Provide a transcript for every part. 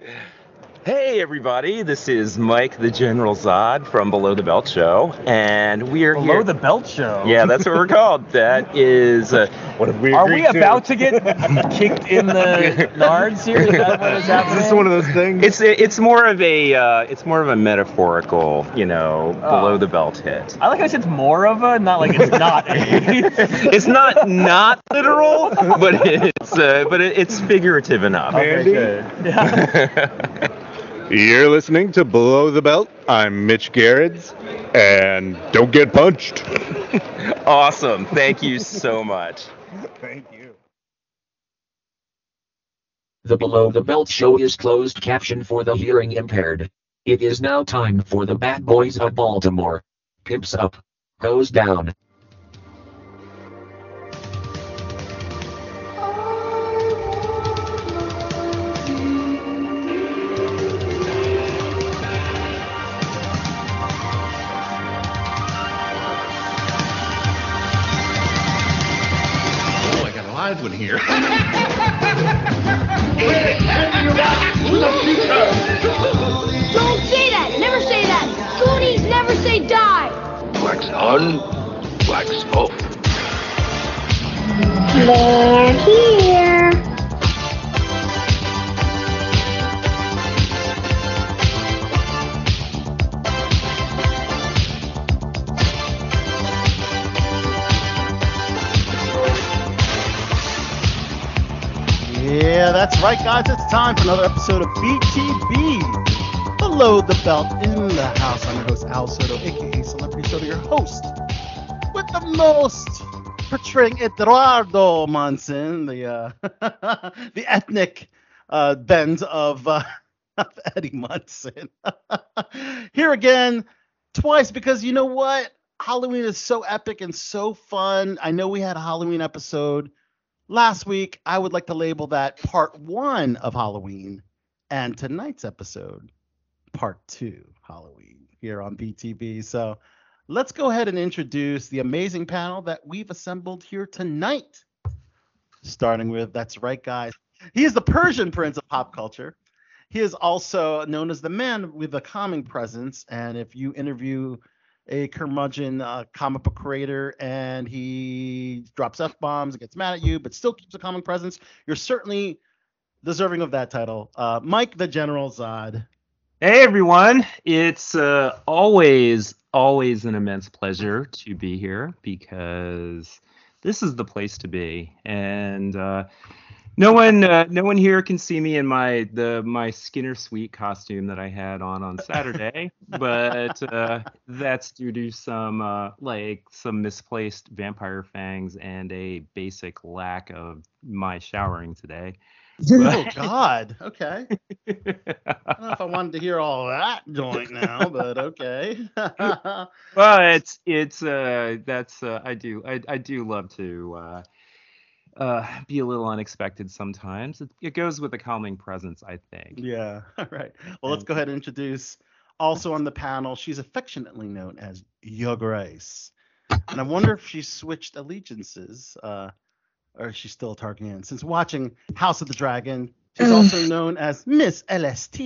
Yeah. Hey everybody, this is Mike the General Zod from Below the Belt Show, and we are Below here. the belt show. yeah, that's what we're called. That is uh, what have we Are we to? about to get kicked in the nards here? Is that what is happening? Is this one of those things? It's it's more of a uh, it's more of a metaphorical, you know, Oh. below the belt hit. I like how I said it's more of a, not like it's not a. it's not not literal, but it's uh, but it, it's figurative enough. Okay, good. Yeah. You're listening to Below the Belt. I'm Mitch Gerads, and don't get punched. awesome. Thank you so much. Thank you. The Below the Belt show is closed caption for the hearing impaired. It is now time for the Bad Boys of Baltimore. Pimps up. Goes down. Live one here. Don't say that! Never say that! Goonies never say die! wax on, wax off. They're here! Yeah, that's right, guys. It's time for another episode of BTB Below the Belt in the House. I'm your host, Al Soto, aka Celebrity Soto, your host with the most, portraying Eduardo Munson, the uh, the ethnic uh, bend of, uh, of Eddie Munson. Here again, twice, because you know what? Halloween is so epic and so fun. I know we had a Halloween episode last week. I would like to label that part one of Halloween, and tonight's episode, part two Halloween here on BTB. So let's go ahead and introduce the amazing panel that we've assembled here tonight. Starting with, that's right, guys. He is the Persian prince of pop culture. He is also known as the man with a calming presence. And if you interview a curmudgeon uh, comic book creator and he drops f bombs and gets mad at you, but still keeps a calming presence, you're certainly deserving of that title. Uh, Mike the General Zod. Hey everyone, it's uh, always always an immense pleasure to be here because this is the place to be, and uh, no one uh, no one here can see me in my the my Skinner Sweet costume that I had on on Saturday, but uh, that's due to some uh, like some misplaced vampire fangs and a basic lack of my showering today. Oh God. Okay. I don't know if I wanted to hear all that joint now, but okay. well it's it's uh that's uh i do i, I do love to uh uh be a little unexpected sometimes it, it goes with a calming presence i think yeah. All right. Well, let's go ahead and introduce also on the panel. She's affectionately known as Your Grace. And I wonder if she switched allegiances, uh, or is she still a Targaryen? Since watching House of the Dragon, she's also known as Miss LST.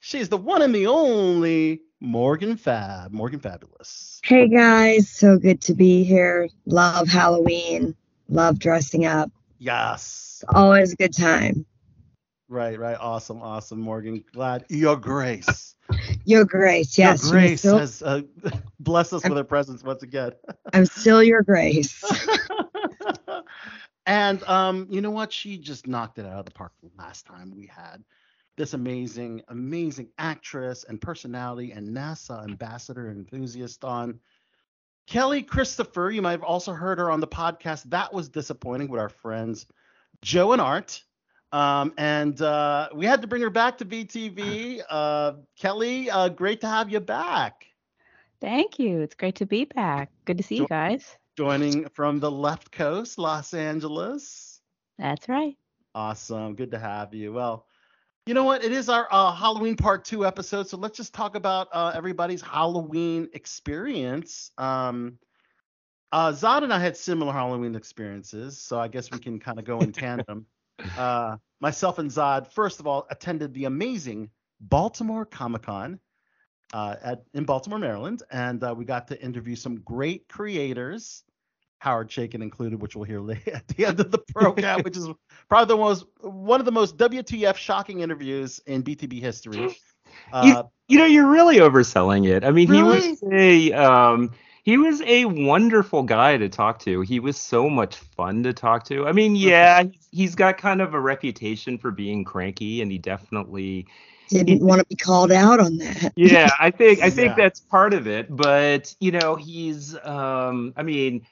She's the one and the only Morgan Fab, Morgan Fabulous. Hey guys, so good to be here. Love Halloween. Love dressing up. Yes. Always a good time. Right, right. Awesome, awesome, Morgan. Glad Your Grace. Your grace, yes. Your Grace still- has uh, blessed us with her presence once again. I'm still your grace. and um, you know what? She just knocked it out of the park last time we had this amazing, amazing actress and personality and NASA ambassador and enthusiast on. Kelly Christopher, you might have also heard her on the podcast. That was disappointing with our friends Joe and Art. Um, and uh, we had to bring her back to BTB. Uh, Kelly, uh, great to have you back. Thank you. It's great to be back. Good to see Jo- you guys. Joining from the left coast, Los Angeles. That's right. Awesome. Good to have you. Well, you know what? It is our uh, Halloween part two episode. So let's just talk about uh, everybody's Halloween experience. Um, uh, Zod and I had similar Halloween experiences. So I guess we can kind of go in tandem. Uh, myself and Zod, first of all, attended the amazing Baltimore Comic Con uh, at in Baltimore, Maryland, and uh, we got to interview some great creators. Howard Chaykin included, which we'll hear la- at the end of the program, which is probably the most one of the most WTF shocking interviews in BTB history. Uh, You know, you're really overselling it. I mean, Really? he was a um he was a wonderful guy to talk to. He was so much fun to talk to. I mean, yeah, he's- he's got kind of a reputation for being cranky and he definitely Didn't want to be called out on that. yeah, I think I think Yeah. that's part of it. But you know, he's um, I mean,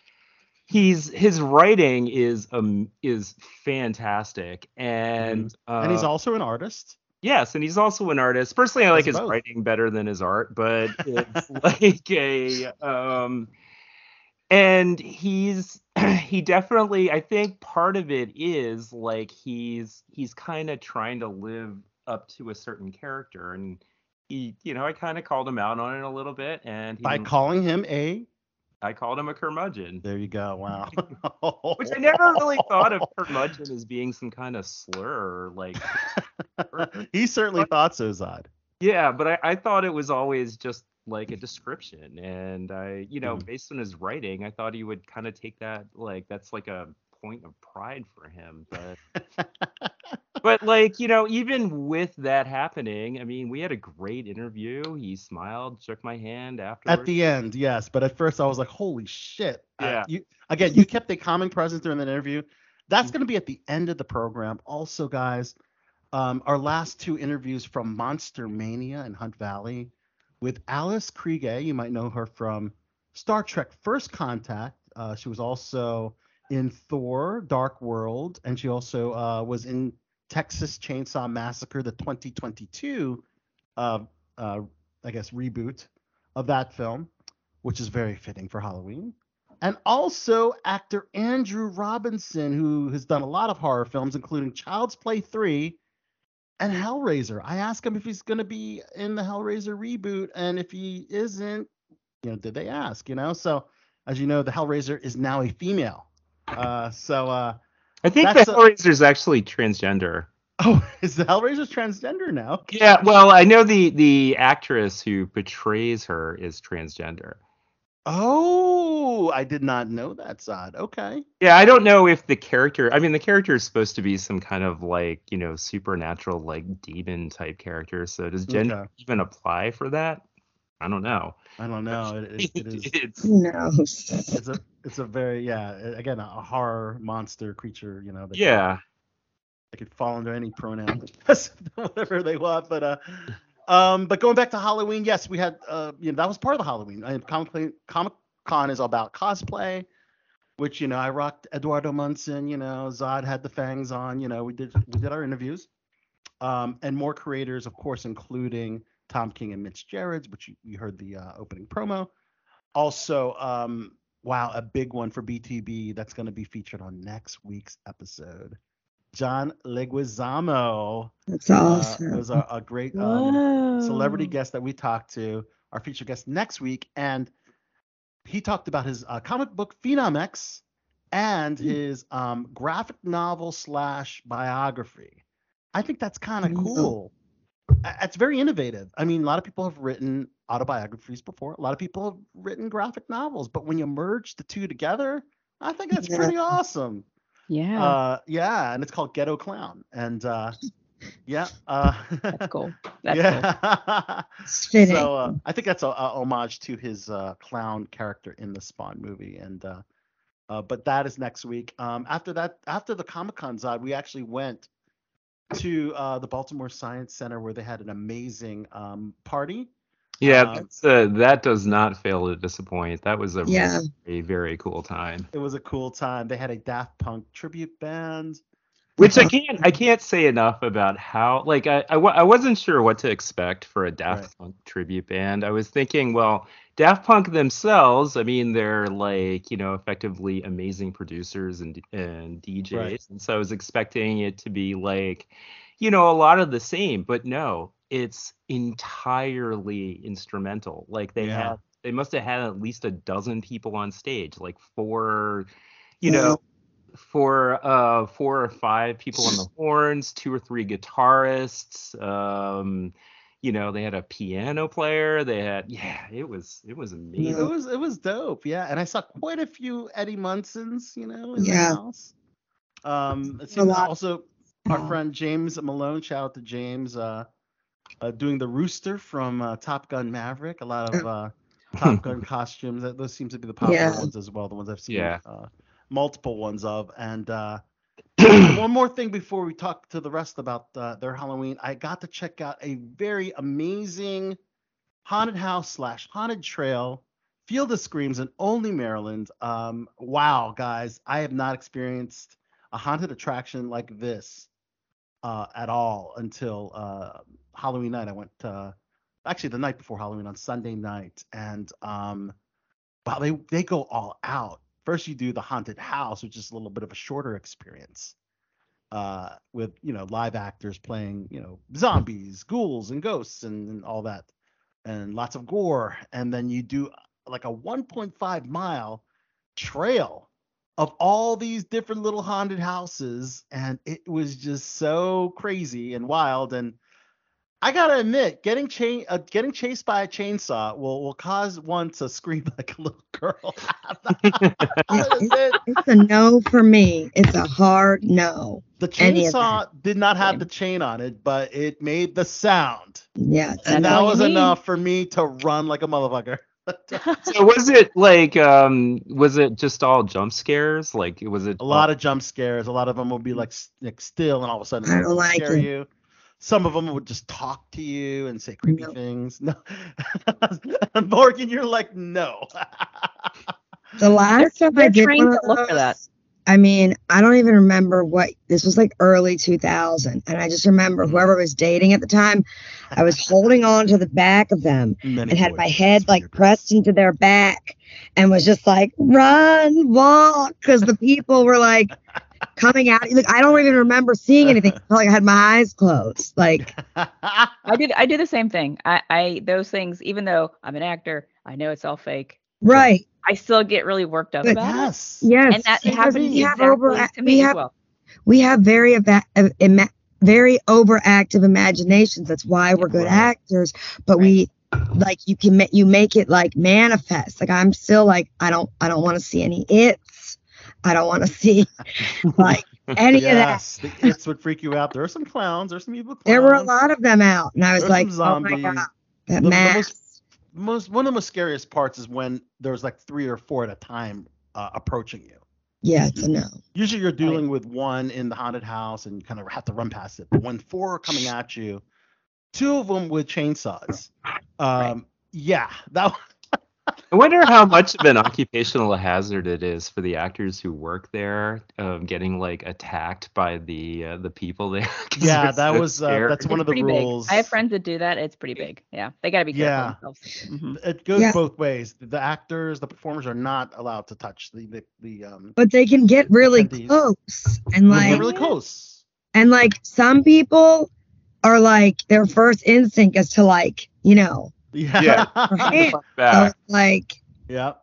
he's his writing is um is fantastic, and uh, and he's also an artist. yes, and he's also an artist. Personally, I like his both. writing better than his art, but it's like a um, and he's he definitely I think part of it is like he's he's kind of trying to live up to a certain character and he you know I kind of called him out on it a little bit and he By calling him a, I called him a curmudgeon there you go. Wow. which I never really thought of curmudgeon as being some kind of slur like he certainly thought so, Zod. Yeah, but I, I thought it was always just like a description. And I, you know, Mhm. based on his writing, I thought he would kind of take that like that's like a point of pride for him. But but like, you know, even with that happening, I mean, we had a great interview. He smiled, shook my hand afterwards. At the end, yes, but at first I was like, "Holy shit!" Yeah. you again, you kept a calming presence during the interview. That's going to be at the end of the program. Also, guys, um, our last two interviews from Monster Mania and Hunt Valley with Alice Krige. You might know her from Star Trek: First Contact. Uh, she was also in Thor: Dark World, and she also uh, was in Texas Chainsaw Massacre, the 2022, uh, uh, I guess, reboot of that film, which is very fitting for Halloween. And also actor Andrew Robinson, who has done a lot of horror films, including Child's Play 3 and Hellraiser. I asked him if he's going to be in the Hellraiser reboot, and if he isn't, you know, did they ask? You know, so as you know, the Hellraiser is now a female. Uh, so, uh, I think the Hellraiser is actually transgender. oh, is the Hellraiser transgender now? Yeah, well, I know the the actress who portrays her is transgender. Oh, I did not know that, Zod. Okay. Yeah, I don't know if the character. I mean, the character is supposed to be some kind of like you know supernatural like demon type character. So does gender Okay. even apply for that? I don't know. I don't know. It, it, it is. it's Who knows? It's a. It's a very yeah. Again, a horror monster creature. You know. That yeah. They could fall under any pronoun, whatever they want. But uh, um, but going back to Halloween, yes, we had uh, you know, that was part of the Halloween. I, Comic Comic Con is all about cosplay, which you know I rocked Eduardo Munson. You know, Zod had the fangs on. You know, we did we did our interviews, um, and more creators, of course, including Tom King and Mitch Gerads, which you, you heard the uh, opening promo. Also, um, wow, a big one for BTB that's going to be featured on next week's episode. John Leguizamo That's uh, awesome. was a, a great um, celebrity guest that we talked to, our featured guest next week, and he talked about his uh, comic book Phenom X and Hmm. his um, graphic novel slash biography. I think that's kind of Cool. Cool. It's very innovative. I mean, a lot of people have written autobiographies before. A lot of people have written graphic novels, but when you merge the two together, I think that's Yeah. pretty awesome. Yeah, Uh, yeah, and it's called Ghetto Klown, and uh, yeah, uh, that's cool. That's yeah. It's fitting. so uh, I think that's a, a homage to his uh, clown character in the Spawn movie, and uh, uh, but that is next week. Um, after that, after the Comic Con Zod, we actually went to uh, the Baltimore Science Center where they had an amazing um, party. Yeah, Um, that's, uh, that does not fail to disappoint. That was a Yeah. very, very cool time. It was a cool time. They had a Daft Punk tribute band. Which I can't I can't say enough about how like I I, wasn't sure what to expect for a Daft Right. Punk tribute band. I was thinking, well, Daft Punk themselves, I mean, they're like you know effectively amazing producers and and DJs, Right. and so I was expecting it to be like you know a lot of the same, but no, it's entirely instrumental. Like they Yeah. had they must have had at least a dozen people on stage, like four, you know for uh four or five people on the horns, two or three guitarists. Um, you know, they had a piano player. They had yeah, it was it was amazing It was it was dope, yeah. And I saw quite a few Eddie Munsons, you know, in Yeah. the house. Um, it A seems lot. also our friend James Malone. Shout out to James, uh, uh doing the rooster from uh, Top Gun Maverick. A lot of uh, Top Gun costumes. That those seem to be the popular Yeah. ones as well. The ones I've seen Yeah. uh, multiple ones of. And uh, one more thing before we talk to the rest about uh, their Halloween, I got to check out a very amazing haunted house slash haunted trail Field of Screams in Olney Maryland. Um, wow, guys, I have not experienced a haunted attraction like this uh, at all until uh, Halloween night. I went uh, actually the night before Halloween on Sunday night, and um, wow, they they go all out. First, you do the haunted house, which is a little bit of a shorter experience, uh, with you know live actors playing you know zombies, ghouls, and ghosts, and, and all that, and lots of gore. And then you do like a 1.5 mile trail of all these different little haunted houses, and it was just so crazy and wild. And I gotta admit, getting cha- uh, getting chased by a chainsaw will will cause one to scream like a little girl. That is. It's a no for me. It's a hard no. The chainsaw did not have the chain on it, but it made the sound, Yeah. and that was enough for me to run like a motherfucker. So was it like um was it just all jump scares? Like was it a lot of jump scares. A lot of them will be like, like still, and all of a sudden I don't like scare it. you. Some of them would just talk to you and say creepy No. things. No, Morgan, you're like no. The last time I did one of look for that. I mean, I don't even remember what this was like early 2000, and I just remember whoever was dating at the time, I was holding on to the back of them Many and had my head like your pressed into their back and was just like run walk because the people were like coming out like i don't even remember seeing anything I felt like i had my eyes closed like I did. I do the same thing. I, I those things. Even though I'm an actor, I know it's all fake. right I still get really worked up But about it. yes. yes And that because happens we have exactly over to we me as have well. we have very eva- uh, ima- very overactive imaginations that's why we're good Right. actors but we like you can ma- you make it like manifest like i'm still like i don't i don't want to see any it's i don't want to see like any of that yes, the its would freak you out. There are some clowns. There's some evil clowns. there were a lot of them out and i was There's like some oh my zombies. god The- that the mask most- Most one of the most scariest parts is when there's like three or four at a time uh, approaching you. yeah it's a no Usually you're dealing with one in the haunted house and you kind of have to run past it. But when four are coming at you, two of them with chainsaws. Um, Yeah, that I wonder how much of an occupational hazard it is for the actors who work there, um, getting like attacked by the uh, the people there. 'cause Yeah, that so was, uh, that's one It's of the rules. Big. I have friends that do that. It's pretty big. Yeah, they got to be careful Yeah. themselves. Mhm. it goes Yeah. both ways. The actors, the performers are not allowed to touch the the, the um but they can get really Attendees. close and like really close. and like some people are like their first instinct is to like you know Yeah. Yeah. Yeah. so like Yeah.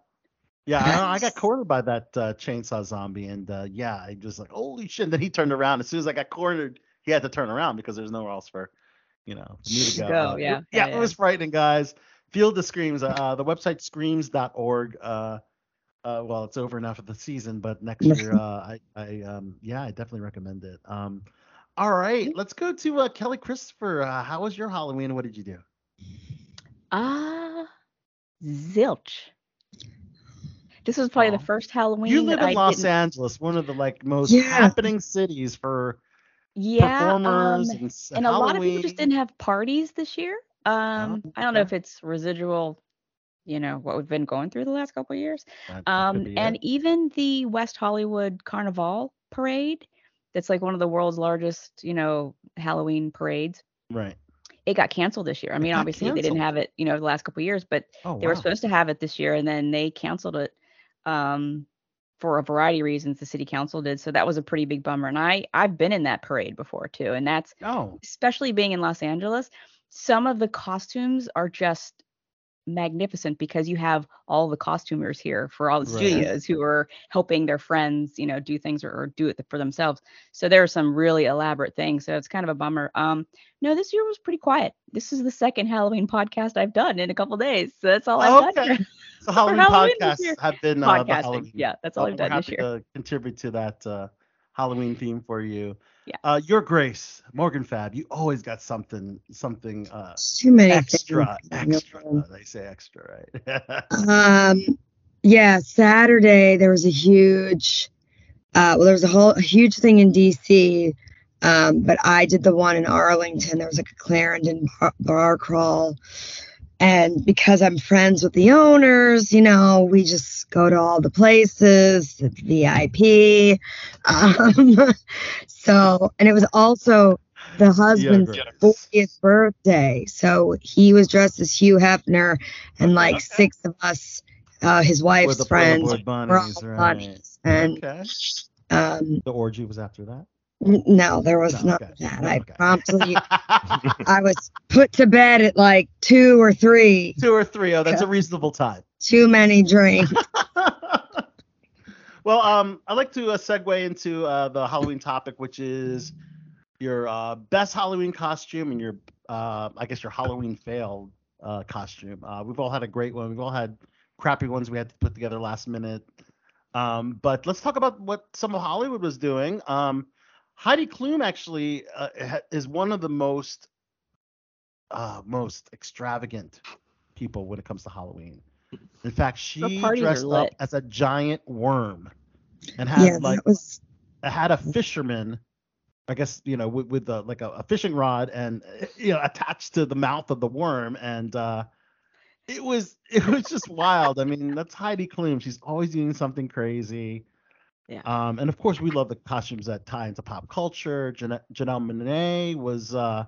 Yeah, I, I got cornered by that uh, chainsaw zombie, and uh, yeah, I just like, holy shit. And then he turned around. As soon as I got cornered, he had to turn around because there's nowhere else for, you know, me to go. Go, Uh, it- yeah, yeah, yeah, it was frightening, guys. Field of Screams. Uh, the website screams.org. Uh, uh, well, it's over now for the season, but next year, uh, I, I, um, yeah, I definitely recommend it. Um, all right, let's go to uh, Kelly Christopher. Uh, how was your Halloween? What did you do? Ah, zilch. This was probably Aw. the first Halloween. You live in I Los didn't- Angeles, one of the like most Yeah. happening cities for Yeah, performers um, and, and a lot of people just didn't have parties this year. Um, Oh, I don't know if it's residual, you know, what we've been going through the last couple of years. That- Um, and it. even the West Hollywood Carnival parade, that's like one of the world's largest, you know, Halloween parades. right. It got canceled this year. I mean, obviously they didn't have it, you know, the last couple of years, but Oh, they were supposed to have it this year and then they canceled it um for a variety of reasons the city council did so that was a pretty big bummer and i i've been in that parade before too and that's Oh, especially being in los angeles some of the costumes are just magnificent because you have all the costumers here for all the Right. studios who are helping their friends, you know, do things or, or do it for themselves. So there are some really elaborate things. So it's kind of a bummer. Um, no, this year was pretty quiet. This is the second Halloween podcast I've done in a couple days. So that's all I've Okay. done. So Halloween, Halloween podcasts have been uh, the Podcasting. Halloween. Yeah, that's all Uh, I've done we're this happy year. to contribute to that uh, Halloween theme for you. Yeah. Uh, Your Grace, Morgan Fab, you always got something, something uh, Too many extra, things. extra. They say extra, right? Um, yeah, Saturday there was a huge, uh, well, there was a whole a huge thing in DC, um, but I did the one in Arlington. There was like a Clarendon bar, bar crawl, and because I'm friends with the owners, you know, we just go to all the places, it's VIP. Um, so, and it was also the husband's Grace. 40th birthday. So he was dressed as Hugh Hefner, and like six of us, uh, his wife's friends, Polaroid were all bunnies, bunnies. And Okay. um, The orgy was after that. No, there was No, none okay. of that. I okay. promptly, I was put to bed at like two or three. Two or three. Oh, that's a reasonable time. Too many drinks. well, um, I'd like to uh, segue into uh, the Halloween topic, which is your uh, best Halloween costume and your, uh, I guess, your Halloween failed uh, costume. Uh, we've all had a great one. We've all had crappy ones we had to put together last minute. Um, but let's talk about what some of Hollywood was doing. Um, Heidi Klum actually uh, is one of the most uh, most extravagant people when it comes to Halloween. In fact, she dressed up as a giant worm and had yeah, like was had a fisherman, I guess you know, with, with a, like a, a fishing rod and uh, you know attached to the mouth of the worm, and uh, it was it was just wild. I mean, that's Heidi Klum. She's always doing something crazy. Yeah. Um, and of course, we love the costumes that tie into pop culture. Jan- Janelle Monáe was uh,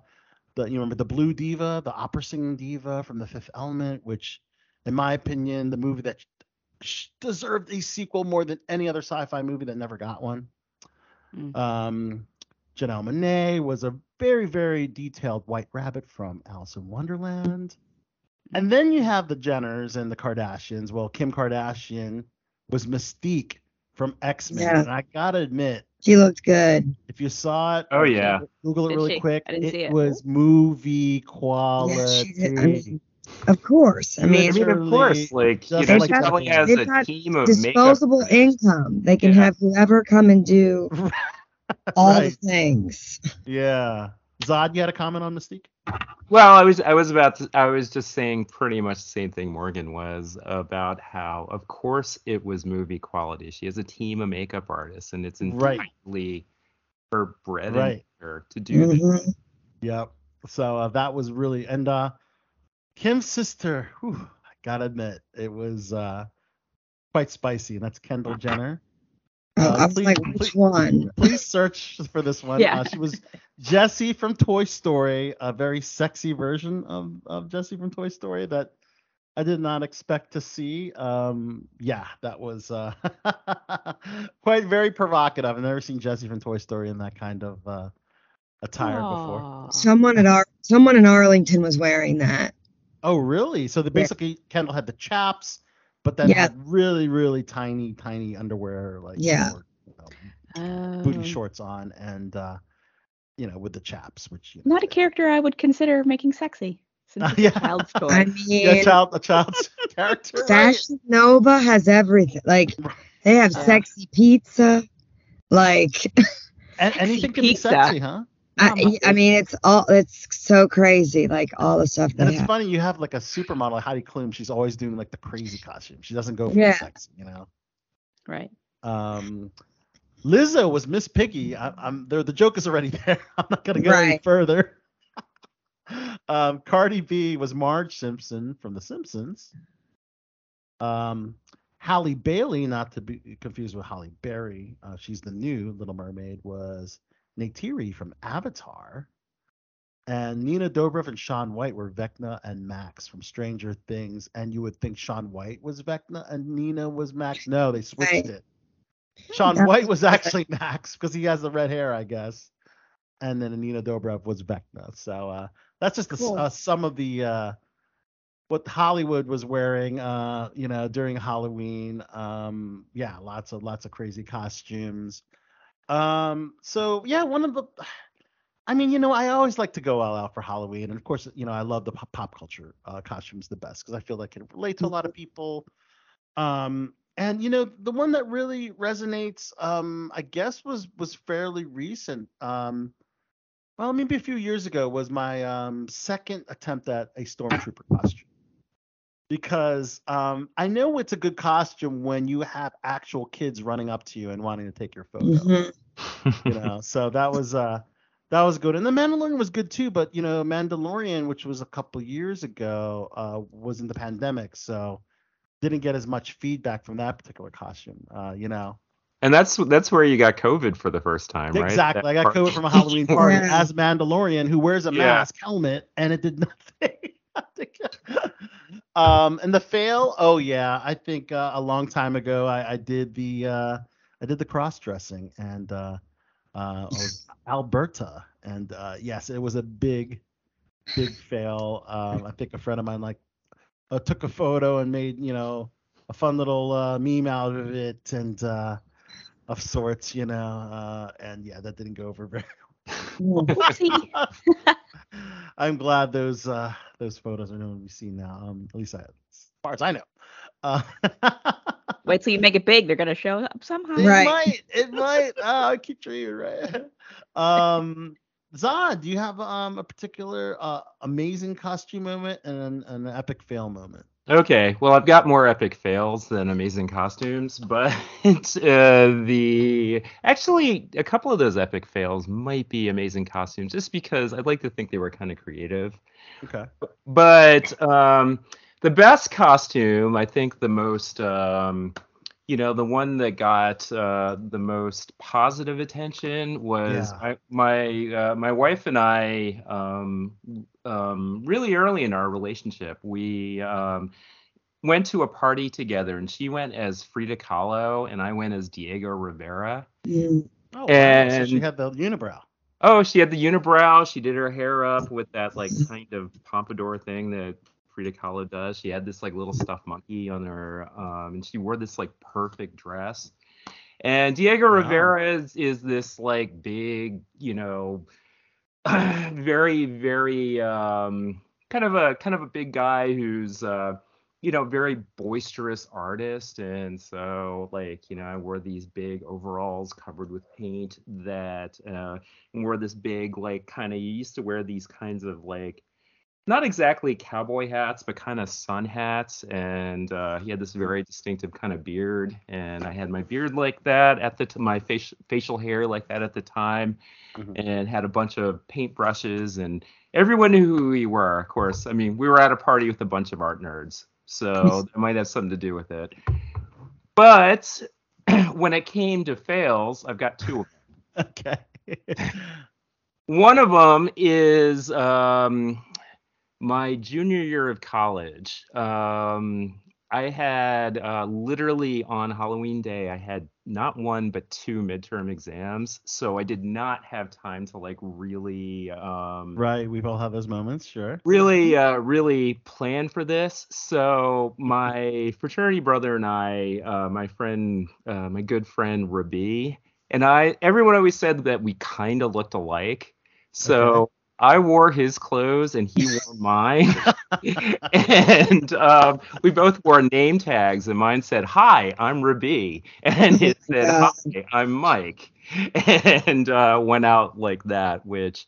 the you remember the Blue Diva, the opera singing diva from The Fifth Element, which, in my opinion, the movie that sh- deserved a sequel more than any other sci-fi movie that never got one. Mm. Um, Janelle Monáe was a very, very detailed White Rabbit from Alice in Wonderland. And then you have the Jenners and the Kardashians. Well, Kim Kardashian was Mystique from X Men. Yeah. And I gotta admit, she looked good. if you saw it, Oh, yeah. Google it Did really she? quick. I didn't see it. was movie Yeah, quality. she. I mean, of course. I mean, I mean, of course, like you know, like she probably has a team of disposable makeup. income. They can Yeah. have whoever come and do all Right. the things. Yeah. Zod, you had a comment on Mystique? Well, I was I was about to I was just saying pretty much the same thing Morgan was about how of course it was movie quality. She has a team of makeup artists and it's Right. entirely her bread Right. and butter to do this. Mhm. Yep. So uh, that was really and uh Kim's sister, whew, I gotta admit, it was uh quite spicy, and that's Kendall Jenner. Oh, Uh, I was please- like, please- one? Please search for this one. Yeah. Uh, she was Jessie from Toy Story, a very sexy version of, of Jessie from Toy Story that I did not expect to see. Um, yeah, that was uh, quite very provocative. I've never seen Jessie from Toy Story in that kind of uh, attire before. Someone at Ar- someone in Arlington was wearing that. Oh, really? So the Yeah. basically Kendall had the chaps, but then Yeah. had really, really tiny, tiny underwear, like Yeah. or, you know, booty Oh. shorts on, and uh, you know, with the chaps, which you know, Not a character I would consider making sexy. Since it's Yeah. a child's toy. I mean, yeah, a child, a child's character. right? Fashion Nova has everything. Like they have Yeah. sexy pizza. Like And anything can be sexy, huh? I, I mean, it's all it's so crazy. Like all the stuff And they it's have. funny, you have like a supermodel, like Heidi Klum. She's always doing like the crazy costume. She doesn't go for Yeah. the sexy, you know. right. Um, Lizzo was Miss Piggy. I, I'm there. The joke is already there. I'm not gonna go any further. um, Cardi B was Marge Simpson from The Simpsons. Um, Halle Bailey, not to be confused with Halle Berry, uh, she's the new Little Mermaid. Was Neytiri from Avatar. And Nina Dobrev and Shaun White were Vecna and Max from Stranger Things. And you would think Shaun White was Vecna and Nina was Max. No, they switched Right. it. Shaun White was actually Max because he has the red hair, I guess. And then Nina Dobrev was Vecna. So uh, that's just the uh, some of the uh, what Hollywood was wearing, uh, you know, during Halloween. Um, yeah, lots of lots of crazy costumes. Um, so yeah, one of the, I mean, you know, I always like to go all out for Halloween, and of course, you know, I love the pop, pop culture uh, costumes the best because I feel like it relate to a lot of people. Um, and you know, the one that really resonates, um, I guess, was was fairly recent. Um, well, maybe a few years ago was my um, second attempt at a stormtrooper costume because um, I know it's a good costume when you have actual kids running up to you and wanting to take your photo. Mhm. You know, so that was uh that was good, and the Mandalorian was good too. But you know, Mandalorian, which was a couple years ago, uh, was in the pandemic, so didn't get as much feedback from that particular costume. Uh, you know, And that's that's where you got COVID for the first time, right? exactly. That I got part- COVID from a Halloween party Yeah. as Mandalorian who wears a Yeah. mask, helmet, and it did nothing. um, and the fail, oh yeah, I think uh, a long time ago I, I did the uh, I did the cross dressing and uh, uh, was Alberta, and uh, yes, it was a big, big fail. Um, I think a friend of mine like uh, took a photo and made you know a fun little uh, meme out of it and uh, of sorts, you know, uh, and yeah, that didn't go over very. Whoopsie. I'm glad those uh, those photos are nowhere to be seen now. Um, at least I, as far as I know. Uh, Wait till you make it big. They're gonna show up somehow. It Right. might. It might. Oh, I keep dreaming, right? Um, Zod, do you have um a particular uh amazing costume moment and an, an epic fail moment? Okay, well, I've got more epic fails than amazing costumes, but uh, the actually a couple of those epic fails might be amazing costumes, just because I'd like to think they were kind of creative. Okay. But um, the best costume, I think, the most, um, you know, the one that got uh, the most positive attention was Yeah. my my, uh, my wife and I. Um, um, really early in our relationship, we um, went to a party together, and she went as Frida Kahlo, and I went as Diego Rivera. Mm. Oh, wow. so she had the unibrow. Oh, she had the unibrow. She did her hair up with that like kind of pompadour thing that Frida Kahlo does. She had this like little stuffed monkey on her, um, and she wore this like perfect dress. And Diego Wow. Rivera is, is this like big, you know, very very um, kind of a kind of a big guy who's uh, you know very boisterous artist and so like you know i wore these big overalls covered with paint that uh and wore this big like kind of you used to wear these kinds of like not exactly cowboy hats but kind of sun hats. And uh he had this very distinctive kind of beard. And i had my beard like that at the t- my facial facial hair like that at the time. Mhm. and had a bunch of paint brushes and everyone knew who we were of course. I mean we were at a party with a bunch of art nerds. So that might have something to do with it. But when it came to fails i've got two of them. Okay. one of them is um, my junior year of college. Um, I had uh, literally on Halloween day, I had not one but two midterm exams, so I did not have time to like really, um, right. We've all had those moments. Sure. really, uh, really plan for this. So my fraternity brother and I, uh, my friend, uh, my good friend Rabi, and I, everyone always said that we kind of looked alike. So I wore his clothes and he wore mine. and um, we both wore name tags, and mine said, Hi, I'm Rabi. And his said, Yeah. Hi, I'm Mike. And uh, went out like that, which,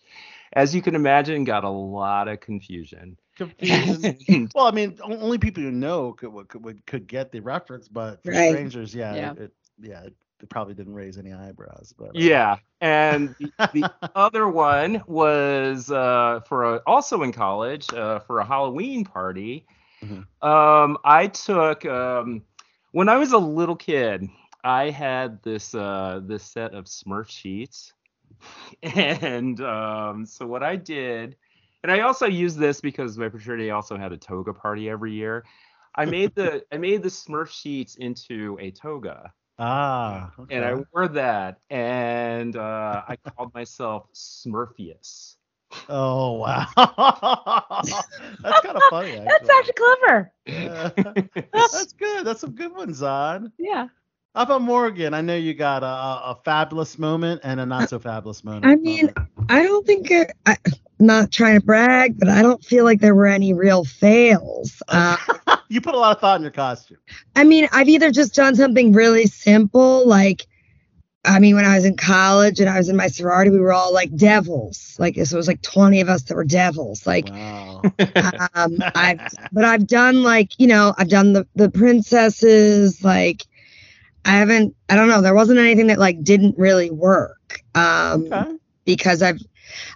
as you can imagine, got a lot of confusion. Confusion. Well, I mean, only people who know could could, could get the reference, but for Right. strangers, yeah, Yeah. It, it yeah, probably didn't raise any eyebrows. But uh, yeah. And the, the other one was uh, for a, also in college uh, for a Halloween party. Mhm. Um, I took um, when I was a little kid. I had this uh, this set of Smurf sheets, and um, so what I did, and I also used this because my fraternity also had a toga party every year. I made the I made the Smurf sheets into a toga ah, okay. and I wore that, and uh, I called myself Smurfius. Oh wow, that's kind of funny. Actually. That's actually clever. Yeah. that's good. That's some good ones, Zod. Yeah. How about Morgan? I know you got a, a a fabulous moment and a not so fabulous moment. I mean, I don't think I, I, I'm not trying to brag, but I don't feel like there were any real fails. Uh, you put a lot of thought in your costume. I mean, I've either just done something really simple, like, I mean, when I was in college and I was in my sorority, we were all like devils. Like, so it was like 20 of us that were devils. Like, Wow. um, I've, but I've done like, you know, I've done the the princesses. Like, I haven't, I don't know, there wasn't anything that like didn't really work. Um, okay. because I've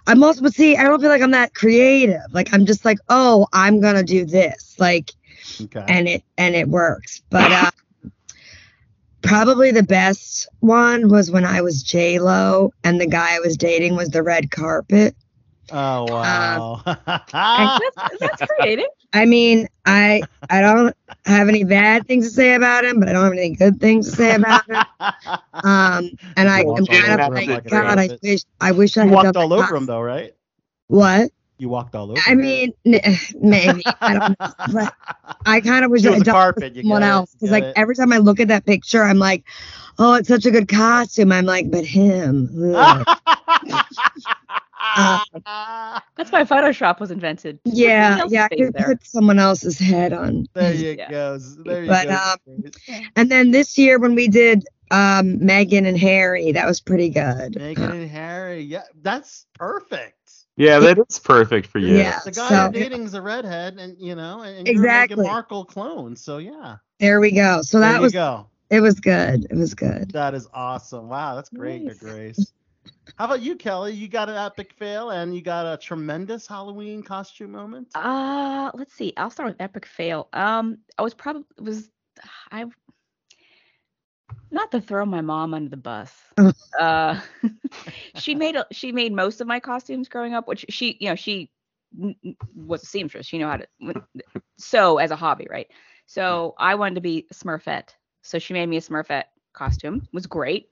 I'm also but see, I don't feel like I'm that creative. Like I'm just like, oh, I'm gonna do this. Like Okay. and it and it works. But uh probably the best one was when I was J Lo and the guy I was dating was the red carpet. Oh wow. That's, that's creative. I mean, I I don't have any bad things to say about him, but I don't have any good things to say about him. Um, and I am kind of like, him God, I wish I wish I had walked all over him though, right? What? You walked all over. Him. I mean, n- maybe I don't know, but I kind of wish It I was had a done carpet, it with you someone else because like it. every time I look at that picture, I'm like, oh, it's such a good costume. I'm like, but him. Ugh. That's why Photoshop was invented. yeah, yeah, I stays could there. put someone else's head on. there you Yeah. go. There you But, go. um, And then this year when we did um Meghan and Harry, that was pretty good. Meghan and Harry. Yeah, that's perfect. Yeah, that is perfect for you. Yeah. The guy So- you're dating is a redhead, and you know, and you're a Exactly. Meghan Markle clone. So yeah, There we go. So there that you was go. it was good. It was good. That is awesome. Wow, that's great, Nice. Grace. How about you, Kelly? You got an epic fail, and you got a tremendous Halloween costume moment. Uh, let's see. I'll start with epic fail. Um, I was probably was I not to throw my mom under the bus. uh, she made a, she made most of my costumes growing up, which she you know she was a seamstress. She knew how to sew as a hobby, right? So I wanted to be a Smurfette, so she made me a Smurfette costume. It was great,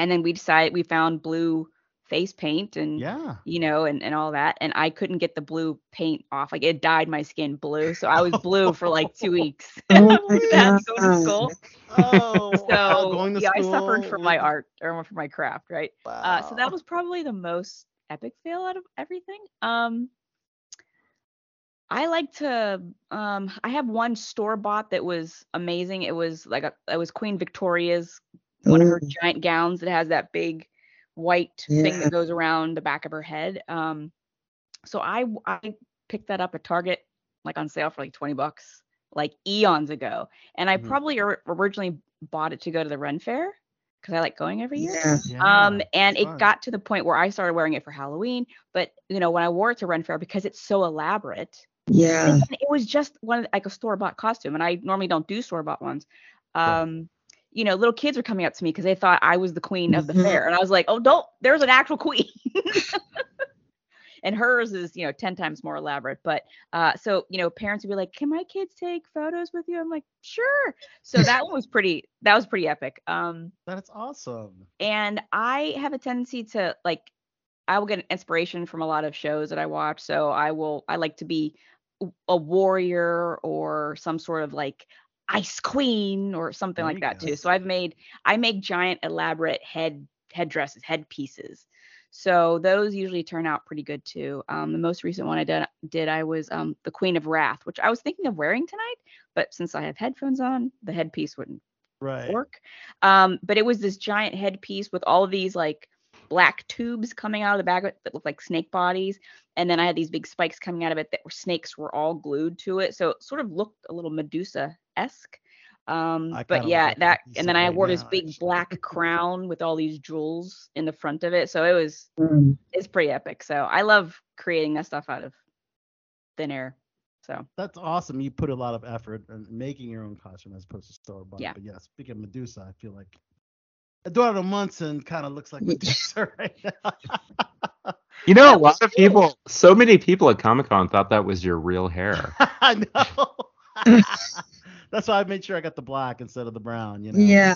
and then we decided we found blue face paint and Yeah. you know, and, and all that. And I couldn't get the blue paint off. Like it dyed my skin blue. So I was blue for like two weeks. Oh That's going to school. Oh, So wow, going to yeah, I suffered for my art or for my craft, right? Uh, so that was probably the most epic fail out of everything. Um, I like to. Um, I have one store bought that was amazing. It was like a. It was Queen Victoria's one of her giant gowns that has that big white thing that goes around the back of her head. Um, so I I picked that up at Target like on sale for like 20 bucks like eons ago, and I Mhm. probably or- originally bought it to go to the Ren Fair because I like going every year. Yeah. Yeah, Um, and it fun. got to the point where I started wearing it for Halloween, but you know when I wore it to Ren Fair because it's so elaborate, Yeah. it was just one like a store bought costume, and I normally don't do store bought ones. Um, you know, little kids were coming up to me because they thought I was the queen of the Mhm. fair, and I was like, oh, don't, there's an actual queen. and hers is, you know, 10 times more elaborate. But uh, so, you know, parents would be like, can my kids take photos with you? I'm like, sure. So that one was pretty, that was pretty epic. Um, That's awesome. and I have a tendency to like I will get inspiration from a lot of shows that I watch. So I will I like to be a warrior or some sort of like ice queen or something There like that go. too. So I've made I make giant elaborate head headdresses, headpieces. So those usually turn out pretty good too. Um, the most recent one I did did I was um, the Queen of Wrath, which I was thinking of wearing tonight, but since I have headphones on, the headpiece wouldn't Right. work. Um, but it was this giant headpiece with all of these like black tubes coming out of the back of that looked like snake bodies. And then I had these big spikes coming out of it that were snakes were all glued to it. So it sort of looked a little Medusa esque. Um, but yeah, like that and then I right wore this big actually. black crown with all these jewels in the front of it. So it was Mm. it's pretty epic. So I love creating that stuff out of thin air. So That's awesome. You put a lot of effort in making your own costume as opposed to store bought. Yeah. But yeah, speaking of Medusa, I feel like Eduardo Munson kind of looks like Medusa right now. You know, a lot of people, so many people at Comic Con thought that was your real hair. I know. That's why I made sure I got the black instead of the brown. You know. Yeah.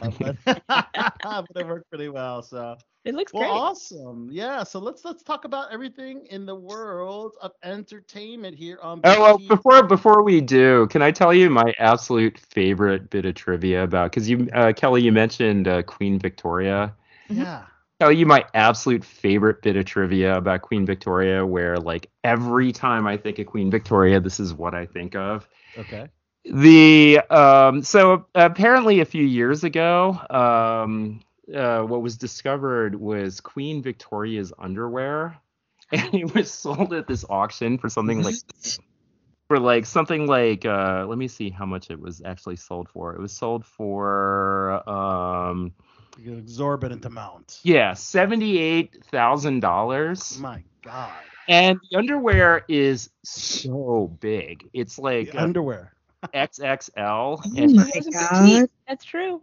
But, but it worked pretty well. So. It looks Well, great. awesome. Yeah. So let's let's talk about everything in the world of entertainment here on. Oh well, before before we do, can I tell you my absolute favorite bit of trivia about? Because you, uh, Kelly, you mentioned uh, Queen Victoria. Yeah. Tell you my absolute favorite bit of trivia about Queen Victoria, where like every time I think of Queen Victoria, this is what I think of. Okay. The um, so apparently a few years ago, um, uh, what was discovered was Queen Victoria's underwear, and it was sold at this auction for something like for like something like uh, let me see how much it was actually sold for. It was sold for um, You get exorbitant amount. yeah, seventy eight thousand dollars. My God. And the underwear is so big. It's like The uh, underwear. XXL. Oh and my god. That's true.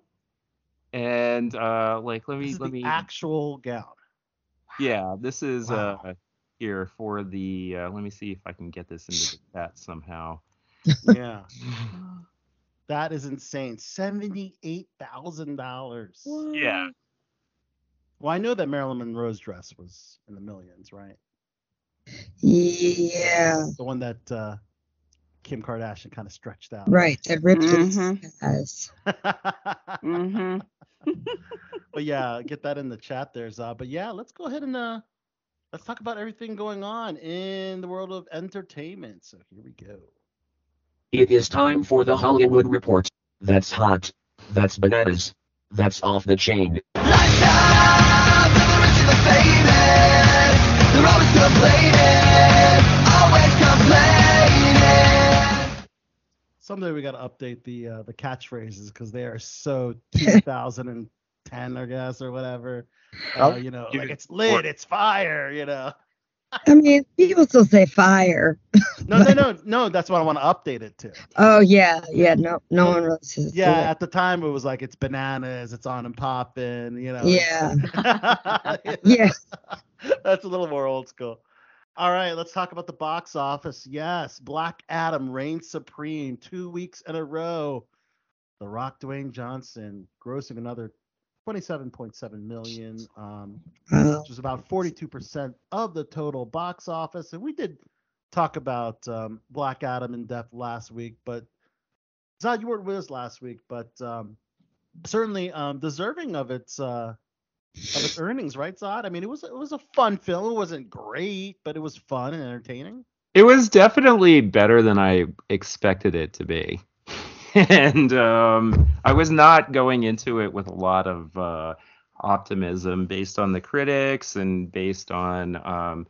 and uh like let This me is let the me actual gown. yeah this is Wow. uh here for the uh let me see if i can get this into the chat somehow Yeah. that is insane. Seventy-eight thousand dollars. yeah Well, I know that Marilyn Monroe's dress was in the millions, right? Yeah. The one that uh, Kim Kardashian kind of stretched out. Right. That ripped Mhm. his ass. Mm-hmm. but yeah, get that in the chat there, Zah. But yeah, let's go ahead and uh, let's talk about everything going on in the world of entertainment. So here we go. It is time for the Hollywood Report. That's hot. That's bananas. That's off the chain. Someday we got to update the uh, the catchphrases because they are so 2010, I guess, or whatever. Uh, Oh, you know, like it's lit, it's fire. You know. I mean, people still say fire. No, no, no, no. That's what I want to update it to. Oh yeah, yeah. No, no one really says. Yeah, it. at the time it was like it's bananas, it's on and popping. You know. Yeah. it's- Yeah. That's a little more old school. All right, let's talk about the box office. Yes, Black Adam reigns supreme two weeks in a row. The Rock Dwayne Johnson grossing another 27.7 million, um, which is about 42% of the total box office. And we did talk about um, Black Adam in depth last week, but Zod, you weren't with us last week, but um, certainly um, deserving of its uh, of its earnings, right, Zod? I mean, it was it was a fun film. It wasn't great, but it was fun and entertaining. it was definitely better than i expected it to be and um i was not going into it with a lot of uh optimism based on the critics and based on um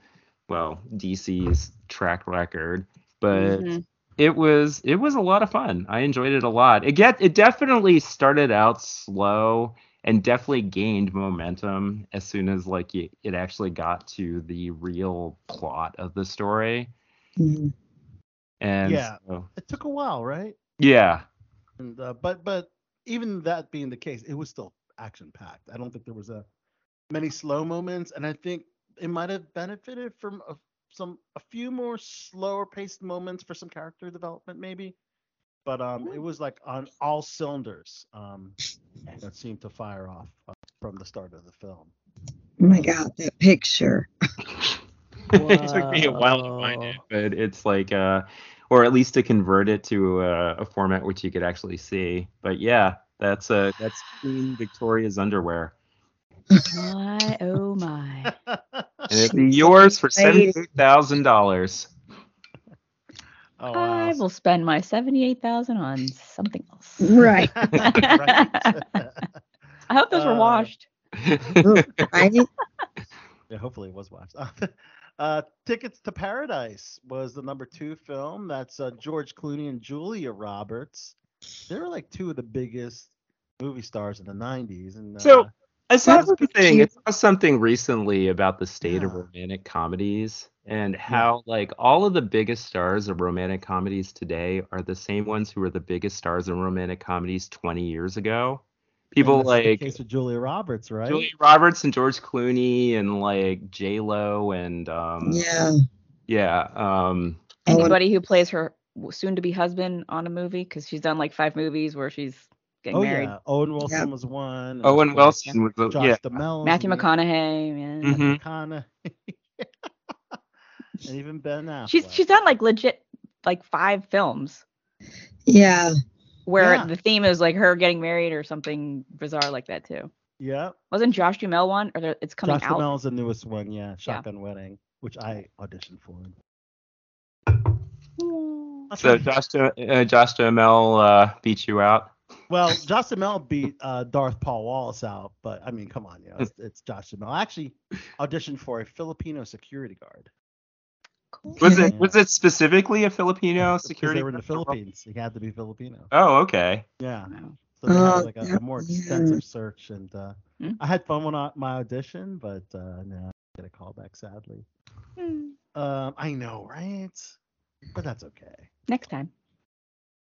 well dc's track record but Mhm. it was it was a lot of fun. I enjoyed it a lot. It get it definitely started out slow and definitely gained momentum as soon as like it, it actually got to the real plot of the story. Mhm. And Yeah. so- It took a while, right? yeah. And uh, but but even that being the case, it was still action packed. I don't think there was a many slow moments, and I think it might have benefited from a, some a few more slower paced moments for some character development, maybe. But um, it was like on all cylinders. Um, that seemed to fire off uh, from the start of the film. Oh my god, that picture. it took me a while to find it, but it's like uh or at least to convert it to a, a format which you could actually see. But yeah, that's uh that's Queen Victoria's underwear. My oh my. And it'd be yours for Lady. seventy-eight thousand dollars. Oh, I will spend my seventy-eight thousand on something else. Right. right. I hope those were Uh, washed. right? Yeah, hopefully it was watched. uh, Tickets to Paradise was the number two film. That's uh, George Clooney and Julia Roberts. They were like two of the biggest movie stars in the 90s. And uh, So, I saw That's something. cute. I saw something recently about the state of romantic comedies and how like all of the biggest stars of romantic comedies today are the same ones who were the biggest stars in romantic comedies 20 years ago. People and that's the like case with Julia Roberts, right? Julia Roberts and George Clooney and like J Lo and um Yeah. yeah um Anybody who plays her soon to be husband on a movie because she's done like five movies where she's getting Oh married. yeah, Owen Wilson Yep. was one. Owen Wilson was the Josh yeah. Duhamel. Matthew McConaughey, man. Mhm. McConaughey. and even Ben Affleck. She's she's done like legit like five films Yeah. where Yeah. the theme is like her getting married or something bizarre like that too. Yeah. Wasn't Josh Duhamel one or there- it's coming Josh out? Duhamel's the newest one. Yeah, Shotgun Wedding, which I auditioned for. So. Josh, Du- uh, Josh Duhamel uh, beat you out. Well, Josh Duhamel beat uh, Darth Paul Wallace out, but I mean, come on, you know, it's, it's Josh Duhamel. I actually auditioned for a Filipino security guard. Was it was it specifically a Filipino Because security? they were in the? Philippines. He had to be Filipino. Oh, okay. Yeah. So they Oh, had like a, a that- more yeah. extensive search, and uh, Hmm. I had fun with uh, my audition, but uh, no, I didn't get a call back sadly. Hmm. Um, I know, right? But that's okay. Next time.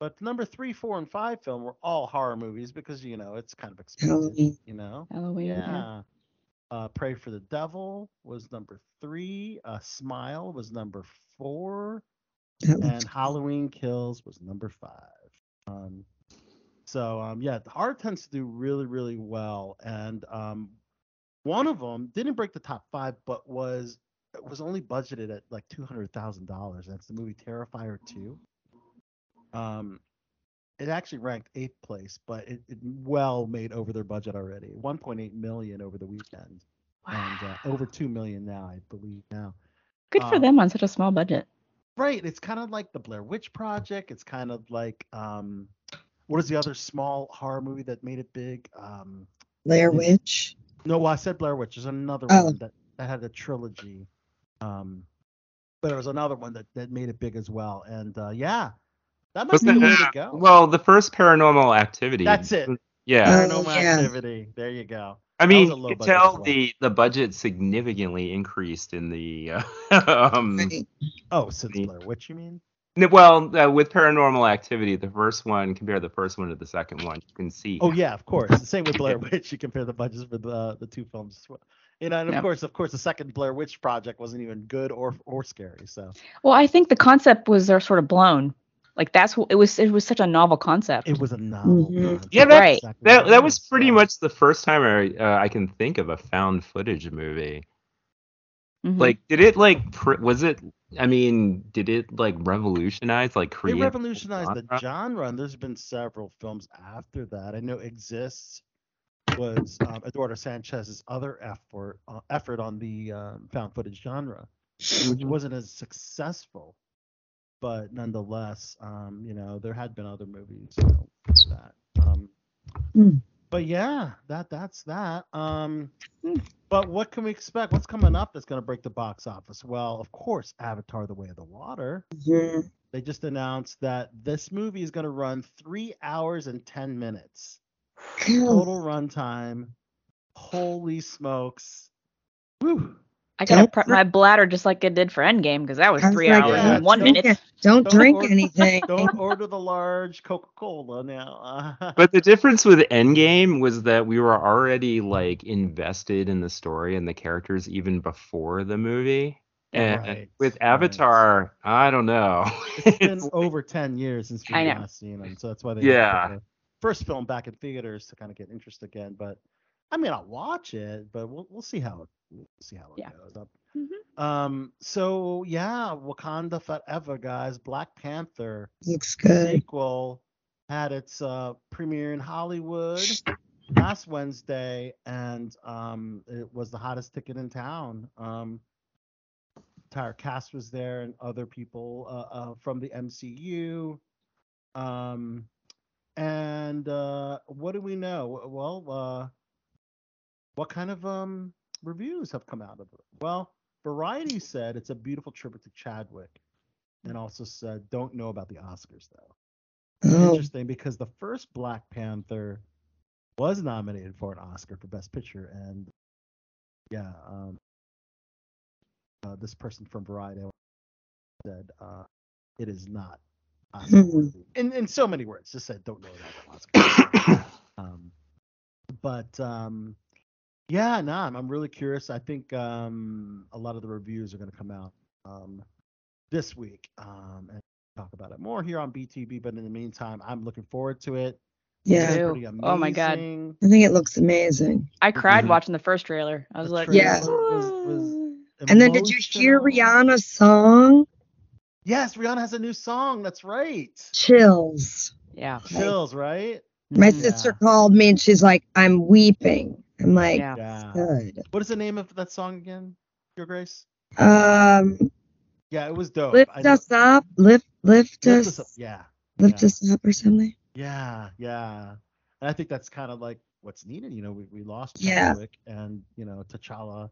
But number three, four, and five film were all horror movies because you know it's kind of expected. You know. Halloween. Yeah. Yeah. Uh, Prey for the Devil was number three. Uh, Smile was number four, and Halloween Kills was number five. Um, so um, yeah, the horror tends to do really, really well, and um, one of them didn't break the top five, but was was only budgeted at like two hundred thousand dollars. That's the movie Terrifier two. Um, it actually ranked eighth place, but it, it well made over their budget already. 1.8 million over the weekend, and uh, over two million now, I believe now. Good for um, them on such a small budget. Right. It's kind of like the Blair Witch Project. It's kind of like um, what is the other small horror movie that made it big? Um, Blair Witch. no, well, I said Blair Witch. There's another Oh. one that, that had a trilogy. Um, but there was another one that, that made it big as well. And uh, yeah, that might Was be the way to go. well, the first Paranormal Activity. That's it. Yeah. Oh, Paranormal yeah. Activity. There you go. I mean, was you low could tell well. the the budget significantly increased in the uh, um, Oh, since the- Blair Witch, you mean? well uh, with Paranormal Activity, the first one compare the first one to the second one, you can see. Oh yeah, of course. The same with Blair Witch. You compare the budgets for the the two films as well. You know, and of Yeah. course, of course, the second Blair Witch project wasn't even good or or scary. So Well, I think the concept was uh, sort of blown. Like that's wh- it was. It was such a novel concept. it was a novel. Mhm. concept. Yeah, that- Right. Exactly That that was is, pretty much the first time I uh, I can think of a found footage movie. Mhm. Like, did it like pr- was it? I mean, did it like revolutionize like They create? revolutionized the genre? genre, and there's been several films after that. I know Exists was um, Eduardo Sanchez's other effort uh, effort on the um, found footage genre, which wasn't as successful, but nonetheless, um, you know, there had been other movies you know, that. Um, Hmm. But yeah, that that's that. Um, Hmm. but what can we expect? What's coming up that's going to break the box office? Well, of course, Avatar: The Way of the Water Mhm. they just announced that this movie is going to run three hours and 10 minutes total runtime holy smokes Whew. I gotta Don't prep drink- my bladder just like it did for Endgame because that was I was three like, hours yeah, and one don't minute. Don't Don't drink order- anything. don't order the large coca-cola now But the difference with Endgame was that we were already like invested in the story and the characters even before the movie. And Right, with right. Avatar, I don't know. it's been It's- over 10 years since we I know. last seen them so that's why they Yeah. the first film back in theaters to kind of get interest again but i mean i'll watch it but we'll, we'll see how it we'll see how it Yeah. goes up Mhm. um so yeah wakanda forever guys black panther Looks good. sequel had its uh, premiere in Hollywood last Wednesday, and um, it was the hottest ticket in town. Um, entire cast was there, and other people uh, uh, from the MCU. Um, and uh, what do we know? Well, uh, what kind of um, reviews have come out of it? Well, Variety said it's a beautiful tribute to Chadwick, and also said don't know about the Oscars though Oh, interesting because the first Black Panther was nominated for an Oscar for Best Picture, and yeah, um, uh, this person from Variety said uh, it is not Oscar Hmm. worthy. In in so many words, just said don't know about the Oscar. um, but um, yeah, no, I'm, I'm really curious. I think um, a lot of the reviews are going to come out um, this week, um, and talk about it more here on BTB. But in the meantime, I'm looking forward to it. Yeah. It's Too. pretty Oh my God. I think it looks amazing. I cried Mhm. watching the first trailer. I was The like, Yeah. was- was And then did you hear. Rihanna's song? Yes, Rihanna has a new song. That's right. Chills. yeah. Chills, right? My Yeah. sister called me and she's like, I'm weeping. I'm like, Yeah. Yeah. good. What is the name of that song again? Your Grace? Um, Yeah, it was dope. lift I know- us up, lift, lift, Lift us, us up. Yeah. lift yeah. us up or something. Yeah, yeah. And I think that's kind of like what's needed. You know, we, we lost Yeah. Chadwick and you know T'Challa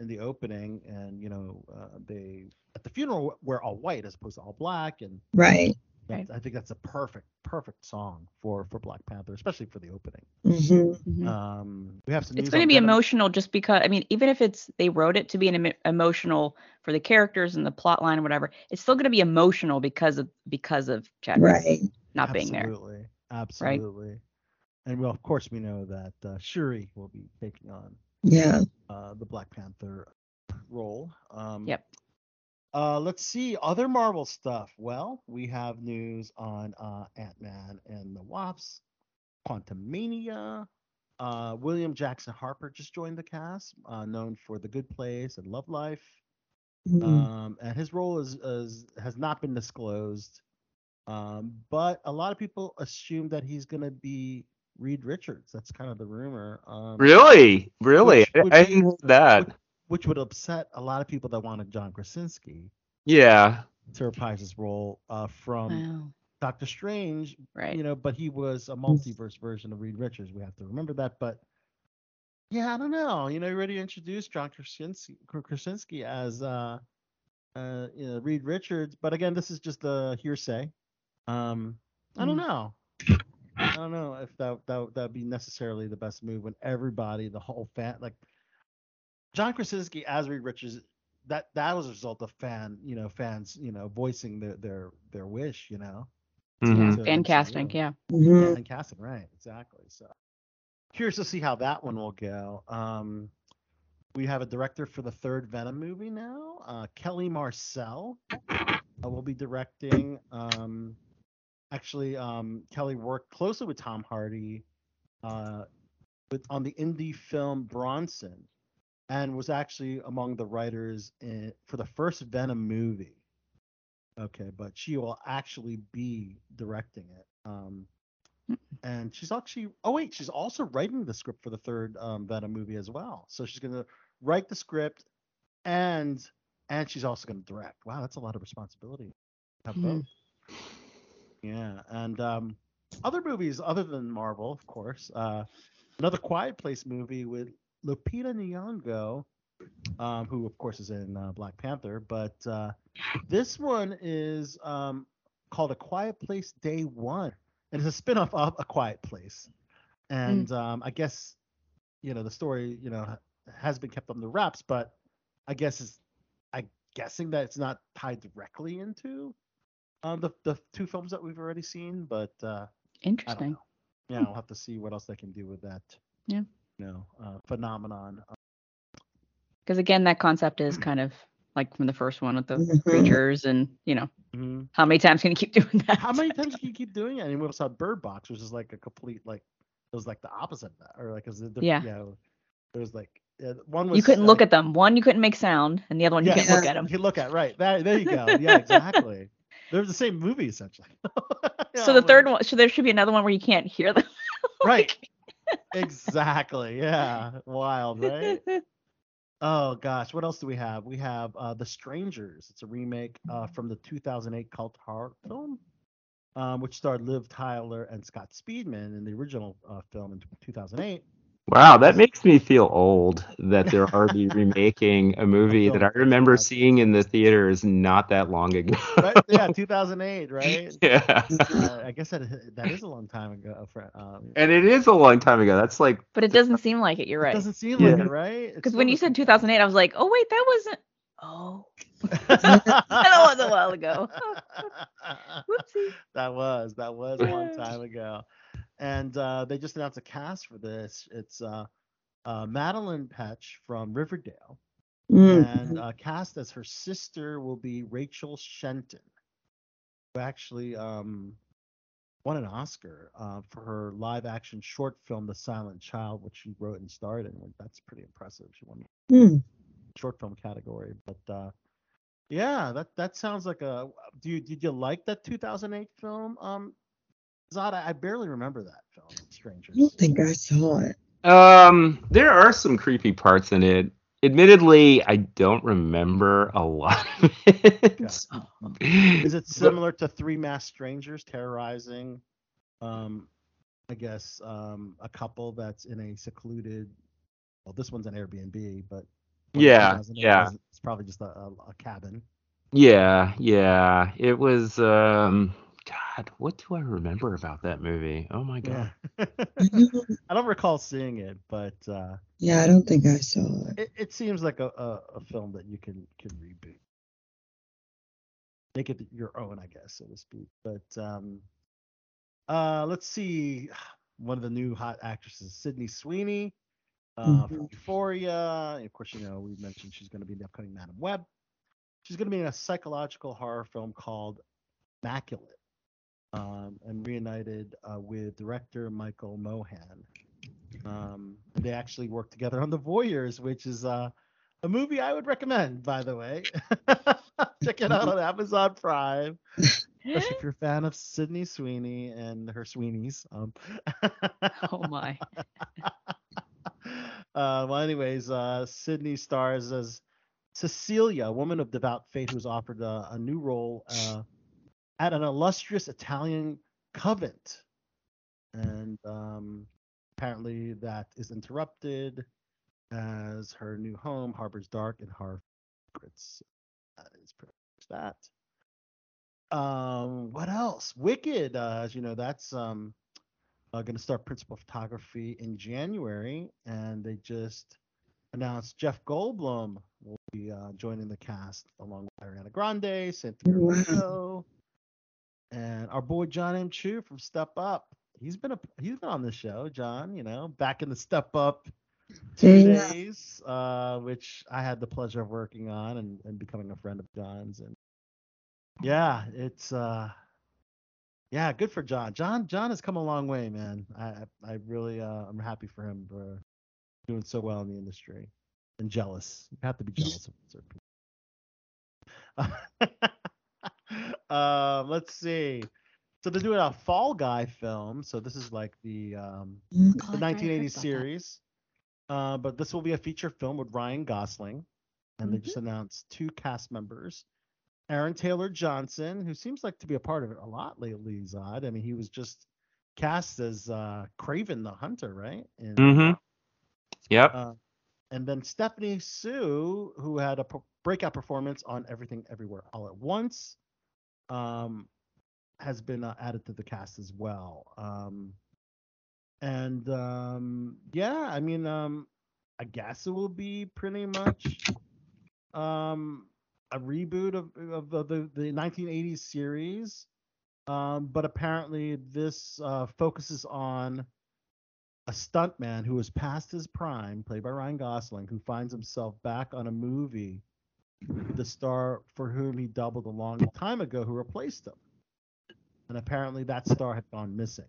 in the opening, and you know uh, they at the funeral wear all white as opposed to all black, and Right. That- Right. I think that's a perfect perfect song for for Black Panther, especially for the opening. hmm Mhm. Um, we have some. it's going to be Venom. emotional just because i mean even if it's they wrote it to be an emo- emotional for the characters and the plot line or whatever it's still going to be emotional because of because of Chadwick Right. not being there Absolutely, absolutely. And well, of course, we know that uh, Shuri will be taking on Yeah. uh, the Black Panther role. Um, Yep. Uh, let's see other Marvel stuff. Well, we have news on uh, Ant Man and the Wasp, Quantumania. Uh, William Jackson Harper just joined the cast, uh, known for The Good Place and Love Life. Mhm. Um, and his role is, is has not been disclosed. Um, but a lot of people assume that he's going to be Reed Richards. That's kind of the rumor. Um, Really? Really? Which I, would I didn't know that. which would upset a lot of people that wanted John Krasinski Yeah. to reprise his role uh, from wow Doctor Strange. right You know, but he was a multiverse version of Reed Richards. We have to remember that. But yeah, I don't know. You know, you already introduced John Krasinski, Krasinski as uh, uh, you know, Reed Richards. But again, this is just a hearsay. Um, I don't Mm. know. I don't know if that that that'd be necessarily the best move when everybody, the whole fan, like John Krasinski as Reed Richards. That that was a result of fan, you know, fans, you know, voicing their their their wish, you know. Mhm. to fan casting yeah Mhm. Yeah, and casting, right? Exactly. So curious to see how that one will go. Um, we have a director for the third Venom movie now. Uh, Kelly Marcel uh, will be directing. Um, actually, um, Kelly worked closely with Tom Hardy uh, with on the indie film Bronson, and was actually among the writers in, for the first Venom movie. Okay, but she will actually be directing it. Um, and she's actually oh wait, she's also writing the script for the third um, Venom movie as well. So she's gonna write the script and and she's also gonna direct. Wow, that's a lot of responsibility. Have Mhm. both. Yeah, and um, other movies other than Marvel, of course. Uh, another Quiet Place movie with Lupita Nyong'o, um, who of course is in uh, Black Panther, but uh, this one is um, called A Quiet Place Day One. and it's a spin-off of A Quiet Place. And um, I guess you know the story you know has been kept on the wraps, but I guess is I guessing that it's not tied directly into um, the the two films that we've already seen, but uh, Interesting. Yeah, I'll have to see what else they can do with that. Yeah. You know, uh, phenomenon. Because again, that concept is kind of like from the first one with the Mhm. creatures, and you know, Mhm. how many times can you keep doing that? How many times can you keep doing it? And we also saw Bird Box, which is like a complete like it was like the opposite of that, or like it was a different, Yeah. You know, it was like yeah, one was You couldn't look at them. One, you couldn't make sound, and the other one, you Yeah, couldn't look at them. You can look at right there. There you go. Yeah, exactly. They're the same movie essentially. So the third one, so there should be another one where you can't hear them. Right. Exactly. Yeah. Wild, right? Oh gosh, what else do we have? We have uh, The Strangers. It's a remake uh, from the 2008 cult horror film, um, which starred Liv Tyler and Scott Speedman in the original uh, film in 2008. Wow, that makes me feel old that they're already remaking a movie that I remember seeing in the theaters not that long ago. Right? Yeah, 2008, right? yeah. Uh, I guess that that is a long time ago. For, um, And it is a long time ago. That's like But it doesn't seem like it. You're right. it doesn't seem like Yeah. it, right? Because when you said 2008, I was like, oh wait, that wasn't. Oh, that was a while ago. Whoopsie. that was that was a long time ago and uh, they just announced a cast for this it's uh, uh, madelaine petsch from riverdale Mm. and uh, cast as her sister will be rachel shenton who actually um, won an Oscar uh, for her live action short film, The Silent Child, which she wrote and starred in. That's pretty impressive. She won the short film category. But uh, yeah, that that sounds like a. Do you did you like that 2008 film? Um, Zod, I, I barely remember that film, Strangers. I don't think I saw it. Um, there are some creepy parts in it. Admittedly, I don't remember a lot of it. Is it But- similar to Three Masked Strangers terrorizing, um, I guess, um, a couple that's in a secluded? Well, this one's an Airbnb, but Yeah, 2008 yeah. it's probably just a, a, a cabin. Yeah, yeah. It was um God, what do I remember about that movie? Oh my god. Yeah. I don't, recall seeing it, but uh, yeah, I don't think I saw it. it, it seems like a, a, a film that you can can reboot, make it your own, I guess, so to speak. But um, uh, let's see, one of the new hot actresses, Sydney Sweeney, uh, from Mhm. Euphoria. Of course, you know we mentioned she's going to be in the upcoming Madame Web. She's going to be in a psychological horror film called Immaculate, um, and reunited uh, with director Michael Mohan. Um, they actually worked together on The Voyeurs, which is uh, a movie I would recommend, by the way. Check it out on Amazon Prime, especially if you're a fan of Sydney Sweeney and her Sweeneys. Um, Oh my. uh, well, anyways, uh, Sydney stars as Cecilia, a woman of devout faith who's offered a, a new role uh, at an illustrious Italian convent. And um, apparently that is interrupted as her new home harbors dark and horror secrets. That is pretty much that. Um, what else? Wicked, uh, as you know, that's um, uh, going to start principal photography in January, and they just announced Jeff Goldblum will be uh, joining the cast along with Ariana Grande, Cynthia Wow. Erivo, and our boy John M. Chu from Step Up. He's been a he's been on the show, John. You know, back in the Step Up days, uh, which I had the pleasure of working on and, and becoming a friend of John's. And yeah, it's uh, yeah, good for John. John John has come a long way, man. I I, really uh, I'm happy for him for doing so well in the industry. And jealous. You have to be jealous of certain people. um, let's see. So they're doing a Fall Guy film. So this is like the um, Mm, the Oh, 1980 series. Uh, but this will be a feature film with Ryan Gosling, and they just announced two cast members. Aaron Taylor Johnson, who seems like to be a part of it a lot lately, Zod. I mean, he was just cast as uh, Kraven the Hunter, right? In, Mm-hmm. Yep. uh, and then Stephanie Hsu, who had a p- breakout performance on Everything Everywhere All at Once, um, has been uh, added to the cast as well. Um, and um, yeah, I mean, um, I guess it will be pretty much um, a reboot of, of the, the, the 1980s series. Um, but apparently, this uh, focuses on a stuntman who is past his prime, played by Ryan Gosling, who finds himself back on a movie, the star for whom he doubled a long time ago, who replaced him. And apparently, that star had gone missing.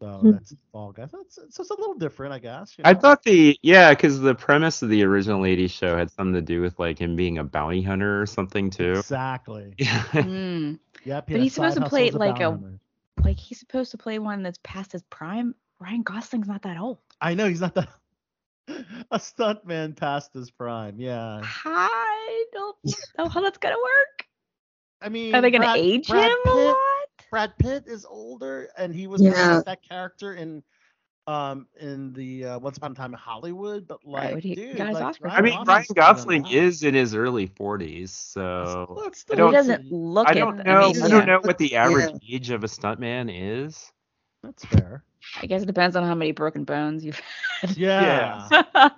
So Hmm. that's Fall Guys. So it's, so it's a little different, I guess. you I thought the yeah, because the premise of the original 80s show had something to do with like him being a bounty hunter or something too. exactly. Yeah. Mm. Yep. he But he's supposed to play hustle like a- hunter. Like he's supposed to play one that's past his prime. Ryan Gosling's not that old. I know he's not that. a stuntman past his prime. Yeah. I don't know how that's gonna work. I mean, Are they gonna Brad- age Brad him a lot? Brad Pitt is older, and he was Yeah. that character in um in the uh, Once Upon a Time in Hollywood. But like, Right, he dude, got like, Oscar I mean, Ryan Ryan Gosling's still young Gosling is in his early 40s, Well, so it's I still- But he don't- doesn't look I don't I know. mean, I don't know what the average Yeah. age of a stuntman is. That's fair. I guess it depends on how many broken bones you've had. Yeah. how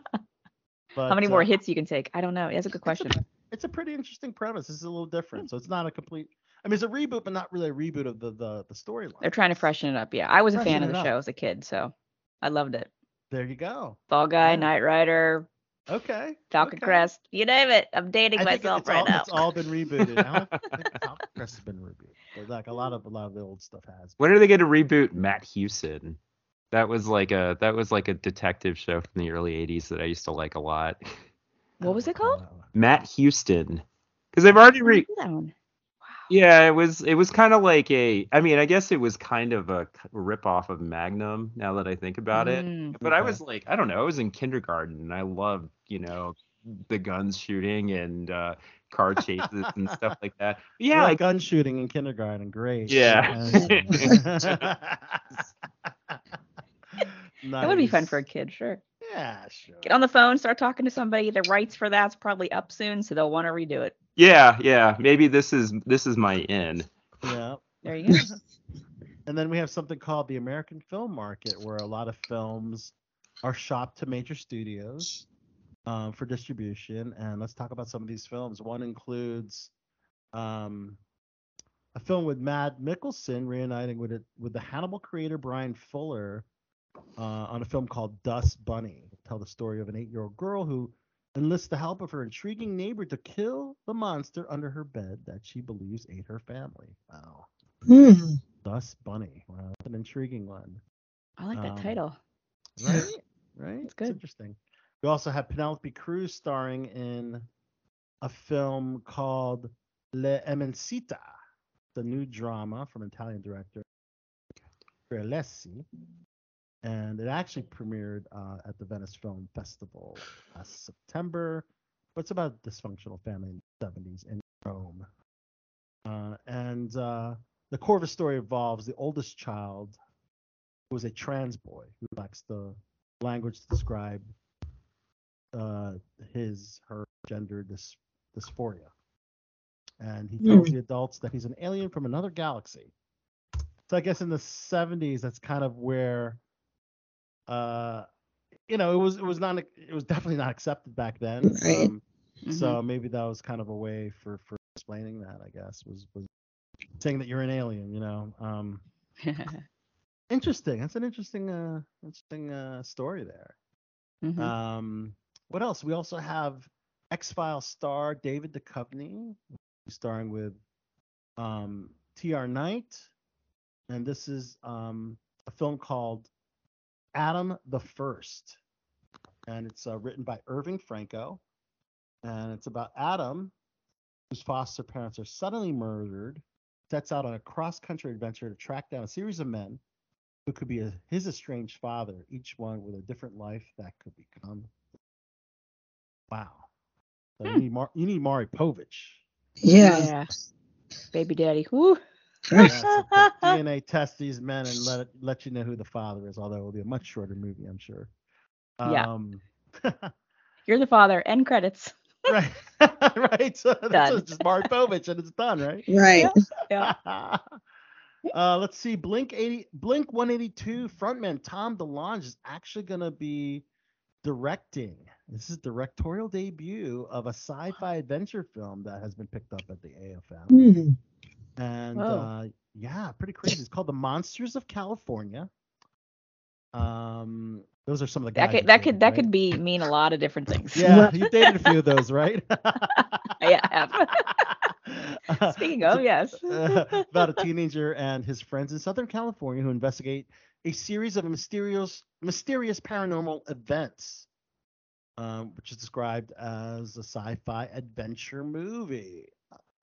But, many more uh, hits you can take. I don't know. That's a good question. It's a pretty interesting premise. This is a little different, so it's not a complete. I mean, it's a reboot, but not really a reboot of the the, the storyline. They're trying to freshen it up. Yeah, I was a fan of the up. show as a kid, so I loved it. There you go. Fall Guy, Yeah. Knight Rider, Okay. Falcon okay. Crest, you name it. I'm dating I think myself it's right all, now. It's all been rebooted. I don't think Falcon Crest has been rebooted. But like a lot of a lot of the old stuff has. When are they going to reboot Matt Houston? That was like a that was like a detective show from the early '80s that I used to like a lot. What was it called? Matt Houston, because they've already re. That one. Yeah, it was it was kind of like a. I mean, I guess it was kind of a rip off of Magnum. Now that I think about it, Mm. but I was like, I don't know, I was in kindergarten and I loved, you know, the guns shooting and uh, car chases and stuff like that. Yeah, Yeah, I gun shooting in kindergarten. Great. Yeah. That would be fun for a kid, sure. Yeah, sure. Get on the phone, start talking to somebody. The rights for that's probably up soon, so they'll want to redo it. Yeah, yeah. Maybe this is this is my in. Yeah. There you go. And then we have something called the American Film Market, where a lot of films are shopped to major studios um, for distribution. And let's talk about some of these films. One includes um, a film with Mads Mikkelsen reuniting with it with the Hannibal creator Bryan Fuller uh, on a film called Dust Bunny. Tell the story of an eight-year-old girl who enlists the help of her intriguing neighbor to kill the monster under her bed that she believes ate her family. Wow. Hmm. Dust Bunny. Wow, that's an intriguing one. I like that Um, title. Right? right? It's good. interesting. We also have Penelope Cruz starring in a film called L'Immensità, the new drama from Italian director Alessi. And it actually premiered uh, at the Venice Film Festival last September. But it's about a dysfunctional family in the 70s in Rome. Uh, and uh, the core of the story involves the oldest child who is a trans boy who lacks the language to describe uh, his her gender dys- dysphoria. And he tells the adults that he's an alien from another galaxy. So I guess in the 70s, that's kind of where, uh, you know, it was it was not it was definitely not accepted back then. Right. Um, so maybe that was kind of a way for for explaining that. I guess was was saying that you're an alien. You know. Um, interesting. That's an interesting, uh, interesting uh, story there. Mhm. Um, what else? We also have X Files star David Duchovny, starring with um, T.R. Knight, and this is um, a film called Adam the First, and it's uh, written by Irving Franco, and it's about Adam, whose foster parents are suddenly murdered, sets out on a cross-country adventure to track down a series of men who could be a, his estranged father, each one with a different life that could become. Wow. So you need Mar- you need Maury Povich. Yeah. Yeah. Baby daddy. Woo. Yeah, DNA test these men and let it, let you know who the father is. Although it will be a much shorter movie, I'm sure. Yeah. Um, You're the father. End credits. right. right. So Done. that's just Maury Povich and it's done, right? Right. Yeah. uh, let's see. Blink 80, Blink 182 frontman Tom DeLonge is actually going to be directing. This is directorial debut of a sci-fi adventure film that has been picked up at the AFM. Hmm. And Whoa. uh, yeah, pretty crazy. It's called The Monsters of California. Um, those are some of the guys. That could that dated, could that right? could be mean a lot of different things. Yeah, you dated a few of those, right? yeah. I have. Speaking of, yes. uh, about a teenager and his friends in Southern California who investigate a series of mysterious, mysterious paranormal events, um, which is described as a sci-fi adventure movie.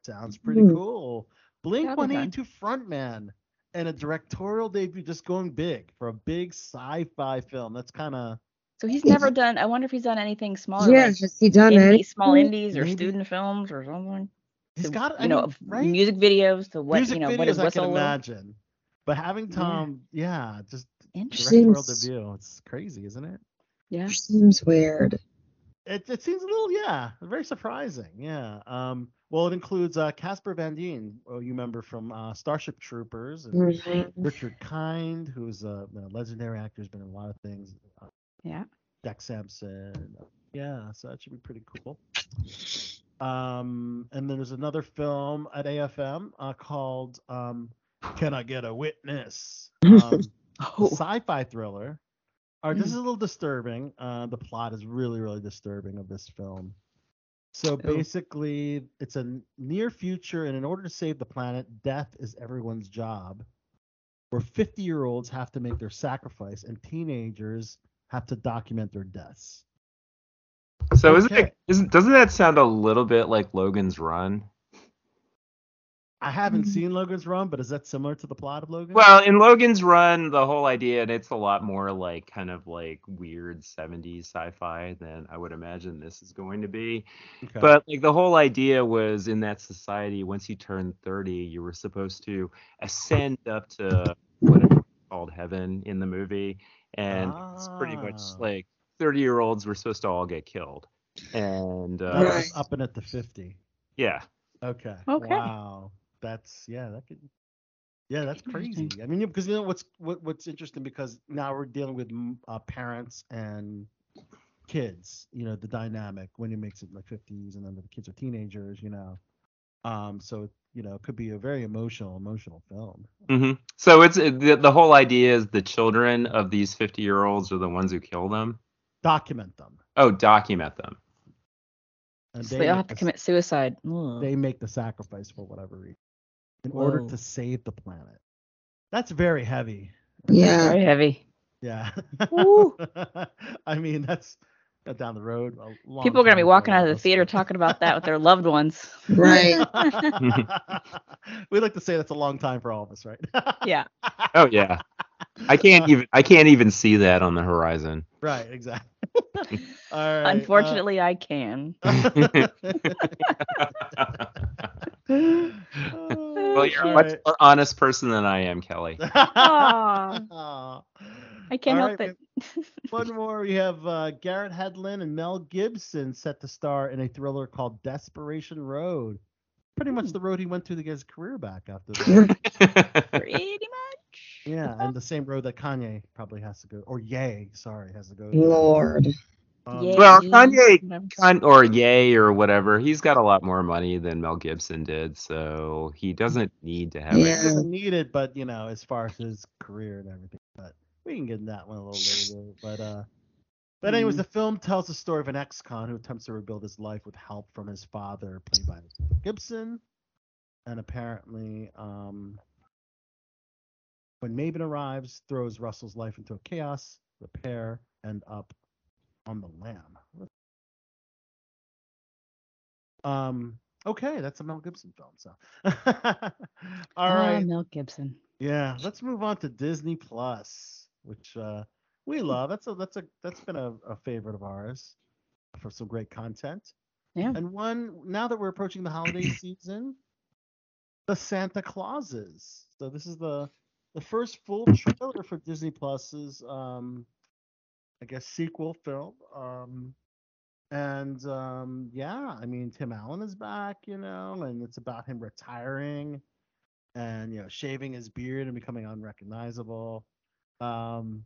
Sounds pretty Hmm. cool. Blink That'll be 182 frontman and a directorial debut, just going big for a big sci-fi film. That's kind of So he's never done. I wonder if he's done anything smaller. Yeah. like Has he done indie, any small indies or Maybe. student films or something. he's To, got. I you know, mean, right? music videos to what Music you know videos what his I can imagine, but having Tom, yeah, just Interesting. world Seems- debut. It's crazy, isn't it? Yeah. Seems weird. It, it seems a little, yeah, very surprising. Yeah. Um. Well, it includes uh, Casper Van Dien, well, you remember from uh, Starship Troopers, and. Richard Kind, who's a, a legendary actor, has been in a lot of things. Uh, Yeah. Jack Samson. Yeah, so that should be pretty cool. Um, and then there's another film at AFM uh, called um, "Can I Get a Witness?" Um, Oh. sci-fi thriller. All right, this is a little disturbing. Uh, the plot is really, really disturbing of this film. So basically, it's a near future, and in order to save the planet, death is everyone's job. Where 50 year olds have to make their sacrifice, and teenagers have to document their deaths. So isn't it isn't doesn't that sound a little bit like Logan's Run? I haven't seen Logan's Run, but is that similar to the plot of Logan? Well, in Logan's Run, the whole idea, and it's a lot more like kind of like weird 70s sci-fi than I would imagine this is going to be. Okay. But like the whole idea was in that society, once you turned 30, you were supposed to ascend up to whatever it's called heaven in the movie, and it's pretty much Ah. like 30 year olds were supposed to all get killed. And uh, That Right. was upping it to 50. yeah, Okay. Okay. Wow. That's yeah. That could. Yeah, that's crazy. I mean, because you know what's what, what's interesting because now we're dealing with uh, parents and kids. You know, the dynamic when it makes it like 50s and then the kids are teenagers. You know, um, so you know, it could be a very emotional, emotional film. Mm-hmm. So it's the, the whole idea is the children of these 50 year olds are the ones who kill them. Document them. Oh, document them. And So they all have to commit suicide. Ugh. They make the sacrifice for whatever reason in order to save the planet. That's very heavy. Yeah. Very heavy. Yeah. I mean, that's down the road. a long People are gonna be walking out of the theater talking about that with their loved ones. Right. we like to say that's a long time for all of us, right? Yeah. Oh yeah. I can't even I can't even see that on the horizon. right, exactly. all right. uh, Unfortunately, I can. Well, you're a much more honest person than I am, Kelly. Aw. I can't All help right, it. One more. We have uh, Garrett Hedlund and Mel Gibson set to star in a thriller called Desperation Road. Pretty much the road he went through to get his career back after that. Pretty much. yeah, and the same road that Kanye probably has to go, or Ye, sorry, has to go. to. Lord. Um, Yeah. well, Yeah, Kanye. Con- or Yay or whatever, he's got a lot more money than Mel Gibson did, so he doesn't need to have He it. Yeah. doesn't need it, but you know, as far as his career and everything. But we can get in that one a little later. But uh but anyways, the film tells the story of an ex-con who attempts to rebuild his life with help from his father, played by Gibson. And apparently, um when Maven arrives, throws Russell's life into a chaos, the pair end up on the lam. Um okay, that's a Mel Gibson film, so all Ah, right. Mel Gibson. Yeah, let's move on to Disney Plus, which uh, we love. That's a that's a that's been a, a favorite of ours for some great content. Yeah. And one now that we're approaching the holiday season, the Santa Clauses. So this is the the first full trailer for Disney Plus's um I guess sequel film. Um and um yeah, I mean Tim Allen is back, you know, and it's about him retiring and you know shaving his beard and becoming unrecognizable. Um,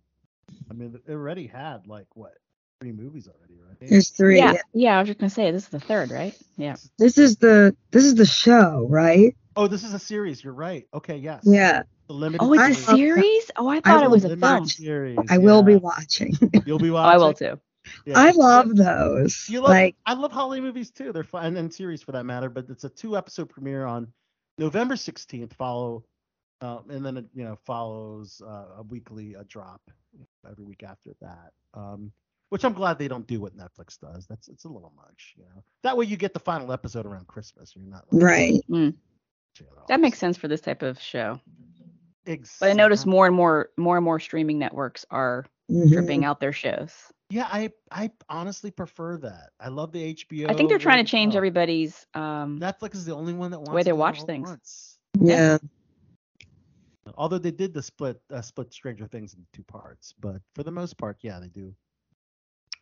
I mean, it already had like what three movies already, right? There's three. Yeah. Yeah, I was just gonna say this is the third, right? Yeah. This is the this is the show, right? Oh, this is a series. You're right. Okay, yes. Yeah. The limited. Oh, it's I a love that. series? Oh, I thought it was a limited film. Series, I will be watching. You'll be Oh, watching. I will too. Yeah. I love those. You love, like I love holiday movies too. They're fun and series for that matter. But it's a two episode premiere on November 16th. Follow, uh, and then it you know follows uh, a weekly a drop every week after that. Um, which I'm glad they don't do what Netflix does. That's it's a little much, you know. That way you get the final episode around Christmas. You're not like, right. Mm. That makes sense for this type of show. Exactly. But I notice more and more more and more streaming networks are Mhm. dripping out their shows. Yeah, I I honestly prefer that. I love the HBO. I think they're trying to change Oh, everybody's um Netflix is the only one that wants way they do watch things. once. Yeah. Although they did the split uh, split Stranger Things into two parts, but for the most part, yeah, they do.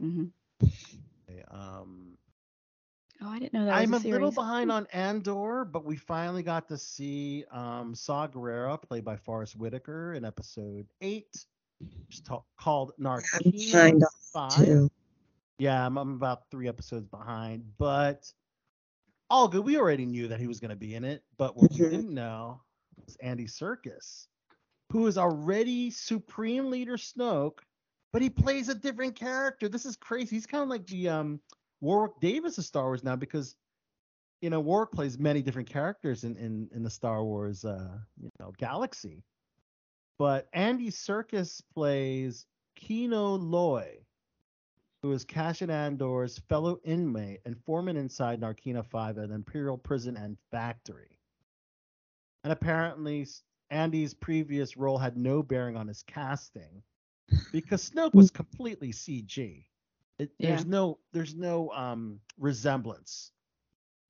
Mm-hmm. They, um, Oh, I didn't know that. I'm a a, little behind on Andor, but we finally got to see um, Saw Gerrera, played by Forest Whitaker, in episode eight, which is ta- called I'm behind Five. Yeah, I'm, I'm about three episodes behind, but all good. We already knew that he was going to be in it, but what we Mhm. didn't know was Andy Serkis, who is already Supreme Leader Snoke, but he plays a different character. This is crazy. He's kind of like the um Warwick Davis is Star Wars now because you know Warwick plays many different characters in in, in the Star Wars uh, you know galaxy. But Andy Serkis plays Kino Loy, who is Cassian Andor's fellow inmate and foreman inside Narkina 5 at an Imperial prison and factory. And apparently, Andy's previous role had no bearing on his casting because Snoke was completely CG. It, Yeah. There's no there's no um, resemblance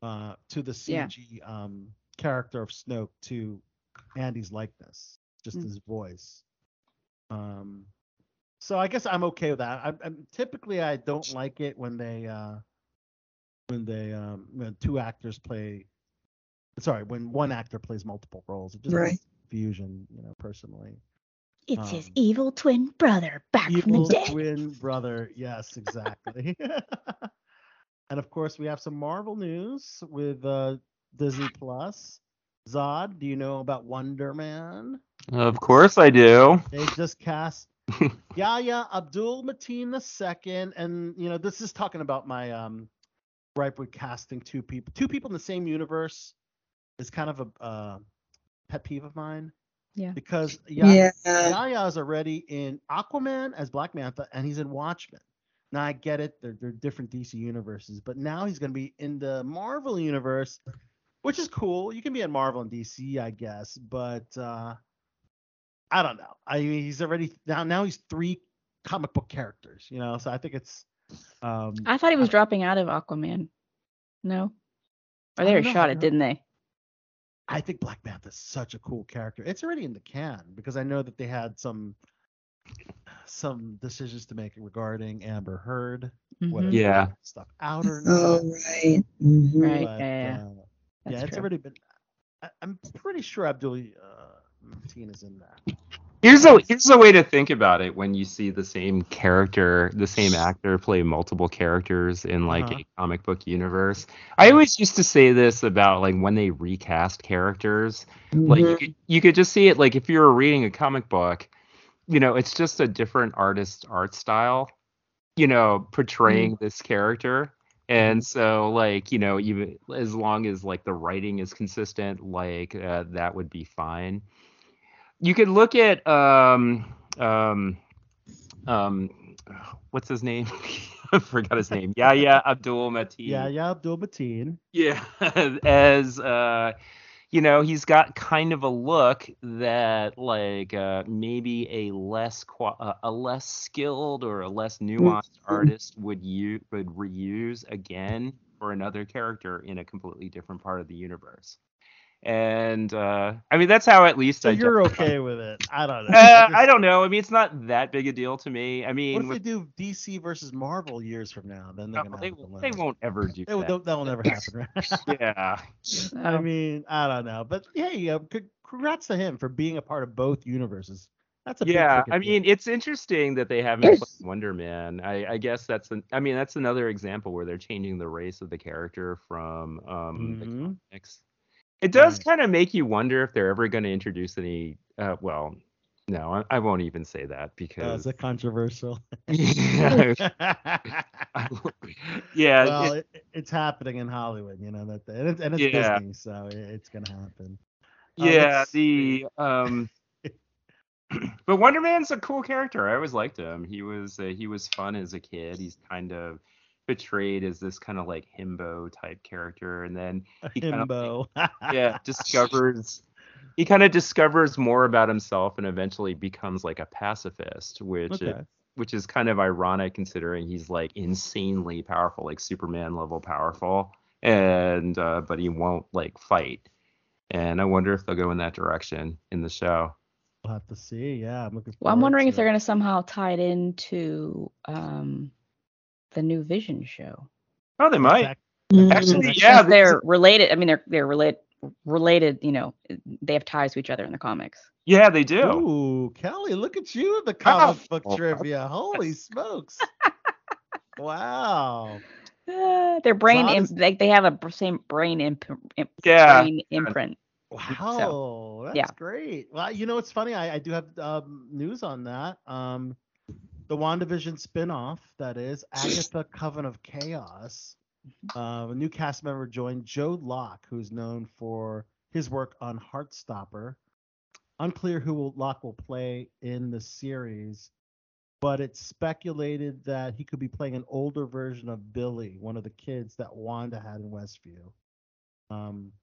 uh, to the Yeah. CG um, character of Snoke to Andy's likeness, just Mm. his voice. Um, so I guess I'm okay with that. I, I'm typically I don't like it when they uh, when they um, when two actors play. Sorry, when one actor plays multiple roles. It just Right. confusion, you know, personally. It's his Um, evil twin brother back from the dead. Evil twin brother. Yes, exactly. and of course, we have some Marvel news with uh, Disney Plus. Zod, do you know about Wonder Man? Of course I do. They just cast Yahya Abdul Mateen II, and you know this is talking about my um gripe with casting two people, two people in the same universe is kind of a uh, pet peeve of mine. Yeah. Because Yahya, Yeah. Yahya is already in Aquaman as Black Manta, and he's in Watchmen. Now I get it; they're they're different DC universes, but now he's going to be in the Marvel universe, which is cool. You can be in Marvel and DC, I guess, but uh, I don't know. I mean, he's already now now he's three comic book characters, you know. So I think it's um I thought he was dropping out of Aquaman. No. Or they were shot I it, didn't they? I think Black Manta's such a cool character. It's already in the can because I know that they had some some decisions to make regarding Amber Heard, whether Mhm. they Yeah. let stuff out or not. Oh, right. Mhm. Right. but, yeah, yeah, uh, yeah, it's true. already been. I, I'm pretty sure Abdul uh, Mateen is in that. Here's a here's a way to think about it when you see the same character, the same actor play multiple characters in like Uh-huh. a comic book universe. I always used to say this about like when they recast characters, like you could, you could just see it like if you were reading a comic book, you know, it's just a different artist art style, you know, portraying this character. And so like, you know, even as long as like the writing is consistent, like uh, that would be fine you could look at um um um what's his name? I forgot his name. Yeah, yeah, Abdul Mateen. Yeah, yeah, Abdul Mateen. Yeah, as uh you know, he's got kind of a look that like uh maybe a less qua- uh, a less skilled or a less nuanced artist would use would reuse again for another character in a completely different part of the universe. And uh I mean that's how at least So I you're justify- okay with it? I don't know. uh, I don't know. I mean, it's not that big a deal to me. I mean, What mean, if with, they do DC versus Marvel years from now? Then they're no, gonna they, have they won't ever do They will- that. that will never happen, right? Yeah. I mean, I don't know, but hey, uh, c- congrats to him for being a part of both universes. That's a big Yeah, freaking I deal. mean, it's interesting that they haven't put Wonder Man. I, I guess that's an, I mean, that's another example where they're changing the race of the character from um the Mhm. comics. It does Right. kind of make you wonder if they're ever going to introduce any. Uh, well, no, I, I won't even say that because is because. it controversial? yeah, yeah, well, it- it, it's happening in Hollywood, you know that, and it's, and it's Yeah. Disney, so it- it's gonna happen. Uh, yeah. The um, but Wonder Man's a cool character. I always liked him. He was uh, he was fun as a kid. He's kind of portrayed as this kind of like himbo type character, and then he kind of Himbo. yeah discovers he kind of discovers more about himself and eventually becomes like a pacifist, which is, which is kind of ironic considering he's like insanely powerful, like Superman level powerful, and uh, but he won't like fight. And I wonder if they'll go in that direction in the show. We'll have to see. Yeah, I'm looking. Well, I'm wondering to if they're going to somehow tie it into um, the new Vision show. Oh, they might. Zach- Mhm. Actually, yeah. they're related. I mean, they're they're related. Related, you know, they have ties to each other in the comics. Yeah, they do. Ooh, Kelly, look at you with the comic book Oh. trivia. Holy smokes! wow. Uh, their brain, Zod imp- is- like they have a same brain imp- imp- Yeah. brain imprint. Wow, that's yeah. great. Well, you know, it's funny. I, I do have um, news on that. Um, the WandaVision spin-off that is Agatha Coven of Chaos. Uh, a new cast member joined Joe Locke, who's known for his work on Heartstopper. Unclear who will, Locke will play in the series, but it's speculated that he could be playing an older version of Billy, one of the kids that Wanda had in Westview. Um,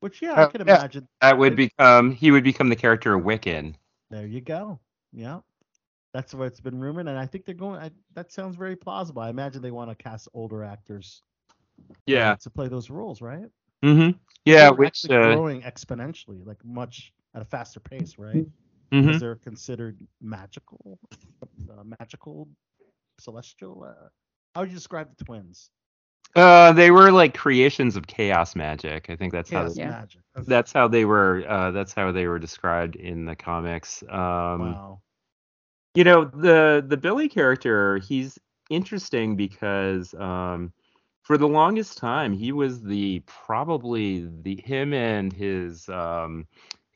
which yeah, I Oh, can yeah. imagine. That would become he would become the character of Wiccan. There you go. Yeah. That's what's been rumored, and I think they're going. I, that sounds very plausible. I imagine they want to cast older actors Yeah. to play those roles, right? Mm-hmm. Yeah, which actually uh, growing exponentially, like much at a faster pace, right? mhm. Because they're considered magical, uh, magical, celestial. Uh, how would you describe the twins? Uh, they were like creations of chaos magic. I think that's Chaos how Yeah. magic. Okay. that's how they were. Uh, that's how they were described in the comics. Um, wow. You know the the Billy character. He's interesting because um, for the longest time he was the probably the him and his um,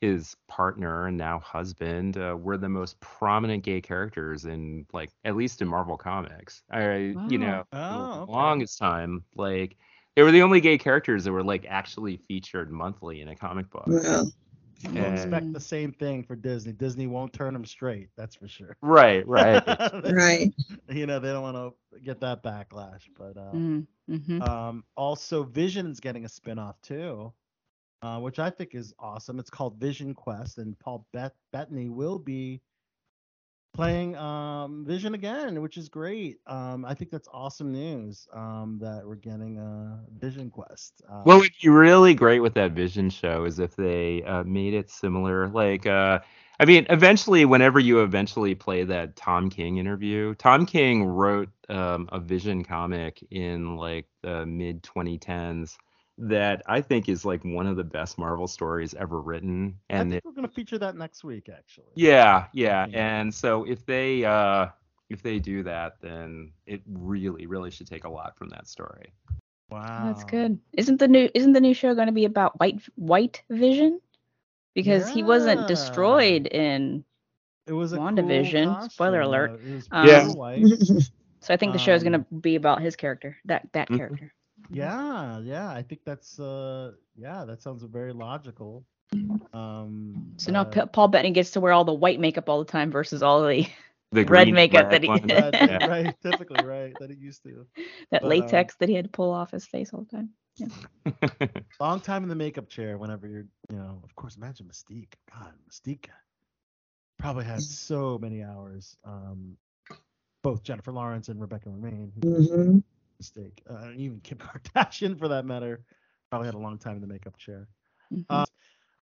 his partner and now husband uh, were the most prominent gay characters in like at least in Marvel comics. I you know Oh, the okay. longest time like they were the only gay characters that were like actually featured monthly in a comic book. Wow. Don't and- expect the same thing for Disney. Disney won't turn them straight. That's for sure. Right, right. Right. you know they don't want to get that backlash, but uh, Mm, hmm Um, also, Vision's getting a spin-off too, uh, which I think is awesome. It's called Vision Quest, and Paul Bet- Bettany will be playing um, Vision again, which is great. Um, I think that's awesome news um, that we're getting a Vision Quest. Um, What would be really great with that Vision show is if they uh, made it similar. Like, uh, I mean, eventually, whenever you eventually play that Tom King interview, Tom King wrote um, a Vision comic in like the mid 2010s that I think is like one of the best Marvel stories ever written. I And think it, we're gonna feature that next week, actually. yeah, yeah. Yeah. And so if they uh, if they do that, then it really, really should take a lot from that story. Wow. That's good. Isn't the new isn't the new show going to be about White White Vision? Because he wasn't destroyed in It was a WandaVision, Cool spoiler alert. uh, Um, Yeah. so I think the show is going Um, to be about his character, that that Mhm. character. Yeah, yeah, I think that's uh yeah, that sounds very logical. Um So now but- Pa- Paul Bettany gets to wear all the white makeup all the time versus all the The Red green makeup that he- one. Right, Yeah. right, typically right, that he used to. that But, um, latex that he had to pull off his face all the time. yeah. Long time in the makeup chair whenever you're, you know, of course, imagine Mystique. God, Mystique probably had so many hours. Um, both Jennifer Lawrence and Rebecca Romijn, who hmm Mystique, uh, and even Kim Kardashian for that matter, probably had a long time in the makeup chair. Mhm. Uh,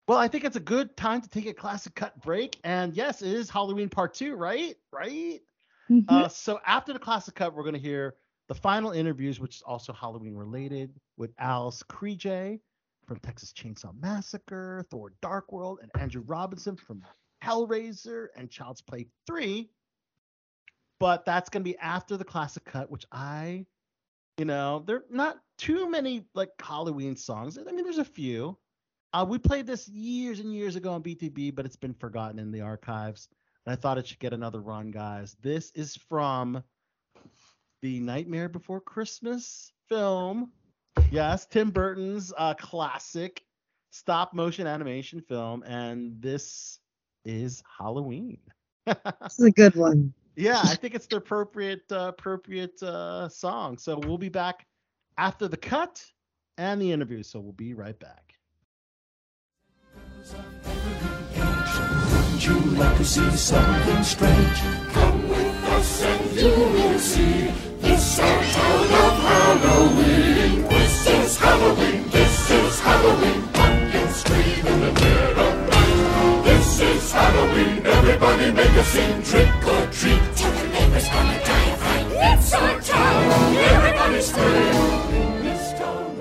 Well, I think it's a good time to take a classic cut break, and yes, it is Halloween part two, right? Right. Mhm. Uh, so after the classic cut, we're going to hear the final interviews, which is also Halloween related, with Alice Krige from Texas Chainsaw Massacre, Thor: Dark World, and Andrew Robinson from Hellraiser and Child's Play 3. But that's going to be after the classic cut, which I, you know, there are not too many like Halloween songs. I mean, there's a few. Uh, we played this years and years ago on BTB, but it's been forgotten in the archives. And I thought it should get another run, guys. This is from the Nightmare Before Christmas film. Yes, Tim Burton's uh, classic stop motion animation film. And this is Halloween. This is a good one. Yeah, I think it's the appropriate uh, appropriate uh, song. So we'll be back after the cut and the interview. So we'll be right back. Would you like to see something strange? Come with us and you will see. This our town of Halloween. This is Halloween. This is Halloween. Scream in the of night. This is Halloween. Everybody make a scene. Trick or treat. Tell gonna die of fright. It's our town. Everybody scream. This town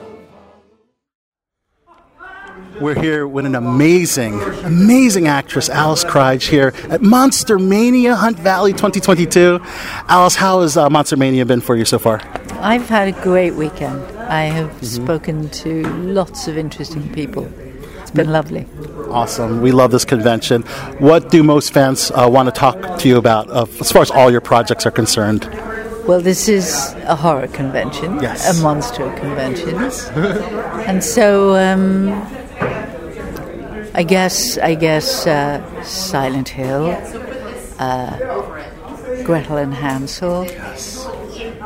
of We're here with an amazing, amazing actress, Alice Krige, here at Monster Mania Hunt Valley 2022. Alice, how has uh, Monster Mania been for you so far? I've had a great weekend. I have spoken to lots of interesting people. It's been lovely. Awesome. We love this convention. What do most fans uh, want to talk to you about uh, as far as all your projects are concerned? Well, this is a horror convention, Yes. a monster convention, and so um, I guess I guess uh, Silent Hill, uh, Gretel and Hansel,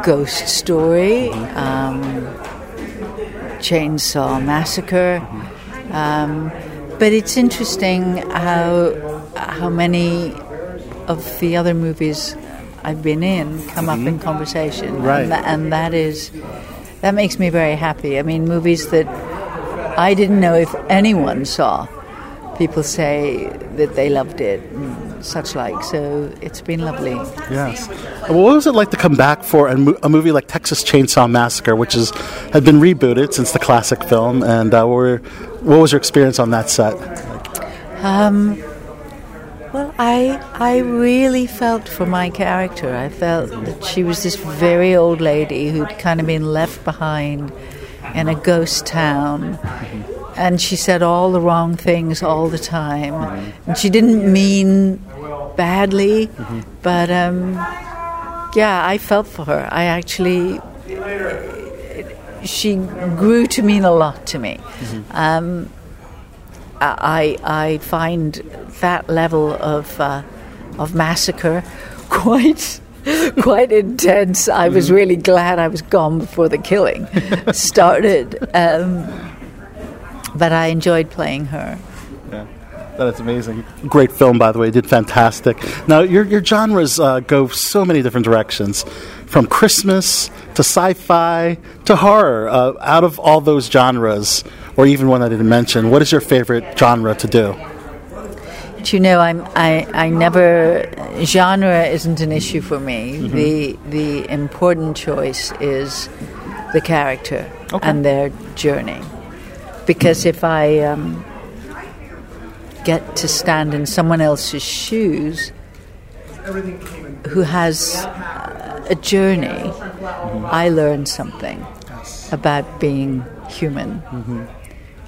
Ghost Story, um, Chainsaw Massacre. Um, but it's interesting how how many of the other movies I've been in come up in conversation, Right. And, tha- and that is that makes me very happy. I mean, movies that I didn't know if anyone saw. People say that they loved it and such like. So it's been lovely. Yes. Well, what was it like to come back for a, mo- a movie like Texas Chainsaw Massacre, which is had been rebooted since the classic film? And uh, were, what was your experience on that set? Um, well, I I really felt for my character. I felt that she was this very old lady who'd kind of been left behind in a ghost town, and she said all the wrong things all the time, and she didn't mean badly, but um, yeah, I felt for her. I actually. She grew to mean a lot to me. Um, I I find that level of uh, of massacre quite quite intense. I was really glad I was gone before the killing started, um, but I enjoyed playing her. Yeah. That is amazing. Great film, by the way. Did fantastic. Now, your, your genres uh, go so many different directions from Christmas to sci fi to horror. Uh, out of all those genres, or even one I didn't mention, what is your favorite genre to do? But you know, I'm I, I never genre isn't an issue for me. Mhm. The the important choice is the character and their journey. Because if I um, get to stand in someone else's shoes who has uh, a journey, I learn something about being human.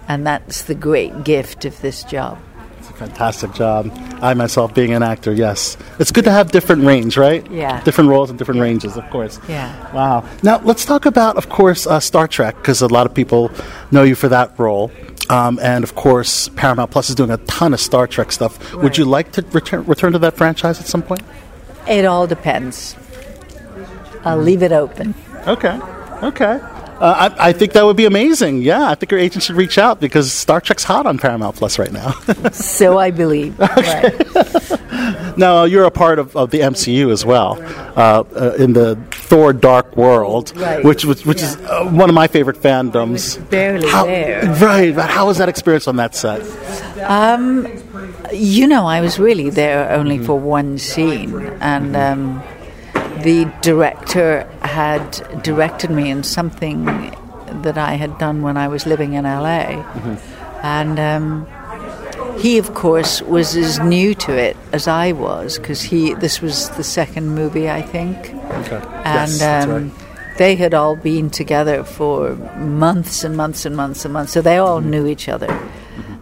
And that's the great gift of this job. It's a fantastic job. I myself, being an actor, yes. It's good to have different range, right? Yeah. Different roles and different ranges, of course. Yeah. Wow. Now, let's talk about, of course, uh, Star Trek, because a lot of people know you for that role. Um, and, of course, Paramount Plus is doing a ton of Star Trek stuff. Would you like to return, return to that franchise at some point? It all depends. I'll leave it open. Okay. Okay. Uh, I, I think that would be amazing. Yeah, I think your agent should reach out because Star Trek's hot on Paramount Plus right now. so I believe. now, uh, you're a part of, of the MCU as well, uh, uh, in the Thor Dark World, Right. which was which is uh, one of my favorite fandoms. Barely How- there. Right. but How was that experience on that set? Um, you know, I was really there only for one scene, and um, the director had directed me in something that I had done when I was living in LA, and um, he, of course, was as new to it as I was because he. This was the second movie, I think, Okay. and yes, um, right. they had all been together for months and months and months and months, so they all knew each other.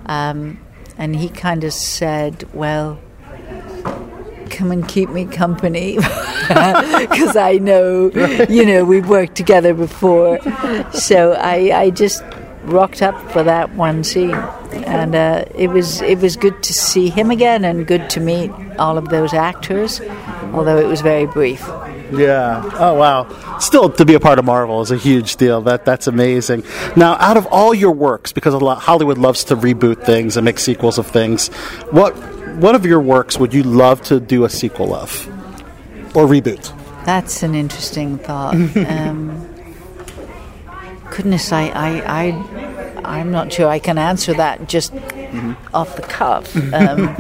Um, and he kind of said, "Well, come and keep me company," because I know, you know, we've worked together before. So I, I just rocked up for that one scene, and uh, it was it was good to see him again and good to meet all of those actors, although it was very brief. Yeah. Oh wow. Still, to be a part of Marvel is a huge deal. That that's amazing. Now, out of all your works, because a lot, Hollywood loves to reboot things and make sequels of things, what what of your works would you love to do a sequel of, or reboot? That's an interesting thought. um, goodness, I, I, I, I'm not sure I can answer that just off the cuff. Um,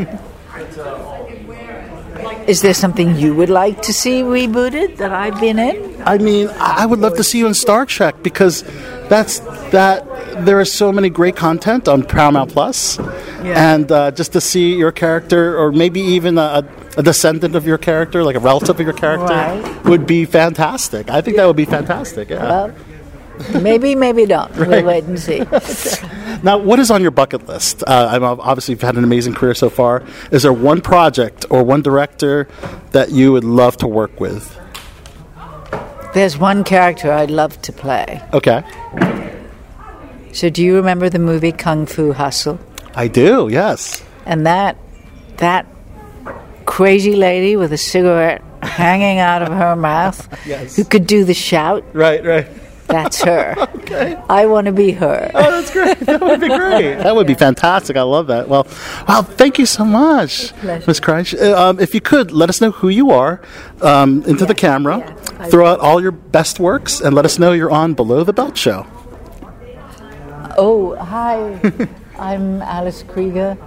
is there something you would like to see rebooted that I've been in? I mean, I would love to see you in Star Trek because that's that. There is so many great content on Paramount Plus, and uh, just to see your character, or maybe even a, a descendant of your character, like a relative of your character, Right. would be fantastic. I think that would be fantastic. Yeah. Well, maybe, maybe don't. We'll wait and see. Now, what is on your bucket list? Uh, I'm obviously you've had an amazing career so far. Is there one project or one director that you would love to work with? There's one character I'd love to play. Okay, So, do you remember the movie Kung Fu Hustle? I do. Yes. And that that crazy lady with a cigarette hanging out of her mouth, Yes. who could do the shout. Right, right. That's her. okay. I want to be her. Oh, that's great. That would be great. that would be fantastic. I love that. Well, wow, thank you so much, pleasure. Ms. Krige. Uh, Um, if you could, let us know who you are um, into the camera. I Throw out all your best works and let us know you're on Below the Belt Show. Oh, hi. I'm Alice Krige,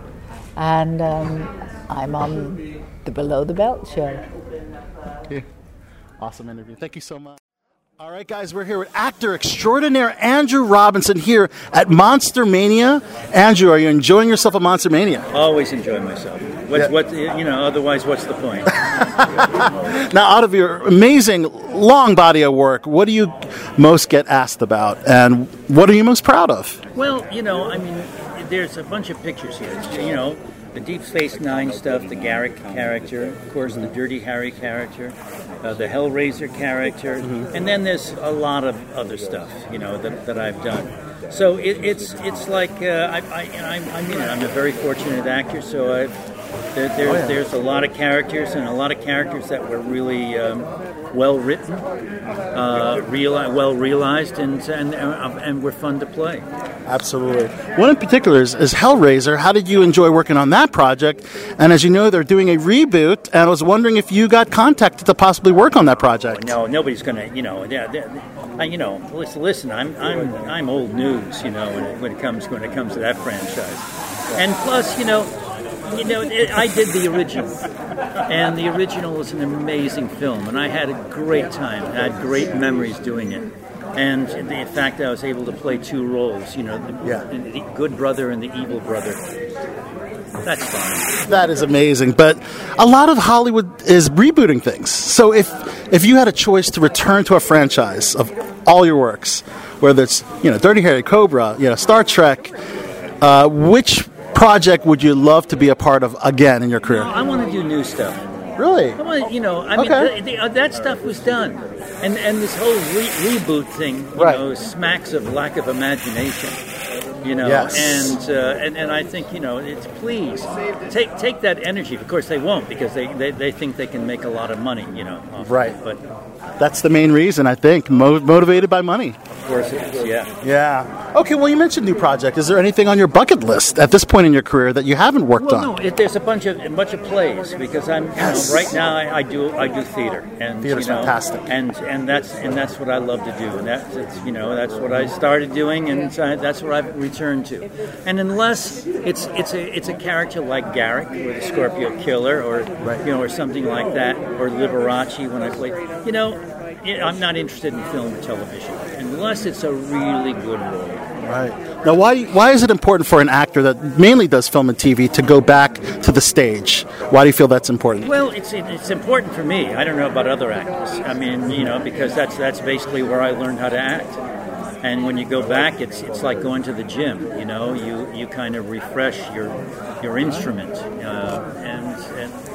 and um, I'm on the Below the Belt show. Awesome interview. Thank you so much. All right, guys, we're here with actor extraordinaire Andrew Robinson here at Monster Mania. Andrew, are you enjoying yourself at Monster Mania? Always enjoy myself. What's Yeah. what you know? Otherwise, what's the point? Now, out of your amazing long body of work, what do you most get asked about, and what are you most proud of? well, you know, I mean, there's a bunch of pictures here. You know, the Deep Space Nine stuff, the Garak character, of course, the Dirty Harry character, uh, the Hellraiser character, and then there's a lot of other stuff, you know, that, that I've done. So it, it's it's like uh, I, I, I, I mean, I'm a very fortunate actor, so I've there, there's, Oh, yeah. there's a lot of characters and a lot of characters that were really um, well written, uh, reali- well realized, and and uh, and were fun to play. Absolutely. One in particular is, is Hellraiser. How did you enjoy working on that project? And as you know, they're doing a reboot, and I was wondering if you got contacted to possibly work on that project. No, nobody's gonna, you know, yeah, yeah, I, you know, listen, listen, I'm I'm I'm old news, you know, when it, when it comes when it comes to that franchise, and plus, you know, you know, it, I did the original, and the original was an amazing film, and I had a great time, I had great memories doing it. And the fact that I was able to play two roles, you know, the, Yeah. the good brother and the evil brother, that's fine. That is amazing. But a lot of Hollywood is rebooting things. So if if you had a choice to return to a franchise of all your works, whether it's you know Dirty Harry, Cobra, you know Star Trek, uh, which project would you love to be a part of again in your career? I want to do new stuff. Really? I want, you know, I mean, Okay. the, the, uh, that stuff was done, and and this whole re- reboot thing, you Right. know, smacks of lack of imagination. You know, Yes. and, uh, and and I think you know, it's please take take that energy. Of course, they won't because they, they, they think they can make a lot of money. You know, Right. It. But That's the main reason I think, mo- motivated by money. Of course, it is. Yeah. Yeah. Okay. Well, you mentioned new project. Is there anything on your bucket list at this point in your career that you haven't worked Well, on? no, it, there's a bunch of a bunch of plays because I'm you know, right now I, I do I do theater and Theater's you know, fantastic. and and that's and that's what I love to do and that's it's, you know that's what I started doing and that's what I've returned to, and unless it's it's a it's a character like Garak or the Scorpio Killer or you know or something like that or Liberace when I played you know I'm not interested in film or television unless it's a really good role. Right. Now, why why is it important for an actor that mainly does film and TV to go back to the stage? Why do you feel that's important? Well, it's it's important for me. I don't know about other actors. I mean, you know, because that's that's basically where I learned how to act. And when you go back, it's it's like going to the gym. You know, you you kind of refresh your your instrument, uh, and and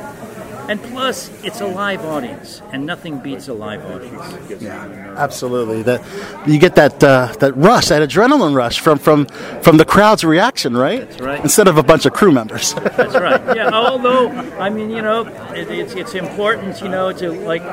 and plus it's a live audience, and nothing beats a live audience. Yeah, Absolutely. That you get that uh, that rush, that adrenaline rush from from from the crowd's reaction, right? That's right. Instead of a bunch of crew members. That's right. Yeah. Although I mean, you know, it, it's it's important, you know, to like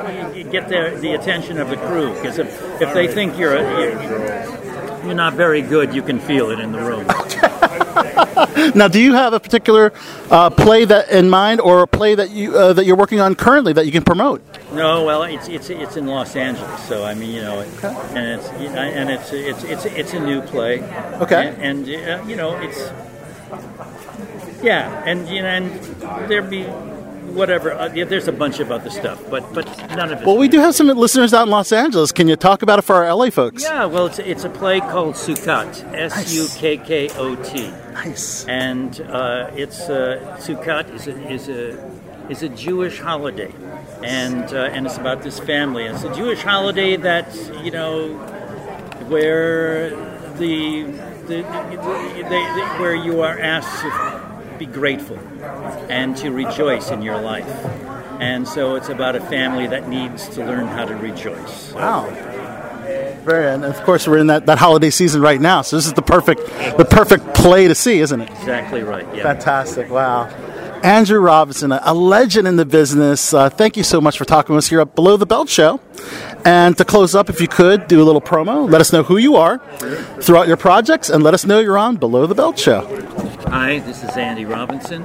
get the the attention of the crew because if if they think you're a, you're, you're not very good, you can feel it in the room. now, do you have a particular uh, play that in mind, or a play that you uh, that you're working on currently that you can promote? No, well, it's it's it's in Los Angeles, so I mean, you know, and it's and it's it's it's it's a new play. Okay. And, and uh, you know, it's yeah, and you know, and there be whatever. Uh, yeah, there's a bunch of other stuff, but but none of it. Well, we do have some listeners out in Los Angeles. Can you talk about it for our LA folks? Yeah, well, it's, it's a play called Sukkot, S U K K O T. Nice. And uh, it's uh, Sukkot is a, is a is a Jewish holiday, and uh, and it's about this family. It's a Jewish holiday that you know where the the, the, the, the, where you are asked to be grateful and to rejoice in your life. And so it's about a family that needs to learn how to rejoice. Wow. Very, and of course we're in that, that holiday season right now, so this is the perfect the perfect play to see, isn't it? Exactly right. Yeah. Fantastic! Wow. Andrew Robinson, a, legend in the business. Uh, thank you so much for talking with us here at Below the Belt Show. And to close up, if you could, do a little promo. Let us know who you are throughout your projects, and let us know you're on Below the Belt Show. Hi, this is Andy Robinson.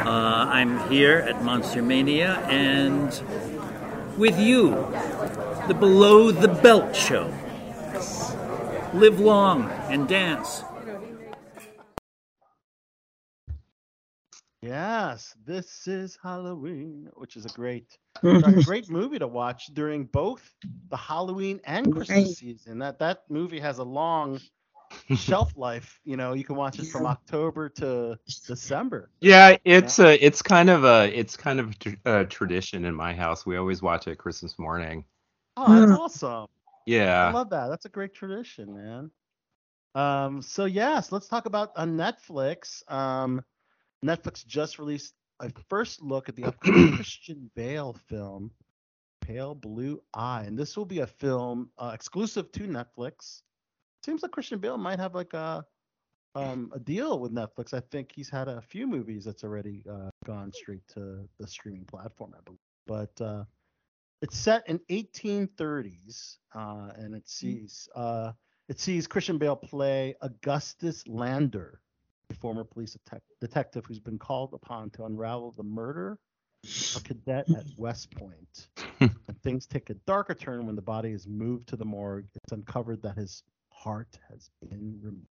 Uh, I'm here at Monster Mania and with you, the Below the Belt Show. Live long and dance. Yes, this is Halloween, which is a great, a great movie to watch during both the Halloween and Christmas Right. season. That that movie has a long shelf life. You know, you can watch it from October to December. Yeah, it's a it's kind of a it's kind of a tradition in my house. We always watch it Christmas morning. Oh, that's awesome. Yeah, I love that. That's a great tradition, man. Um, so yes, let's talk about on Netflix. Um, Netflix just released a first look at the upcoming Christian Bale film, Pale Blue Eye, and this will be a film uh, exclusive to Netflix. Seems like Christian Bale might have like a um, a deal with Netflix. I think he's had a few movies that's already uh, gone straight to the streaming platform, I believe. But uh, it's set in 1830s, uh, and it sees uh, it sees Christian Bale play Augustus Landor, a former police detec- detective who's been called upon to unravel the murder of a cadet at West Point. and things take a darker turn when the body is moved to the morgue. It's uncovered that his heart has been removed.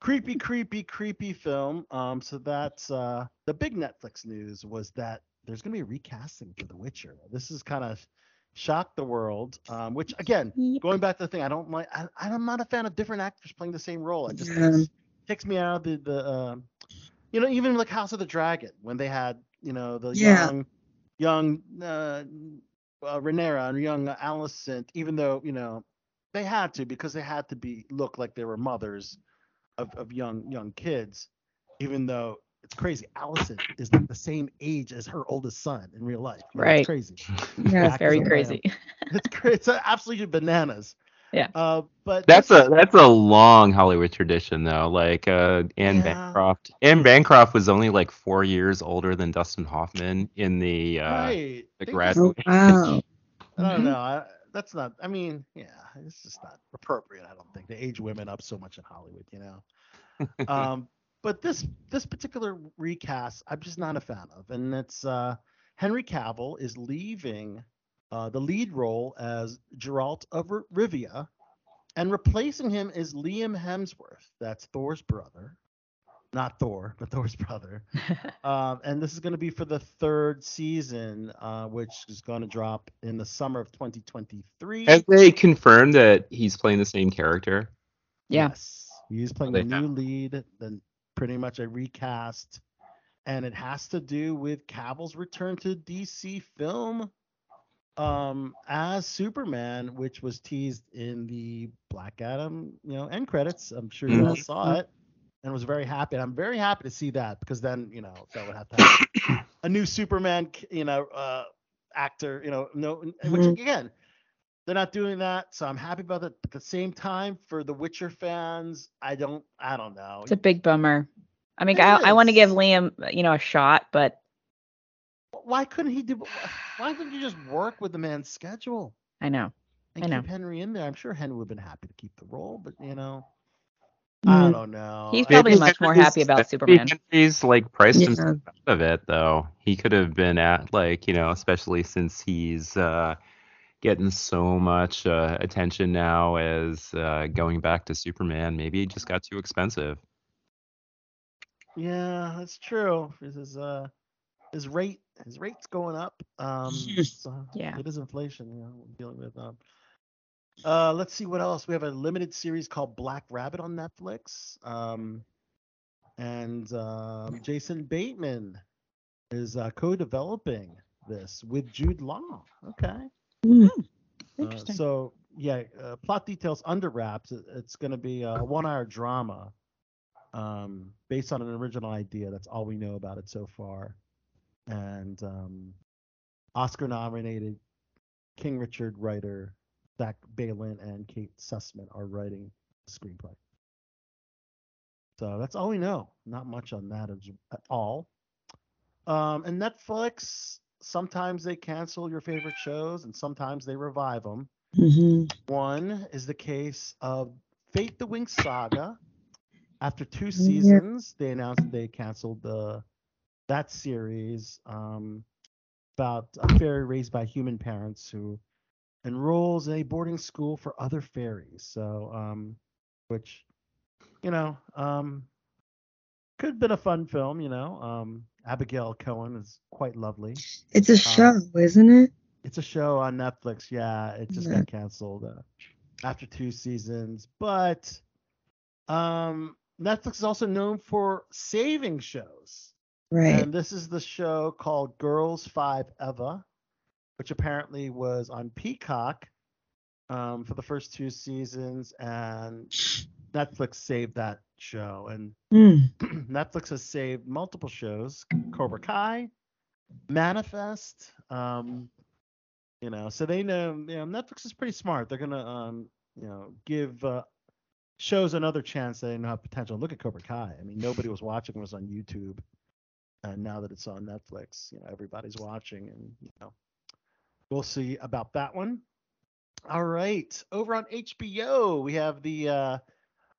Creepy, creepy, creepy film. Um, so that's uh, the big Netflix news was that there's going to be a recasting for The Witcher. This is kind of shocked the world. Um, which again, going back to the thing, I don't like. I, I'm not a fan of different actors playing the same role. It just Yeah. takes, takes me out of the the. Um, you know, even like House of the Dragon when they had you know the Yeah. young, young uh, uh, Rhaenyra and young Alicent, even though you know they had to because they had to be look like they were mothers of, of young young kids, even though it's crazy. Allison is like the same age as her oldest son in real life. You Right. It's crazy. Yeah, it's very crazy. It's cra- it's absolutely bananas. Yeah. Uh, but That's a that's a long Hollywood tradition though. Like uh Anne Yeah. Bancroft. Anne Bancroft was only like four years older than Dustin Hoffman in the uh right. the graduate. Wow. I don't know. I, that's not. I mean, yeah, it's just not appropriate. I don't think to age women up so much in Hollywood. You know. um, but this this particular recast, I'm just not a fan of, and it's uh, Henry Cavill is leaving uh, the lead role as Geralt of Rivia, and replacing him is Liam Hemsworth. That's Thor's brother, not Thor, but Thor's brother. um, and this is going to be for the third season, uh, which is going to drop in the summer of 2023. Have they confirmed that he's playing the same character? Yeah. Yes, he's playing they the new lead, then pretty much a recast, and it has to do with Cavill's return to DC film um as Superman, which was teased in the Black Adam, you know, end credits. I'm sure you all Mhm. saw it and was very happy. And I'm very happy to see that because then, you know, that would have to have a new Superman, you know, uh actor, you know, no which Mhm. again, they're not doing that, so I'm happy about it. At the same time, for the Witcher fans, I don't, I don't know. It's a big bummer. I mean, It I, I want to give Liam, you know, a shot, but Why couldn't he do? Why couldn't you just work with the man's schedule I know. and I know. keep Henry in there? I'm sure Henry would have been happy to keep the role, but you know, Mm. I don't know. He's probably just- much more happy about Superman. He's like priced Yeah. himself out of it though. He could have been at like you know, especially since he's uh, getting so much uh, attention now as uh, going back to Superman. Maybe it just got too expensive. Yeah, that's true. His uh, his rate, his rate's going up. Um, so Yeah. it is inflation. You know, we're dealing with. Um, uh, let's see what else. We have a limited series called Black Rabbit on Netflix. Um, and um, Jason Bateman is uh, co-developing this with Jude Law. Okay. mm-hmm Uh, Interesting. so yeah, uh, plot details under wraps. It- It's going to be a one-hour drama, um, based on an original idea. That's all we know about it so far. And um, Oscar-nominated King Richard writer Zach Baylin and Kate Susman are writing the screenplay. So that's all we know. Not much on that at all. Um, and Netflix, sometimes they cancel your favorite shows and sometimes they revive them. Mhm. One is the case of Fate the Winx Saga. After two seasons, they announced that they canceled the that series um, about a fairy raised by human parents who enrolls in a boarding school for other fairies. So, um, which, you know, um, could have been a fun film. You know, um, Abigail Cowen is quite lovely. It's a Um, show, isn't it? It's a show on Netflix. Yeah, it just Yeah. got canceled uh, after two seasons. But um, Netflix is also known for saving shows. Right. And this is the show called Girls Five Eva, which apparently was on Peacock um, for the first two seasons, and Netflix saved that show. And Mm. Netflix has saved multiple shows: Cobra Kai, Manifest. Um, you know, so they know. You know, Netflix is pretty smart. They're gonna, um, you know, give uh, shows another chance that they know have potential. Look at Cobra Kai. I mean, nobody was watching it was on YouTube, and now that it's on Netflix, you know, everybody's watching, and you know, we'll see about that one. All right, over on HBO, we have the uh,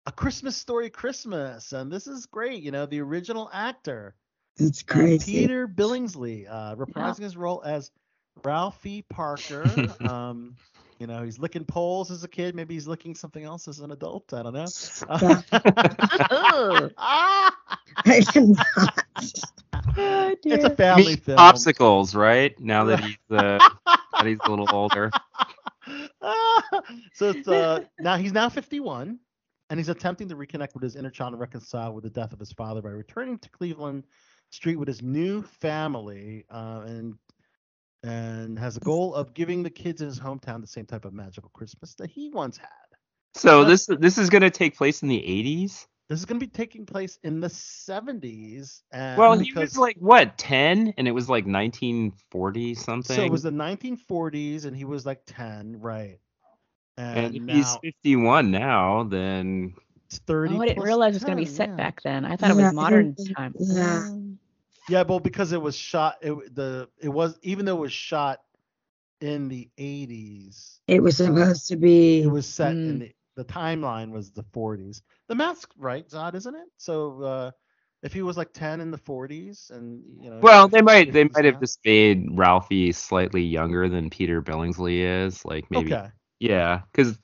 A Christmas Story Christmas, and this is great. You know, the original actor, It's uh, crazy. Peter Billingsley, uh, reprising his role as Ralphie Parker. um, you know, he's licking poles as a kid. Maybe he's licking something else as an adult. I don't know. I cannot. it's a family Meat film. popsicles, right? Now that he's uh, that he's a little older. so it's uh now he's now 51 and he's attempting to reconnect with his inner child and reconcile with the death of his father by returning to Cleveland Street with his new family uh, and and has a goal of giving the kids in his hometown the same type of magical Christmas that he once had. So this this is gonna take place in the 80s. This is going to be taking place in the 70s. And Well, he because, was like what 10, and it was like 1940 something. so it was the 1940s, and he was like 10, right? And, and if now he's 51 now, then it's 30. Oh, I didn't plus realize it was going to be set yeah. back then. I thought it Yeah, was modern I- time. Yeah. Yeah, well, because it was shot, it the it was even though it was shot in the 80s, It was supposed to be. it was set in Mm. the the timeline was the 40s. The math's right, Zod, isn't it? So uh, if he was like 10 in the 40s, and you know, well, they might they might have now- just made Ralphie slightly younger than Peter Billingsley is, like maybe. okay, Yeah, because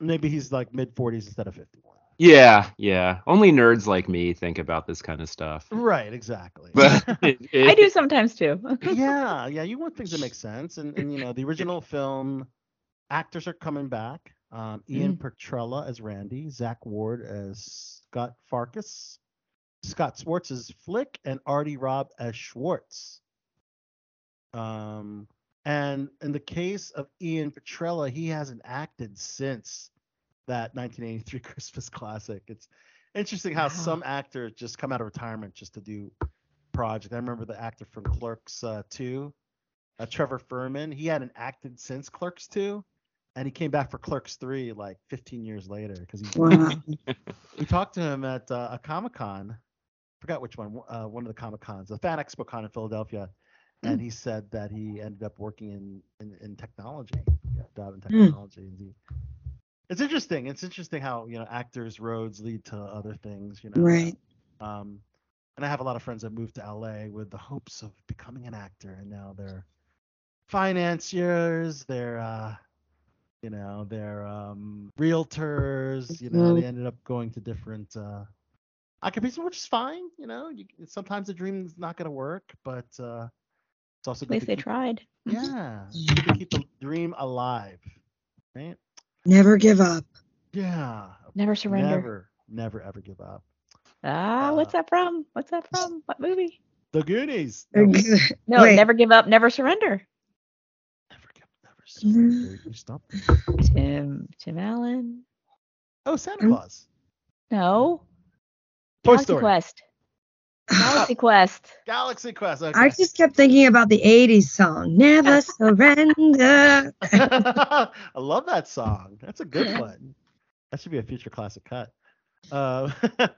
maybe he's like mid 40s instead of 51. yeah, yeah. Only nerds like me think about this kind of stuff. Right, exactly. But I do sometimes too. yeah, yeah, you want things that make sense, and and you know the original film actors are coming back. Um, Ian Petrella as Randy, Zach Ward as Scott Farkas, Scott Schwartz as Flick, and R.D. Robb as Schwartz. Um, and in the case of Ian Petrella, he hasn't acted since that 1983 Christmas classic. It's interesting how some actors just come out of retirement just to do project. I remember the actor from Clerks uh, 2, uh, Trevor Fehrman. He hadn't acted since Clerks 2, and he came back for Clerks 3 like 15 years later because he Wow. we talked to him at uh, a Comic Con. Forgot which one. Uh, one of the Comic Cons, the Fan Expo Con in Philadelphia, and he said that he ended up working in in, in technology, yeah, job in technology. And he, it's interesting. It's interesting how you know actors' roads lead to other things. You know, Right. um, and I have a lot of friends that moved to LA with the hopes of becoming an actor, and now they're financiers, they're uh, you know, they're um, realtors. You know, Mhm. they ended up going to different uh, occupations, which is fine. You know, you, sometimes the dream is not going to work, but uh, it's also At good least to they keep, tried. Yeah, good to keep the dream alive, right? Never give up. Yeah. Never surrender. Never, never, ever give up. Ah, what's that from? What's that from? What movie? The Goonies. No, Wait. never give up, never surrender. You stumped me. Tim Tim Allen. Oh, Santa Claus. No. Toy Galaxy Story. Quest. Galaxy Quest. Galaxy Quest. Okay. I just kept thinking about the 80s song, Never Surrender. I love that song. That's a good one. That should be a future classic cut. Uh,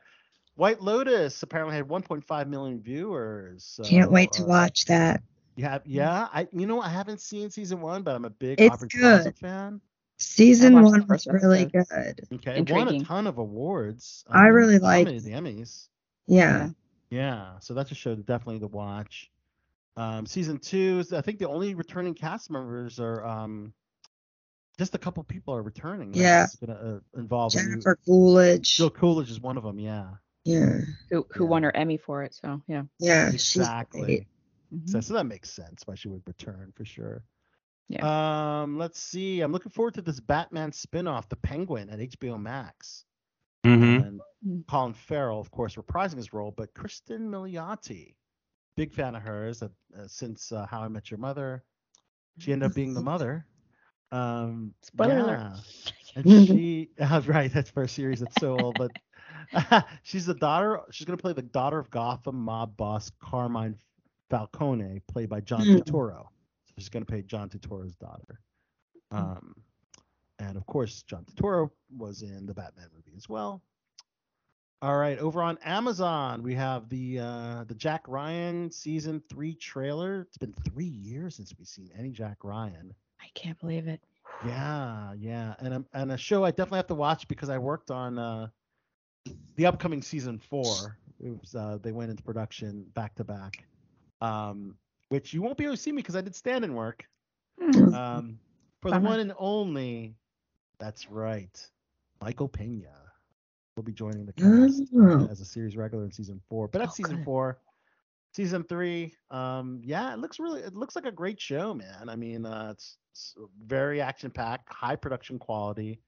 White Lotus apparently had 1.5 million viewers. So, Can't wait to uh, watch that. You have, yeah. I, you know, I haven't seen season one, but I'm a big It's Aubrey good. Plaza fan. Season one was really episode. good. Okay, it won a ton of awards. I um, really like the Emmys. Yeah. Yeah, so that's a show definitely to watch. Um, season two is I think the only returning cast members are um, just a couple people are returning. Yeah. That's gonna uh, involve a new- Jennifer Coolidge. Jill Coolidge is one of them. Yeah, Yeah. Who who won her Emmy for it? So yeah. Yeah. She's exactly. Great. So, so that makes sense why she would return for sure. Yeah. Um, let's see. I'm looking forward to this Batman spin-off, The Penguin, at HBO Max. Mm-hmm. And Colin Farrell, of course, reprising his role, but Cristin Milioti, big fan of hers uh, uh, since uh, How I Met Your Mother. She ended up being the mother. Um, Spoiler alert. yeah. And she, uh, right, that's for a series that's so old, but she's the daughter. She's gonna play the daughter of Gotham mob boss Carmine Falcone, played by John Hmm. Turturro. So she's gonna play John Turturro's daughter. Um, and of course, John Turturro was in the Batman movie as well. All right, over on Amazon, we have the uh, the Jack Ryan season three trailer. It's been three years since we've seen any Jack Ryan. I can't believe it. Yeah, yeah, and a, and a show I definitely have to watch because I worked on uh, the upcoming season four. It was uh, they went into production back to back, um, which you won't be able to see me because I did stand-in work. Hmm. Um, for the one and only, that's right, Michael Pena will be joining the cast Oh. as a series regular in season four. But that's Oh, season good. four. Season three, um, yeah, it looks really, it looks like a great show, man. I mean, uh, it's, it's very action packed, high production quality.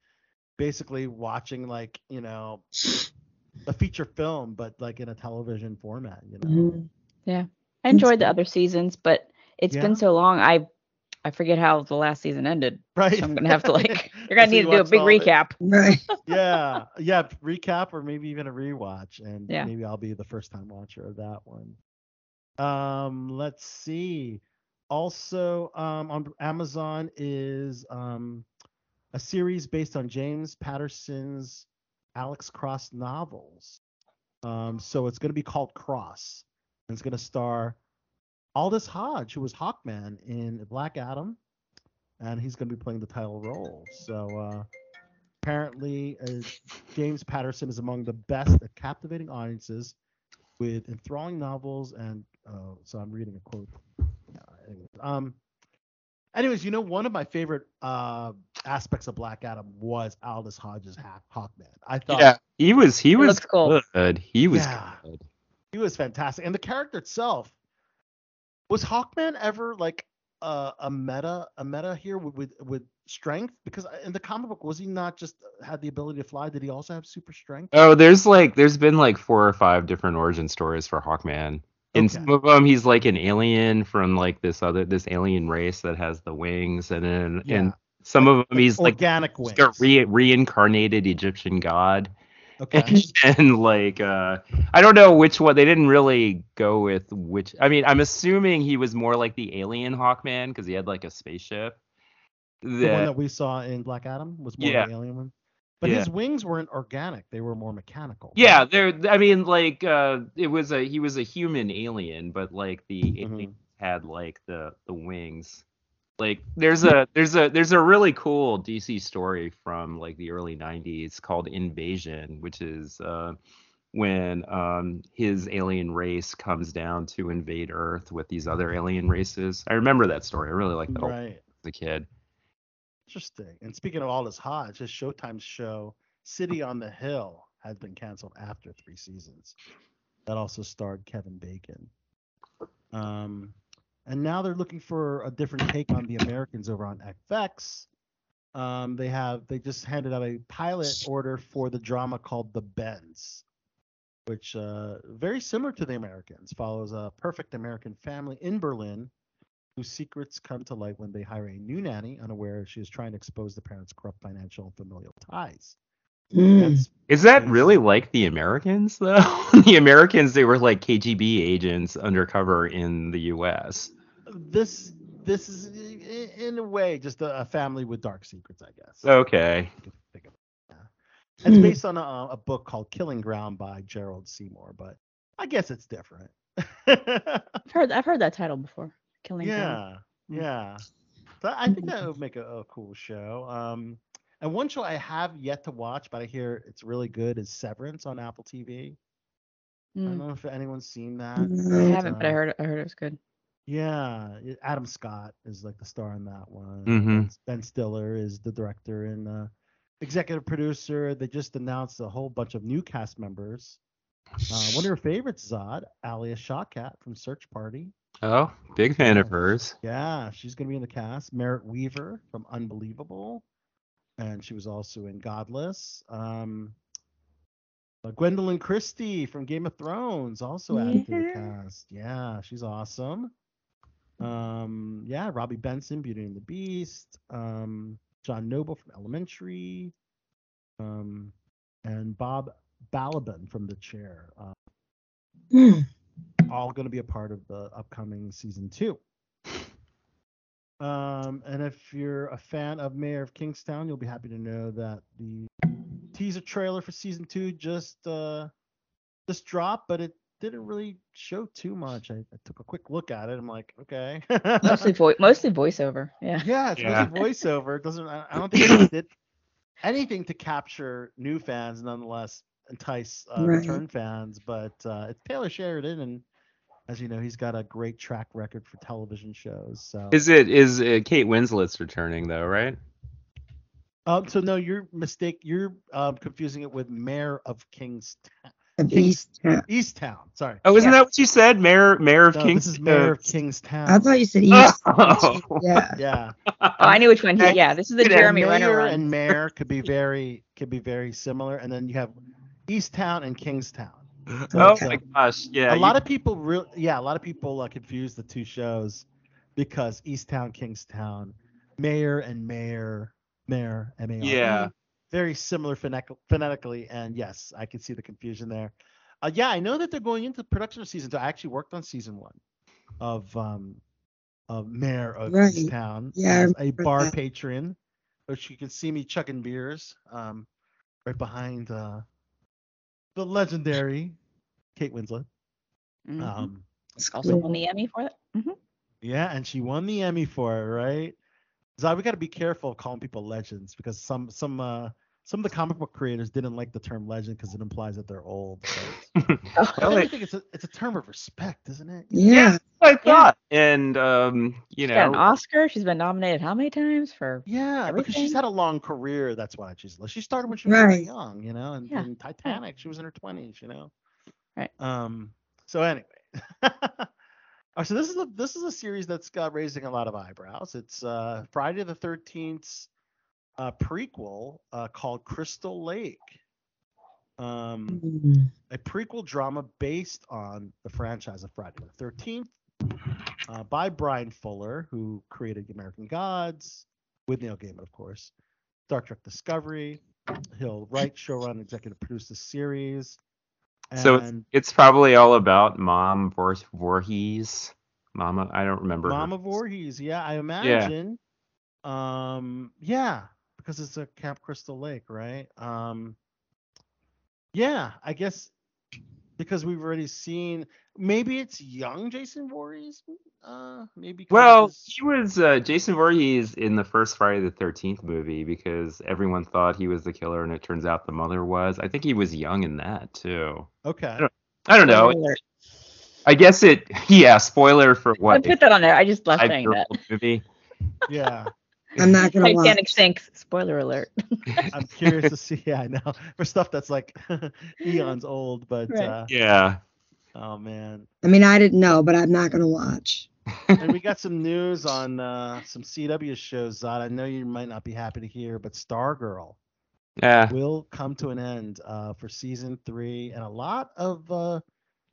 Basically, watching like you know a feature film, but like in a television format. You know, Mhm. Yeah. I enjoyed the other seasons, but it's Yeah. been so long. I I forget how the last season ended. right? So I'm gonna have to like you're gonna need to do a big all of it? recap. Right. yeah, yeah, recap or maybe even a rewatch, and Yeah. maybe I'll be the first time watcher of that one. Um, let's see. Also, um, on Amazon is um, a series based on James Patterson's Alex Cross novels. Um, so it's going to be called Cross, and it's going to star Aldis Hodge, who was Hawkman in Black Adam, and he's going to be playing the title role. So. Uh, apparently uh, James Patterson is among the best at captivating audiences with enthralling novels and uh, so I'm reading a quote. Um, anyways, you know one of my favorite uh, aspects of Black Adam was Aldis Hodge's ha- Hawkman. I thought Yeah, he was he was cool. good. He was Yeah. good. He was fantastic, and the character itself was Hawkman ever like uh, a meta a meta here with, with with strength because in the comic book was he not just uh, had the ability to fly did he also have super strength Oh, there's like there's been like four or five different origin stories for Hawkman. In Okay. some of them, he's like an alien from like this other this alien race that has the wings, and then Yeah. and some of them he's like organic wings got re- reincarnated Egyptian god. okay and like uh I don't know which one they didn't really go with which I mean I'm assuming he was more like the alien Hawkman because he had like a spaceship. the one That, that we saw in Black Adam was more Yeah. the alien one but Yeah. his wings weren't organic they were more mechanical yeah, there I mean like uh it was a he was a human alien, but like the Mm-hmm. alien had like the the wings. Like there's a there's a there's a really cool DC story from like the early 90s called Invasion, which is uh when um his alien race comes down to invade Earth with these other alien races. I remember that story. I really liked that right as a kid. interesting and speaking of Aldis Hodge his Showtime show City on the Hill has been canceled after three seasons that also starred Kevin Bacon um and now they're looking for a different take on the Americans over on FX. Um, they have they just handed out a pilot order for the drama called The Bends, which uh, very similar to the Americans follows a perfect American family in Berlin whose secrets come to light when they hire a new nanny, unaware she is trying to expose the parents' corrupt financial and familial ties. That's Is that really like the Americans though? the Americans they were like KGB agents undercover in the U.S. this this is in a way just a, a family with dark secrets, I guess. Okay. It's Hmm. based on a, a book called Killing Ground by Gerald Seymour, but I guess it's different. I've heard I've heard that title before. Killing yeah, Ground. yeah. So I think that would make a, a cool show. Um, and one show I have yet to watch, but I hear it's really good, is Severance on Apple TV. I don't Mm. know if anyone's seen that. I haven't, but I uh, heard I heard it was good. Yeah, Adam Scott is like the star in that one. Mhm. Ben- Ben Stiller is the director and uh, executive producer. They just announced a whole bunch of new cast members. Uh, one of your favorites, Zod, Alia Shawkat from Search Party. Oh, big fan of hers. Yeah, she's going to be in the cast. Merritt Wever from Unbelievable, and she was also in Godless. Um, uh, Gwendoline Christie from Game of Thrones also added to the cast. Yeah, she's awesome. Um, yeah, Robby Benson, Beauty and the Beast. Um, John Noble from Elementary. Um, and Bob Balaban from The Chair. Uh, Hmm. all going to be a part of the upcoming season two. Um, and if you're a fan of Mayor of Kingstown, you'll be happy to know that the teaser trailer for season two just uh just dropped, but it didn't really show too much. I, I took a quick look at it. I'm like, okay. Mostly vo- mostly voiceover. Yeah. Yeah, it's Yeah. mostly voiceover. It doesn't. I I don't think it did anything to capture new fans, nonetheless entice uh, Right. return fans. But uh, it's Taylor Sheridan, and as you know, he's got a great track record for television shows. So, Is it is uh, Kate Winslet's returning though, right? um, so no, you're mistake. You're um, confusing it with Mayor of Kingstown. Of Kings- Easttown. Easttown. Sorry. Oh, isn't Yeah. that what you said? Mayor Mayor of No, King. this is Mayor of Kingstown. I thought you said East. Oh. Yeah. yeah. Oh, I knew which one. He, yeah, this is the and Jeremy mayor Renner run. and mayor could be very could be very similar, and then you have Easttown and Kingstown. Oh So- my gosh, yeah. a you- lot of people really, yeah a lot of people uh, confuse the two shows because easttown kingstown mayor and mayor mayor m a r Yeah. very similar phonetic- phonetically and yes i can see the confusion there uh, yeah i know that they're going into production of season two i actually worked on season one of um of mayor of Right. easttown Yeah, as a bar that. patron which you can see me chugging beers um right behind uh the legendary kate winslet Mhm. um also won the Emmy for that. hmm yeah, and she won the Emmy for it, right? Zod, we got to be careful of calling people legends because some some uh some of the comic book creators didn't like the term legend because it implies that they're old. But I really think it's a it's a term of respect, isn't it? Yeah. I thought, and um, you She's got an know, Oscar. She's been nominated how many times for? Yeah, because she's had a long career. That's why she's she started when she was Right. young, you know, and Yeah. in Titanic she was in her twenties, you know. Right. Um. So anyway, Uh, so this is a this is a series that's got raising a lot of eyebrows. It's uh, Friday the Thirteenth uh, prequel uh, called Crystal Lake. Um, Mm. a prequel drama based on the franchise of Friday the Thirteenth, uh, by Bryan Fuller, who created American Gods with Neil Gaiman, of course. Star Trek Discovery. He'll write, showrun, executive produce the series. so it's, it's probably all about Mom Vor- Voorhees. Mama, I don't remember. her- Mama Voorhees, yeah, I imagine. Yeah. Um, yeah, because it's a Camp Crystal Lake, right? Um, yeah, I guess because we've already seen. Maybe it's young Jason Voorhees. Uh, maybe. 'cause Well, his- he was uh, Jason Voorhees in the first Friday the Thirteenth movie because everyone thought he was the killer, and it turns out the mother was. I think he was young in that too. okay. I don't, I don't know. Spoiler. I guess it. Yeah, spoiler for I what? put that on there. I just love saying that. movie. Yeah, I'm not gonna Titanic watch. sinks. Spoiler alert. I'm curious to see. Yeah, I know for stuff that's like eons old, but Right. uh, Yeah. oh man. I mean, I didn't know, but I'm not gonna watch. and we got some news on uh, some CW shows. Zod. I know you might not be happy to hear, but Stargirl Yeah. will come to an end uh, for season three, and a lot of uh,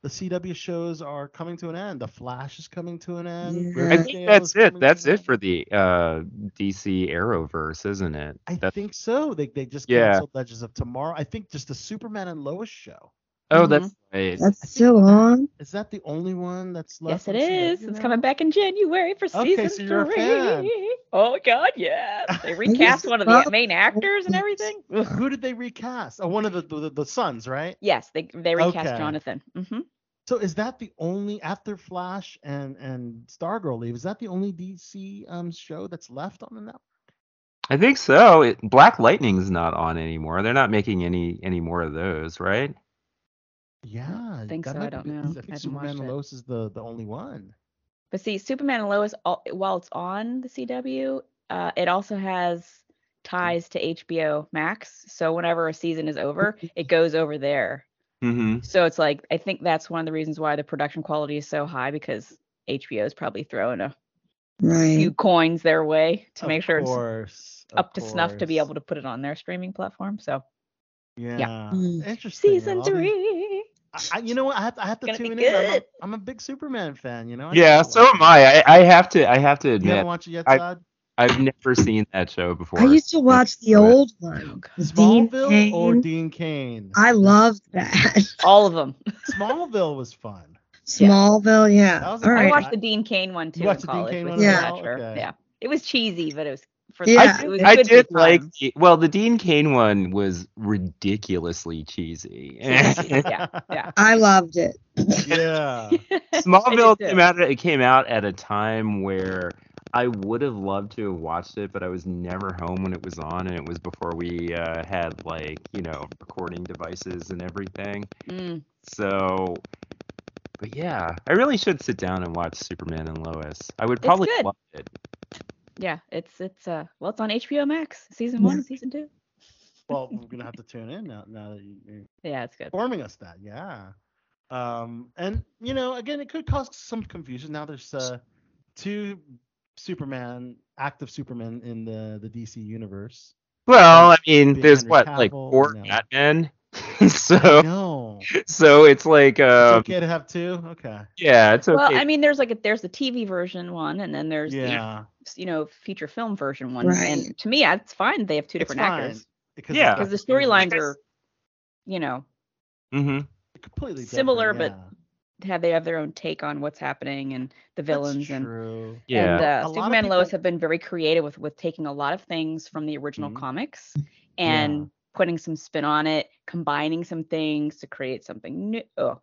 the CW shows are coming to an end. The Flash is coming to an end. Yeah. I think that's it. That's to an it for the uh, DC Arrowverse, isn't it? I That's- think so. They they just Yeah. canceled Legends of Tomorrow. I think just the Superman and Lois show. Oh, that's right. That's still on. Is that the only one that's left? Yes, it on CW is. It's now? coming back in January for Okay, season so you're a fan. Oh God, yeah! They recast one of the main actors and everything. Who did they recast? Oh, one of the the, the sons, right? Yes, they they recast Okay. Jonathan. hmm So is that the only after Flash and and Stargirl leave? Is that the only DC um show that's left on the network? I think so. It, Black Lightning's not on anymore. They're not making any any more of those, right? Yeah, I think so, I don't be- know. I I think haven't Superman watched and. Lois is the the only one. But see, Superman and Lois, al- while it's on the CW, uh, it also has ties to HBO Max. So whenever a season is over, it goes over there. Mm-hmm. So it's like I think that's one of the reasons why the production quality is so high because HBO is probably throwing a Right. few coins their way to Of make sure it's course, of up to snuff to be able to put it on their streaming platform. So Yeah, Mm. interesting. season All these- three. I, I- you know what? I have to, I have to tune in. I'm a, good. I'm a big Superman fan. You know. I Yeah, gotta so am I. I. I have to. I have to it. You admit, haven't watched it yet, Todd? I've never seen that show before. I used to watch the old one. with Dean Smallville or Dean Cain? I loved that. All of them. Smallville was fun. Smallville, yeah. That was a I right. watched the Dean Cain one too You watched in the Dean college Cain one as Heath well? Ledger. Okay. Yeah, it was cheesy, but it was for Yeah. it was I did like. Well, the Dean Cain one was ridiculously cheesy. yeah, yeah. I loved it. Yeah. Smallville came out. It came out at a time where I would have loved to have watched it, but I was never home when it was on, and it was before we uh, had like you know recording devices and everything. Mm. So, but yeah, I really should sit down and watch Superman and Lois. I would probably good. love it. Yeah, it's it's uh well it's on HBO Max season one season two. Well, we're gonna have to tune in now. Now that you, you're Yeah, it's good. informing us that, yeah. Um, and you know, again, it could cause some confusion. Now there's uh, two Superman, active Superman in the the DC universe. Well, I mean, there's Henry what like Cavill, four no. Batmen, so No, so it's like it's um, okay to have two. Okay. yeah, it's okay. Well, I mean, there's like a, there's the TV version one, and then there's Yeah. the you know feature film version one. Right. And to me, it's fine. They have two It's different fine, actors Because Yeah. because the storylines are, you know, hmm completely similar, different, but have they have their own take on what's happening and the villains That's and. Yeah. and uh, lot of Superman and Lois have been very creative with with taking a lot of things from the original Mhm. comics and Yeah. Putting some spin on it, combining some things to create something new. Oh,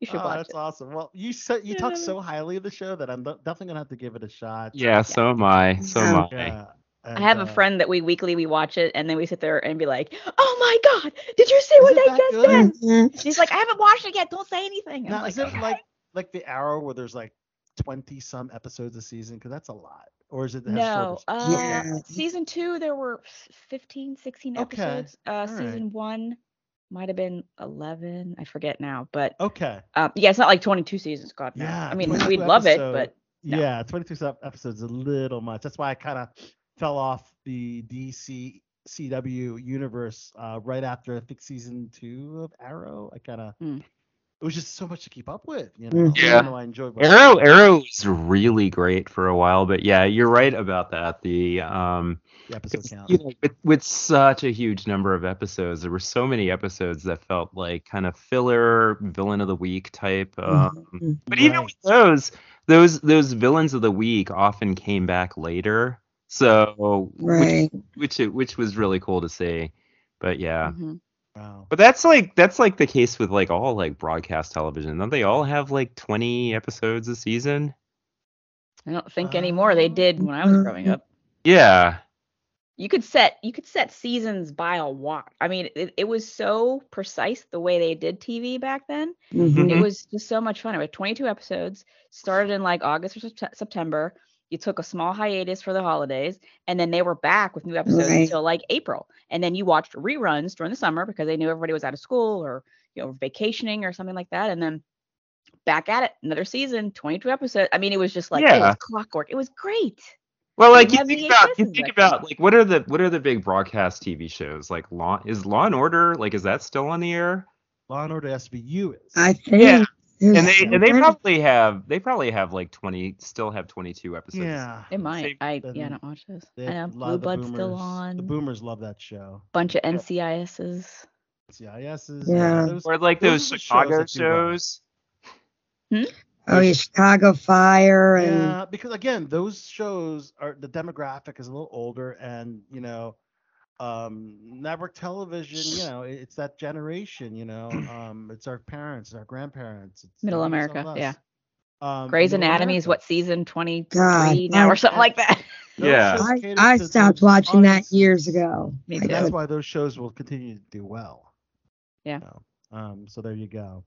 you should Oh, watch that's it. awesome. Well, you said you talk Yeah. so highly of the show that I'm definitely gonna have to give it a shot. Yeah, so am I. So am I. Yeah. I have and, a uh, friend that we weekly we watch it and then we sit there and be like, "Oh my god, did you see what they just good? did?" She's like, "I haven't watched it yet. Don't say anything." I'm Now, like, is it "Okay." like like the Arrow where there's like twenty some episodes a season? Because that's a lot. Or is it? it has No, uh. Yeah. season two there were 15, 16 Okay, episodes. Uh, all season right. one might have been 11. I forget now, but Okay. um, yeah, it's not like 22 seasons. God, no. Yeah. I mean, we'd love it, but no. yeah, twenty two episodes is a little much. That's why I kind of fell off the DC CW universe uh, right after I think season two of Arrow. I kind of. Mm. It was just so much to keep up with, you know. Yeah. Even I enjoyed Arrow Arrow was really great for a while, but yeah, you're right about that. The um the episode count. you know, with, with such a huge number of episodes, there were so many episodes that felt like kind of filler villain of the week type. Um, Mhm. But even Right. with those, those those villains of the week often came back later. So Right. which which which was really cool to see. But yeah. Mhm. Wow. But that's like that's like the case with like all like broadcast television. Don't they all have like 20 episodes a season? I don't think anymore. They did when I was growing up. Yeah. You could set you could set seasons by a lot. I mean, it, it was so precise the way they did TV back then. Mhm. It was just so much fun. It was 22 episodes. Started in like August or Sept- September. You took a small hiatus for the holidays, and then they were back with new episodes Right. until like April. And then you watched reruns during the summer because they knew everybody was out of school or you know vacationing or something like that. And then back at it, another season, 22 episodes. I mean, it was just like it was clockwork. It was great. Well, like you think about you think about like what are the what are the big broadcast TV shows like Law is Law and Order like is that still on the air? Law and Order SVU is. I think. Yeah. There's And they so and they probably have they probably have like twenty still have twenty two episodes. yeah. It might. Same- I then yeah, I don't watch this. They I have know a lot of Blue the Blood's still on. The boomers love that show. bunch of NCISs. CISs. Yeah. those- Or like those those Chicago that do well. shows. Hmm? Oh yeah, Chicago Fire and Yeah, because again, those shows are the demographic is a little older, and you know, um, network television. You know, it- it's that generation. You know, um, it's our parents, our grandparents. It's Middle America, yeah. Um, Grey's Middle Anatomy is what season 23 God, now or something like that. Yeah. I, I stopped those watching that years ago. Me too. That's why those shows will continue to do well. Yeah. So, um, so there you go.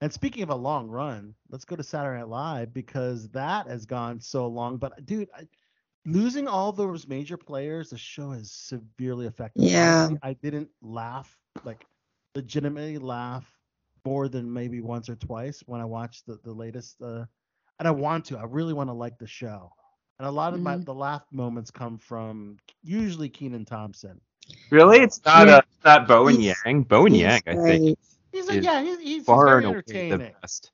And speaking of a long run, let's go to Saturday Night Live because that has gone so long. But dude, I, losing all those major players, the show has severely affected. me. Yeah. Honestly, I didn't laugh like legitimately laugh more than maybe once or twice when I watched the the latest. Uh, and I want to. I really want to like the show. And a lot of my Mhm. the laugh moments come from usually Kenan Thompson. Really? It's not Yeah. uh, it's not Bowen He's- Yang. Bowen Yang, I think, great. He's is like, yeah, he's, he's, he's far very and away the entertaining. best.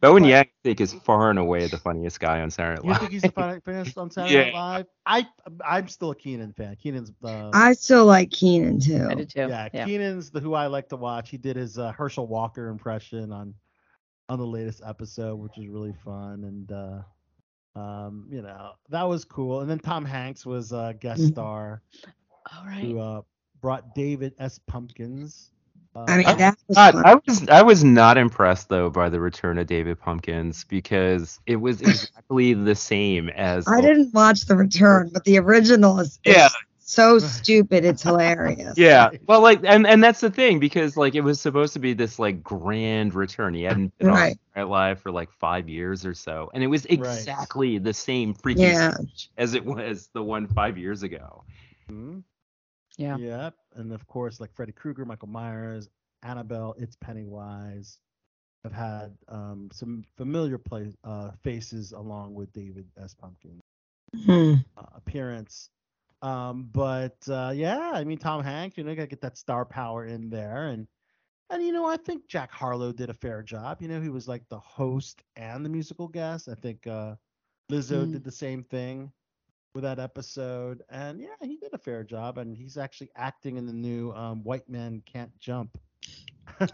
Bowen But- Yang, I think, is far and away the funniest guy on Saturday Night You Live. think he's the fun- funniest on Saturday Night Yeah. Live? I I'm still a Kenan fan. Kenan's uh, I still like Kenan too. I did too. yeah, Yeah. Kenan's the who I like to watch. He did his uh, Herschel Walker impression on on the latest episode, which was really fun, and uh, um, you know that was cool. And then Tom Hanks was a guest Mhm. star All right. who uh, brought David S. Pumpkins. I mean, I- that was God, fun. I was I was not impressed though by the return of David Pumpkins because it was exactly the same as I didn't watch the return, but the original is, is Yeah. so stupid. It's hilarious. Yeah, well, like, and and that's the thing because like it was supposed to be this like grand return. He hadn't been Right. on Live for like five years or so, and it was exactly the same freaking Yeah. as it was the one five years ago. mhm. Yeah. Yep. And of course, like Freddy Krueger, Michael Myers, Annabelle, It's Pennywise have had um, some familiar play, uh, faces along with David S. Pumpkin Hmm. uh, appearance. Um, but uh, yeah, I mean Tom Hanks, you know, gotta get that star power in there, and and you know I think Jack Harlow did a fair job. You know, he was like the host and the musical guest. I think uh, Lizzo Mm. did the same thing with that episode, and yeah, he did a fair job, and he's actually acting in the new um, White Man Can't Jump.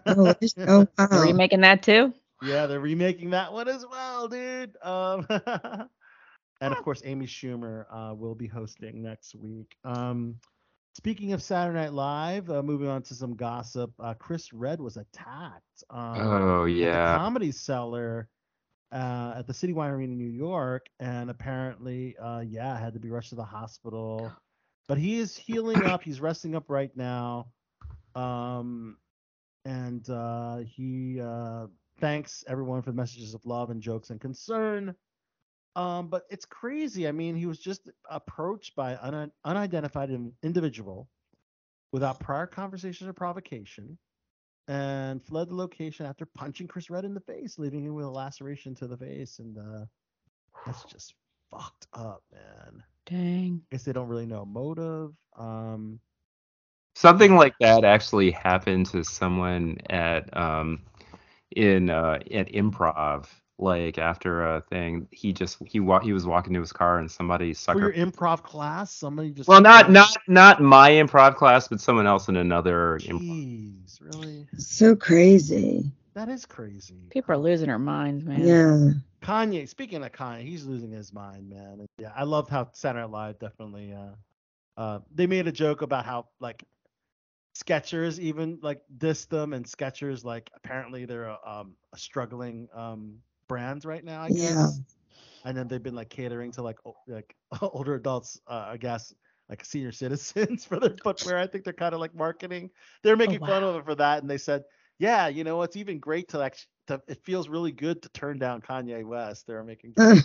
Oh, is- oh, Are wow. you making that too? Yeah, they're remaking that one as well, dude. Um, and of course, Amy Schumer uh, will be hosting next week. Um, speaking of Saturday Night Live, uh, moving on to some gossip, uh, Chris Redd was attacked. Um, Oh at the yeah, Comedy Cellar uh, at the City Winery in New York, and apparently, uh, yeah, had to be rushed to the hospital. But he is healing up. He's resting up right now. Um, and uh, he uh, thanks everyone for the messages of love and jokes and concern. Um, but it's crazy. I mean, he was just approached by an un- unidentified individual without prior conversation or provocation and fled the location after punching Chris Redd in the face, leaving him with a laceration to the face. And uh, that's just fucked up, man. Dang. I guess they don't really know motive. Um, something like that actually happened to someone at um in uh at improv. Like after a thing, he just he wa- he was walking to his car and somebody for sucker your improv class, somebody just Well, not not not my improv class, but someone else in another. Improv. Jeez, really? So crazy. That is crazy. People are losing their minds, man. Yeah. Kanye, speaking of Kanye, he's losing his mind, man. And yeah, I loved how Saturday Night Live definitely uh uh they made a joke about how like Skechers even like dissed them and Skechers like apparently they're a, um a struggling um brand right now, I guess. Yeah. And then they've been like catering to like o- like older adults, uh, I guess like senior citizens for their footwear. I think they're kind of like marketing. They're making fun of it for that, and they said, "Yeah, you know, it's even great to like, to, it feels really good to turn down Kanye West." They're making fun of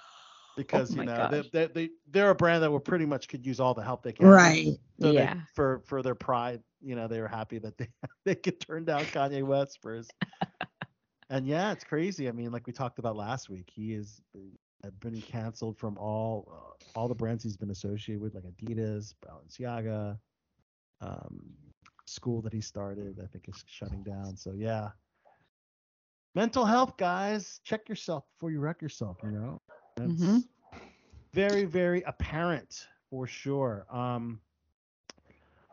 because Oh you know they, they, they they're a brand that will pretty much could use all the help they can. Right. So they- Yeah. for for their pride, you know, they were happy that they they could turn down Kanye West for his. And yeah, it's crazy. I mean, like we talked about last week, he is uh, been canceled from all uh, all the brands he's been associated with, like Adidas, Balenciaga, um, school that he started, I think, is shutting down. So yeah, mental health, guys. Check yourself before you wreck yourself. You know, it's Mhm. very, very apparent for sure. Um,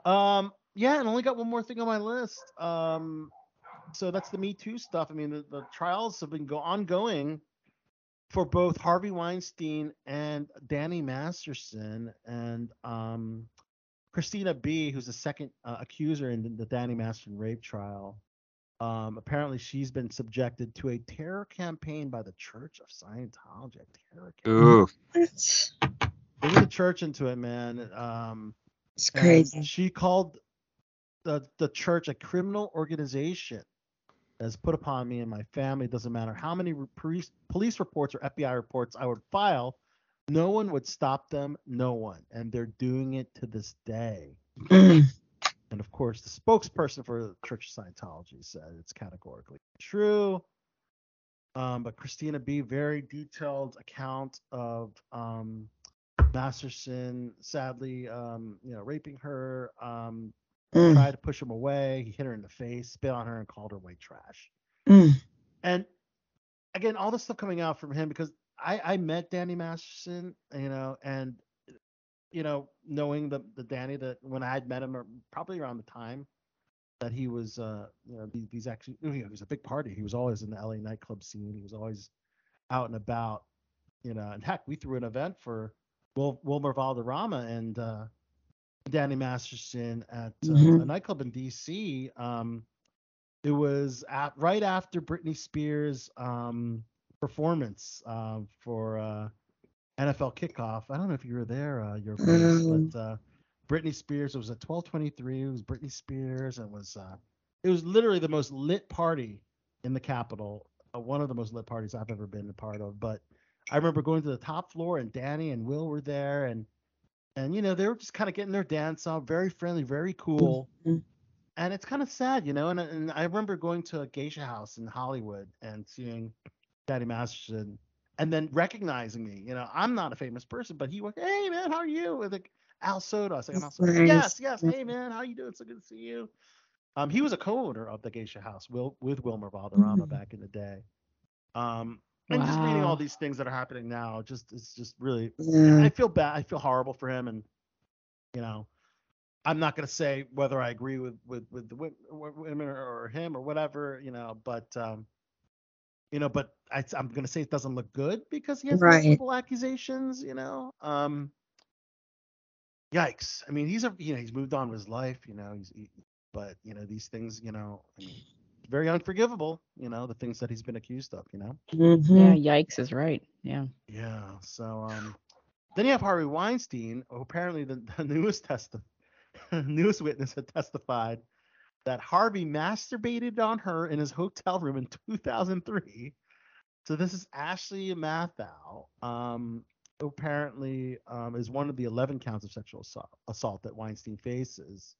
um, yeah, and only got one more thing on my list. Um, so that's the Me Too stuff. I mean, the, the trials have been go ongoing for both Harvey Weinstein and Danny Masterson, and um, Christina B, who's the second uh, accuser in the, the Danny Masterson rape trial. Um, apparently, she's been subjected to a terror campaign by the Church of Scientology. A terror Ooh. Bring the church into it, man. Um, It's crazy. She called the the church a criminal organization that's put upon me and my family. It doesn't matter how many police police reports or FBI reports I would file, no one would stop them. No one, and they're doing it to this day. And of course, the spokesperson for the Church of Scientology said it's categorically true. Um, but Christina B, very detailed account of um, Masterson sadly, um, you know, raping her. Um, Mm. tried to push him away. He hit her in the face, spit on her, and called her white trash. Mm. And again, all this stuff coming out from him because I, I met Danny Masterson, you know, and you know, knowing the the Danny that when I had met him, or probably around the time that he was, uh, you know, these, these actually, you know, he was a big party. He was always in the LA nightclub scene. He was always out and about, you know. And heck, we threw an event for Wil- Wilmer Valderrama and uh, Danny Masterson at uh, Mhm. a nightclub in DC. Um, it was at, right after Britney Spears' um, performance uh, for uh, NFL kickoff. I don't know if you were there, uh, your place, Um. but uh, Britney Spears. It was at 12:23. It was Britney Spears, and it was uh, it was literally the most lit party in the Capitol. Uh, one of the most lit parties I've ever been a part of. But I remember going to the top floor, and Danny and Will were there, and and you know they were just kind of getting their dance on, very friendly, very cool. Mhm. And it's kind of sad, you know. And, and I remember going to a geisha house in Hollywood and seeing Danny Masterson, and then recognizing me. You know, I'm not a famous person, but he went, "Hey man, how are you?" With like Al Soto. I was like, "I'm Al Soto." Nice. Yes, yes. Hey man, how you doing? So good to see you. Um, he was a co-owner of the Geisha House, Will, with Wilmer Valderrama Mm. back in the day. Um, and just reading all these things that are happening now, just it's just really Yeah. I feel bad. I feel horrible for him, and you know, I'm not gonna say whether I agree with with with the wo- wo- women or, him or whatever, you know, but um, you know, but I, I'm gonna say it doesn't look good because he has Right. multiple accusations, you know. Um, yikes! I mean, he's a you know he's moved on with his life, you know, he's he, but you know these things, you know, I mean, very unforgivable, you know, the things that he's been accused of, you know. Mhm. Yeah, yikes is right. Yeah. Yeah. So um, then you have Harvey Weinstein, who apparently the, the newest test, newest witness had testified that Harvey masturbated on her in his hotel room in 2003. So this is Ashley Matthau. Um, who apparently um, is one of the 11 counts of sexual assault, assault that Weinstein faces,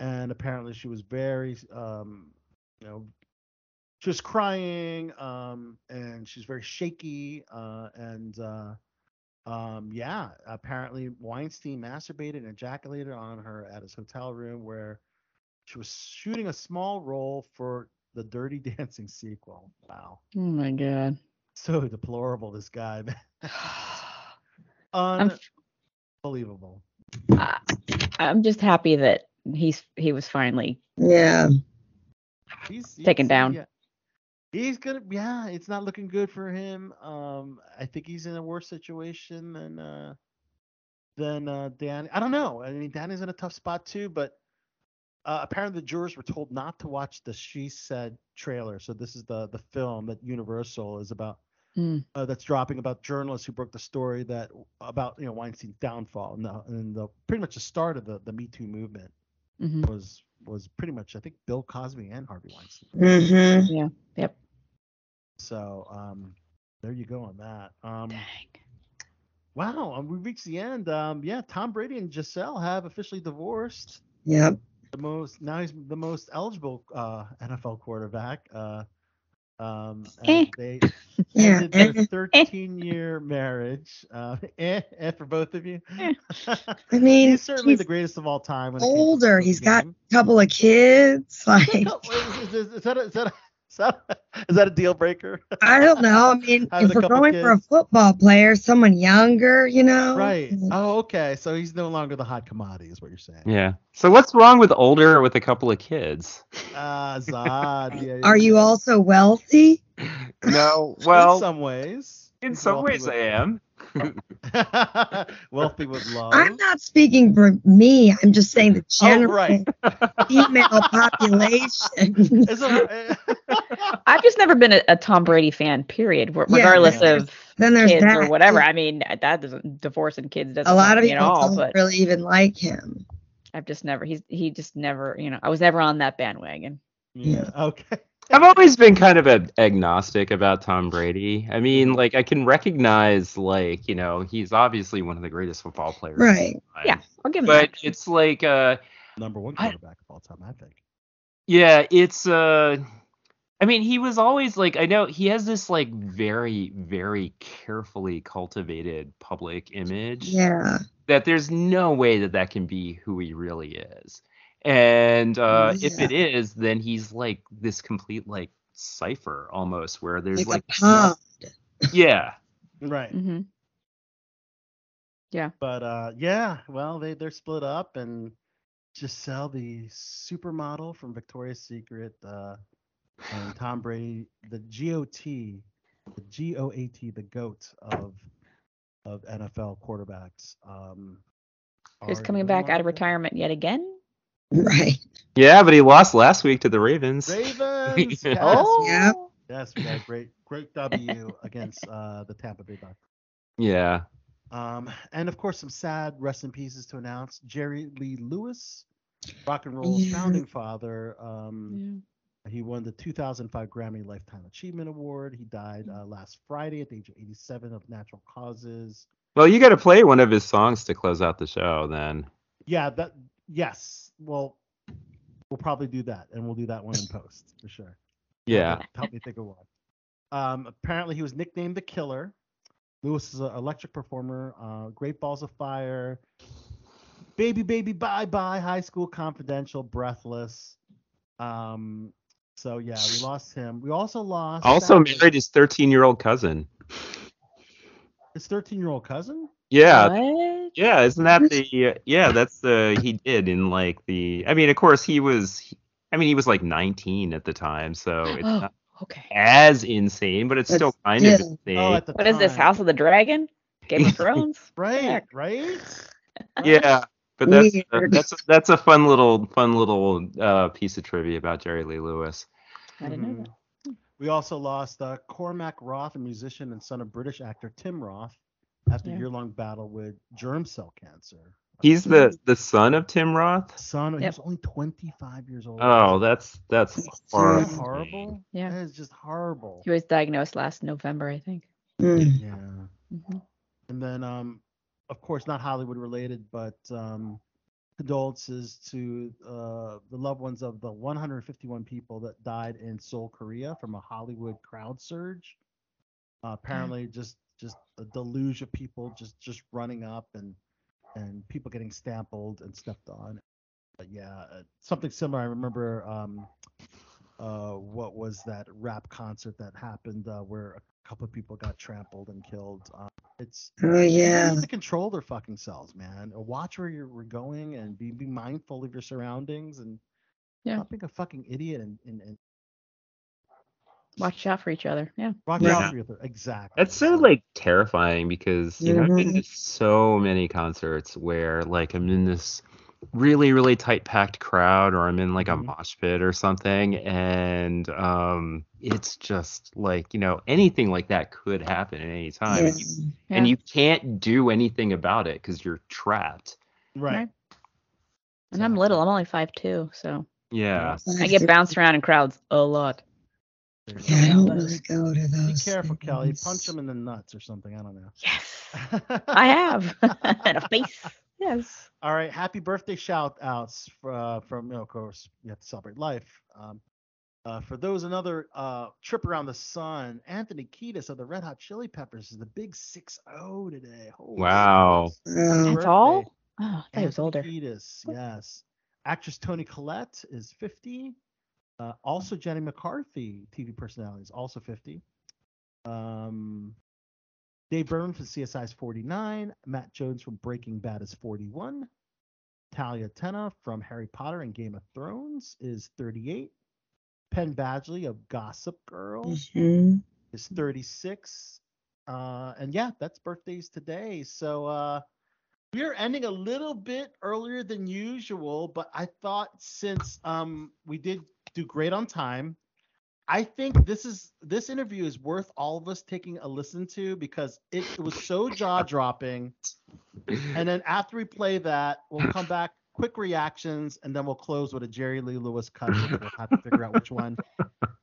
and apparently she was very, um, you know, she was crying um and she's very shaky uh and uh um yeah apparently weinstein masturbated and ejaculated on her at his hotel room where she was shooting a small role for the dirty dancing sequel wow Oh my god. so deplorable this guy unbelievable I- I'm just happy that he's he was finally Yeah. He's, he's taken down. yeah. He's gonna, yeah. It's not looking good for him. Um, I think he's in a worse situation than uh, than uh, Danny. I don't know. I mean, Danny's in a tough spot too. But uh, apparently, the jurors were told not to watch the She Said trailer. So this is the the film that Universal is about. Hmm. Uh, that's dropping about journalists who broke the story that about you know Weinstein's downfall and the, and the pretty much the start of the the Me Too movement Mhm. was was pretty much I think Bill Cosby and Harvey Weinstein. Mm-hmm. Yeah. Yep. So um, there you go on that. Um, wow, um, we reached the end. Um, yeah, Tom Brady and Gisele have officially divorced. Yep. The most now he's the most eligible uh, NFL quarterback. Uh, Um, Eh. and they Yeah, ended eh, their 13 year marriage. Uh, eh, eh, for both of you. I mean, he's certainly he's the greatest of all time. when it came to older. He's got a couple of kids. Like, is, is, is that a, is that a, is that a, is that a deal breaker? I don't know. I mean, if we're couple going for a football player, someone younger, you know. Right. Oh, okay. So he's no longer the hot commodity, is what you're saying. Yeah. So what's wrong with older with a couple of kids? Ah, Zod. Yeah, Are you also wealthy? No. Well, in some ways. in some ways I am. wealthy with love. I'm not speaking for me. I'm just saying the Oh, general right. female population. I've just never been a, a Tom Brady fan. Period. Re- Yeah, Regardless of then there's kids or whatever. I mean, that doesn't divorce and kids doesn't a lot of people all. don't But really even like him. I've just never. He's he just never. You know, I was never on that bandwagon. yeah. Okay. I've always been kind of a, agnostic about Tom Brady. I mean, like I can recognize, like you know, he's obviously one of the greatest football players. of all Right. time. Yeah, I'll give him But that. it's like, uh, Number one I- quarterback of all time, I think. yeah, it's uh, I mean, he was always like, I know he has this like very, very carefully cultivated public image. Yeah. that there's no way that that can be who he really is. And uh, if it is, then he's like this complete like cipher almost, where there's Like like, a pod. yeah, Right. hmm Yeah. But uh, yeah, well, they they're split up, and Gisele, the supermodel from Victoria's Secret, uh, and Tom Brady, the GOT, the G O A T, the goat of of NFL quarterbacks. Um, Who's coming back out of retirement yet again? Right. yeah. But he lost last week to the Ravens. Ravens. yes. Oh, Yeah. Yes, we got a great great W against uh, the Tampa Bay Bucks. Yeah. Um, and of course, some sad rest in pieces to announce. Jerry Lee Lewis, rock and roll's Yeah. founding father. Um, He won the 2005 Grammy Lifetime Achievement Award. He died uh, last Friday at the age of 87 of natural causes. Well, you got to play one of his songs to close out the show, then. Yeah, that yes. Well, we'll probably do that, and we'll do that one in post for sure. Yeah. Help me think of one. Um, apparently, he was nicknamed the Killer. Lewis is an electric performer. Uh, Great Balls of Fire. Baby, baby, bye, bye. High School Confidential. Breathless. Um. So yeah, we lost him. We also lost. Also sadly, married his 13 year old cousin. his 13 year old cousin. Yeah. What? Yeah, isn't that the yeah, that's the he did in like the I mean, of course he was I mean, he was like 19 at the time, so it's not Okay. as insane, but it's still That's kind of insane. Oh, at the What is this? House of the Dragon? Game of Thrones? Right. Heck. Right. yeah. But that's uh, Weird. that's that's a fun little fun little uh, piece of trivia about Jerry Lee Lewis. I didn't know Mhm. that. We also lost uh, Cormac Roth, a musician and son of British actor Tim Roth, after a year-long battle with germ cell cancer. He's the the son of Tim Roth. Son, he Yep. was only 25 years old. Oh, that's that's horrible. horrible? Yeah. That is just horrible. He was diagnosed last November, I think. Mm. Yeah. hmm And then, um, of course, not Hollywood related, but um, condolences to uh, the loved ones of the 151 people that died in Seoul, Korea, from a Hollywood crowd surge. Uh, apparently, just just a deluge of people just just running up and and people getting stampled and stepped on. But yeah, uh, something similar. I remember. Um, uh, what was that rap concert that happened uh, where a couple of people got trampled and killed? Um, it's Oh People yeah. need to control their fucking selves, man. Watch where you're going and be be mindful of your surroundings and Yeah. not being a fucking idiot and, and, and Watch out for each other. Yeah. watch Yeah. out for your th- exactly. That's so like terrifying because you know I've been to so many concerts where like I'm in this really really tight packed crowd or I'm in like a Mhm. mosh pit or something and um it's just like you know anything like that could happen at any time Yeah. and, you, and you can't do anything about it because you're trapped. right. Right. And I'm little. I'm only five two, so Yeah. I get bounced around in crowds a lot. There you Yeah, I don't really go to Be those. careful, Kelly. things. Punch them in the nuts or something. I don't know. Yes, I have. and a face. Yes. All right. Happy birthday shout outs uh, from, you know, of course, you have to celebrate life. Um, Uh, for those another uh, trip around the sun, Anthony Kiedis of the Red Hot Chili Peppers is the big 6-0 today. Holy Wow. smokes. That's all? Oh, I thought he was older. Kiedis, yes. Actress Toni Collette is 50. Uh, also, Jenny McCarthy, TV personality, is also 50. Um, Dave Berman from CSI is 49. Matt Jones from Breaking Bad is 41. Talia Tena from Harry Potter and Game of Thrones is 38. Penn Badgley of Gossip Girl Mhm. is 36. Uh, and yeah, that's birthdays today. So uh, we are ending a little bit earlier than usual, but I thought since um, we did do great on time, I think this is this interview is worth all of us taking a listen to because it, it was so jaw dropping. And then after we play that, we'll come back, quick reactions, and then we'll close with a Jerry Lee Lewis cut. We'll have to figure out which one.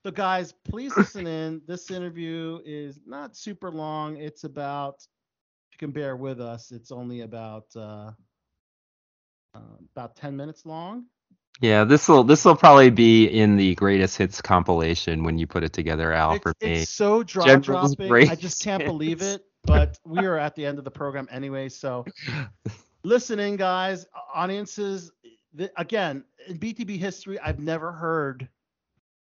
So guys, please listen in. This interview is not super long. It's about, if you can bear with us, it's only about uh, uh, about 10 minutes long. Yeah, this will this will probably be in the greatest hits compilation when you put it together, Al. for me, It's so jaw dropping. I just can't believe it. But we are at the end of the program anyway. So listen in, guys, audiences. The, again, in BTB history, I've never heard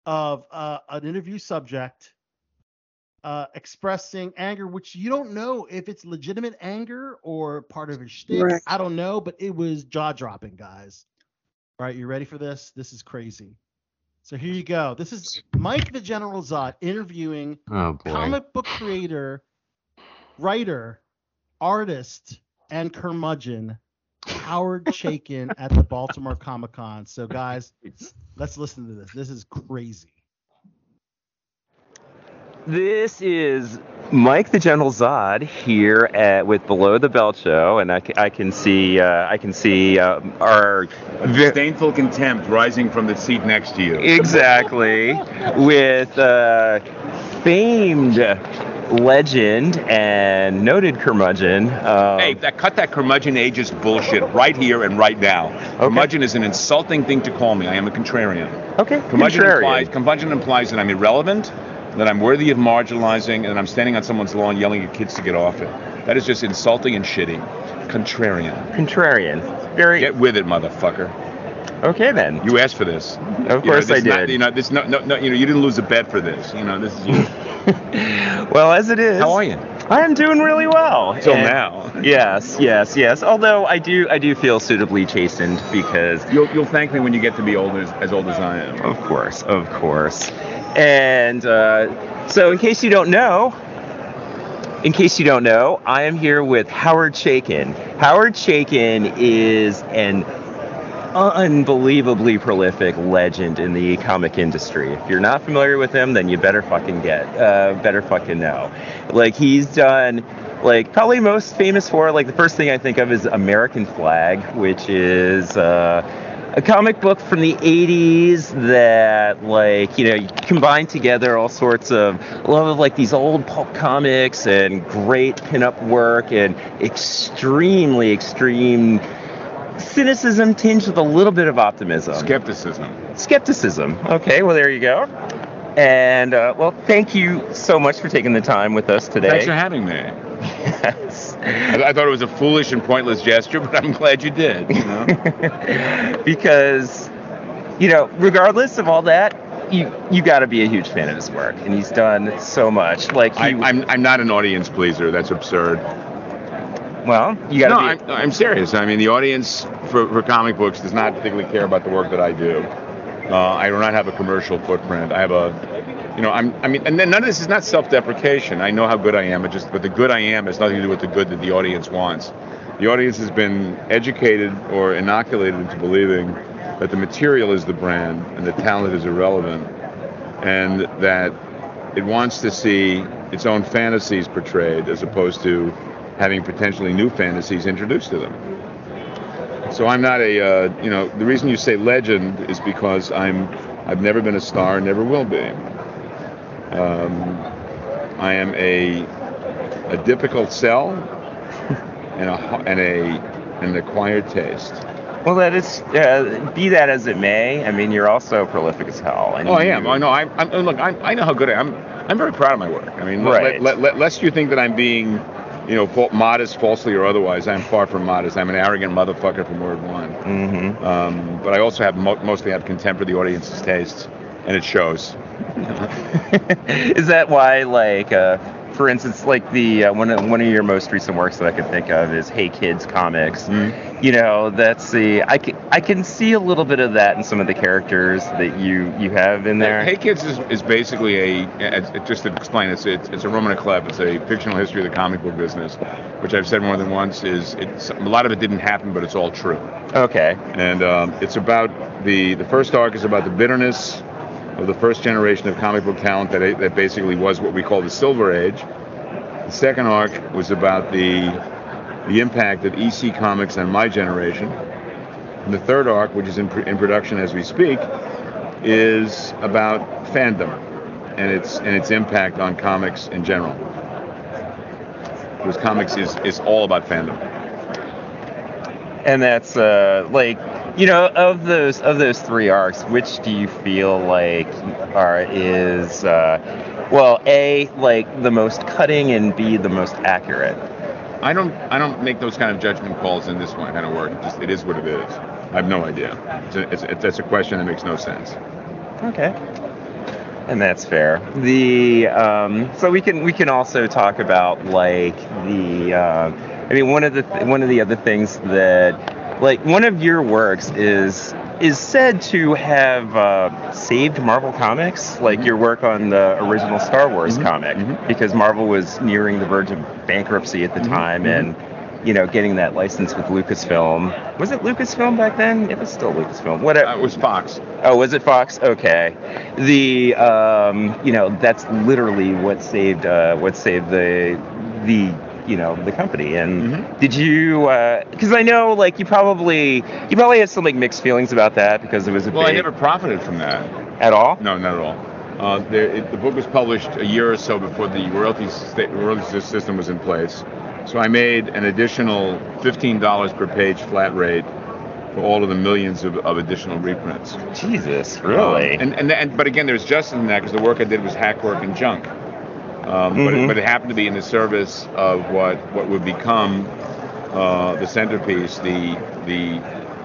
of uh, an interview subject uh, expressing anger, which you don't know if it's legitimate anger or part of his shtick. Right. I don't know, but it was jaw dropping, guys. All right, you ready for this? This is crazy. So here you go. This is Mike the General Zod interviewing Oh comic book creator, writer, artist, and curmudgeon Howard Chaykin at the Baltimore Comic Con. So guys, let's listen to this. This is crazy. This is Mike the General Zod here at with Below the Belt Show, and I, I can see uh, I can see uh, our Disdainful contempt rising from the seat next to you. exactly with uh, famed legend and noted curmudgeon. Um, Hey, that cut that curmudgeon ageist bullshit right here and right now. Curmudgeon is an insulting thing to call me. I am a contrarian. Okay, Curmudgeon contrarian. implies, curmudgeon implies that I'm irrelevant, that I'm worthy of marginalizing, and I'm standing on someone's lawn yelling at kids to get off it. That is just insulting and shitty. Contrarian. Contrarian. Very. Get with it, motherfucker. Okay then. You asked for this. Of You know, course this I is not- did. you know, this no, no, no, you know, you didn't lose a bet for this. You know, this is you. Well, as it is. How are you? I am doing really well. Till And- now. Yes, yes, yes. Although I do, I do feel suitably chastened because You'll, you'll thank me when you get to be old as, as old as I am. Of course, of course. And uh, so, in case you don't know, in case you don't know, I am here with Howard Chaykin. Howard Chaykin is an unbelievably prolific legend in the comic industry. If you're not familiar with him, then you better fucking get, uh, better fucking know. Like he's done, like probably most famous for, like the first thing I think of is American Flag, which is. Uh, a comic book from the 80s that like you know combined together all sorts of lot of like these old pulp comics and great pinup work and extremely extreme cynicism tinged with a little bit of optimism Skepticism. skepticism okay well there you go and uh, well thank you so much for taking the time with us today Thanks for having me. yes I, I thought it was a foolish and pointless gesture, but I'm glad you did. You know? because you know regardless of all that you you got to be a huge fan of his work and he's done so much like he, I, I'm, I'm not an audience pleaser. That's absurd. Well you got to no, be I'm, I'm serious. I mean, the audience for, for comic books does not particularly care about the work that I do. Uh, I do not have a commercial footprint. I have a, you know, I'm, I mean, and then none of this is not self-deprecation. I know how good I am. It just, but the good I am has nothing to do with the good that the audience wants. The audience has been educated or inoculated into believing that the material is the brand and the talent is irrelevant, and that it wants to see its own fantasies portrayed as opposed to having potentially new fantasies introduced to them. So I'm not a, uh, you know, the reason you say legend is because I'm, I've never been a star, never will be. Um, I am a, a difficult sell and a, and a, and an acquired taste. Well, that is. Uh, be that as it may, I mean, you're also prolific as hell. And Oh, I am. I know. I'm, I'm look. I'm, I know how good I am. I'm very proud of my work. I mean, let- Right. let, let, lest you think that I'm being, you know, modest, falsely or otherwise. I'm far from modest. I'm an arrogant motherfucker from word one. Mm-hmm. Um, but I also have mo- mostly have contempt for the audience's tastes, and it shows. is that why, like, uh, for instance, like the uh, one of one of your most recent works that I can think of is Hey Kids Comics. Mm-hmm. You know, that's the I can I can see a little bit of that in some of the characters that you you have in there. Hey Kids is, is basically a, just to explain, it's, it's, it's a Roman Clef. It's a fictional history of the comic book business, which I've said more than once is it's, a lot of it didn't happen, but it's all true. Okay. And um, it's about the, the first arc is about the bitterness of the first generation of comic book talent that, that basically was what we call the Silver Age. The second arc was about the, the impact of EC Comics on my generation. And the third arc, which is in, in production as we speak, is about fandom and its and its impact on comics in general. Because comics is, is all about fandom. and that's uh like you know of those of those three arcs which do you feel like are is uh well a like the most cutting and b the most accurate I don't I don't make those kind of judgment calls in this one kind of work. It just it is what it is. I have no idea. It's a, it's, it's, that's a question that makes no sense. okay and that's fair the um so we can we can also talk about like the uh i mean one of the th- one of the other things that like one of your works is is said to have uh, saved Marvel Comics, like your work on the original Star Wars comic, because Marvel was nearing the verge of bankruptcy at the time, and you know, getting that license with Lucasfilm. Was it Lucasfilm back then? It was still Lucasfilm. What? Uh, it was Fox. Oh, was it Fox? Okay. The um, you know, that's literally what saved uh, what saved the the you know the company. And Mm-hmm. did you? Because I know like you probably you probably had some like mixed feelings about that because it was a Well, I never profited from that. at all. No, not at all. Uh, there, it, the book was published a year or so before the royalty, sta- royalty system was in place. So I made an additional $15 per page flat rate for all of the millions of, of additional reprints. Jesus, really? Um, and, and and but again, there's justice in that because the work I did was hack work and junk. Um, but, it, Mhm. but it happened to be in the service of what what would become uh, the centerpiece, the the,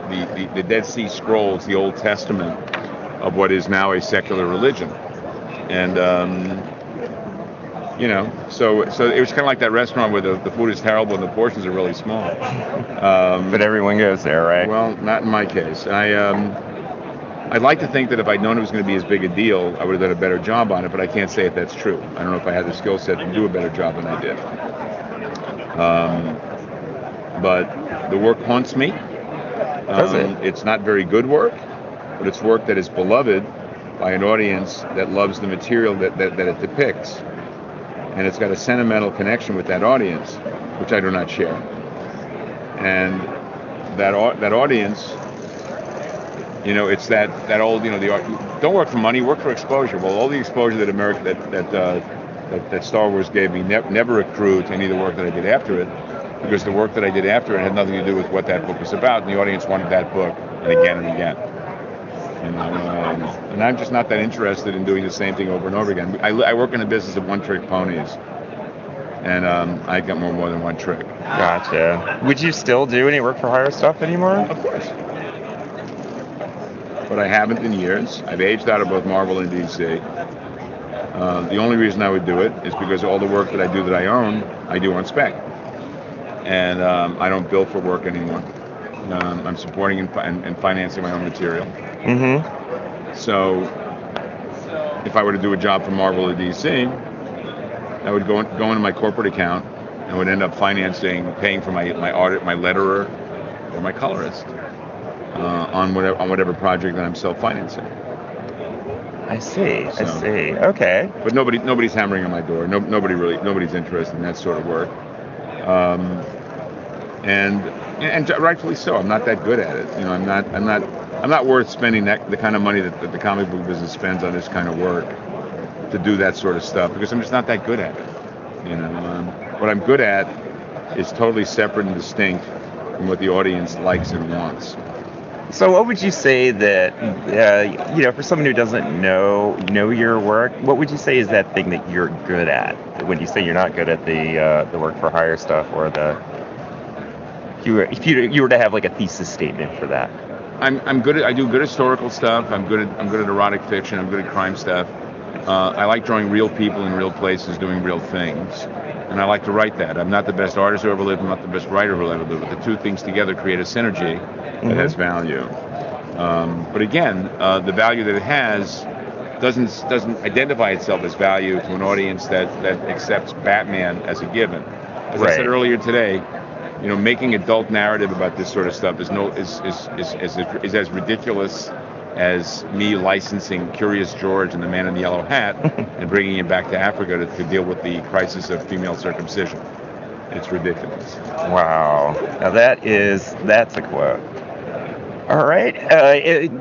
the the the Dead Sea Scrolls, the Old Testament of what is now a secular religion, and. Um, you know, so so it was kind of like that restaurant where the, the food is terrible and the portions are really small. Um, but everyone goes there, right? Well, not in my case. I um, I'd like to think that if I'd known it was going to be as big a deal, I would have done a better job on it. But I can't say if that's true. I don't know if I had the skill set to do a better job than I did. Um, but the work haunts me. Does it? Um, It's not very good work, but it's work that is beloved by an audience that loves the material that, that, that it depicts. And it's got a sentimental connection with that audience, which I do not share. And that that audience, you know, it's that, that old, you know, the art- don't work for money, work for exposure. Well, all the exposure that America that that uh, that, that Star Wars gave me ne- never accrued to any of the work that I did after it, because the work that I did after it had nothing to do with what that book was about, and the audience wanted that book, and again and again. You know, um, and I'm just not that interested in doing the same thing over and over again. I, I work in a business of one-trick ponies, and um, I got more more than one trick. Gotcha. Would you still do any work for hire stuff anymore? Of course. But I haven't in years. I've aged out of both Marvel and DC. Uh, the only reason I would do it is because all the work that I do that I own, I do on spec. And um, I don't bill for work anymore. Um, I'm supporting and, fi- and, and financing my own material. Mm-hmm. So if I were to do a job for Marvel or DC, I would go, in, go into my corporate account and would end up financing, paying for my, my audit, my letterer, or my colorist uh, on whatever on whatever project that I'm self-financing. I see. I see. Okay. But nobody nobody's hammering on my door. No, nobody really nobody's interested in that sort of work. Um, and and rightfully so. I'm not that good at it. You know, I'm not I'm not I'm not worth spending that the kind of money that, that the comic book business spends on this kind of work to do that sort of stuff because I'm just not that good at it. You know, um, what I'm good at is totally separate and distinct from what the audience likes and wants. So, what would you say that uh, you know for someone who doesn't know know your work? What would you say is that thing that you're good at? When you say you're not good at the uh, the work for hire stuff or the if you were, if you you were to have like a thesis statement for that. I'm, I'm good at I do good historical stuff. I'm good at I'm good at erotic fiction. I'm good at crime stuff. Uh, I like drawing real people in real places doing real things, and I like to write that. I'm not the best artist who ever lived. I'm not the best writer who ever lived. But the two things together create a synergy that has value. Um, but again, uh, the value that it has doesn't doesn't identify itself as value to an audience that that accepts Batman as a given. As I said earlier today, you know, making adult narrative about this sort of stuff is no is is is, is, is as ridiculous as me licensing Curious George and the Man in the Yellow Hat and bringing him back to Africa to, to deal with the crisis of female circumcision. It's ridiculous. Wow. Now that is that's a quote. All right. Uh, it,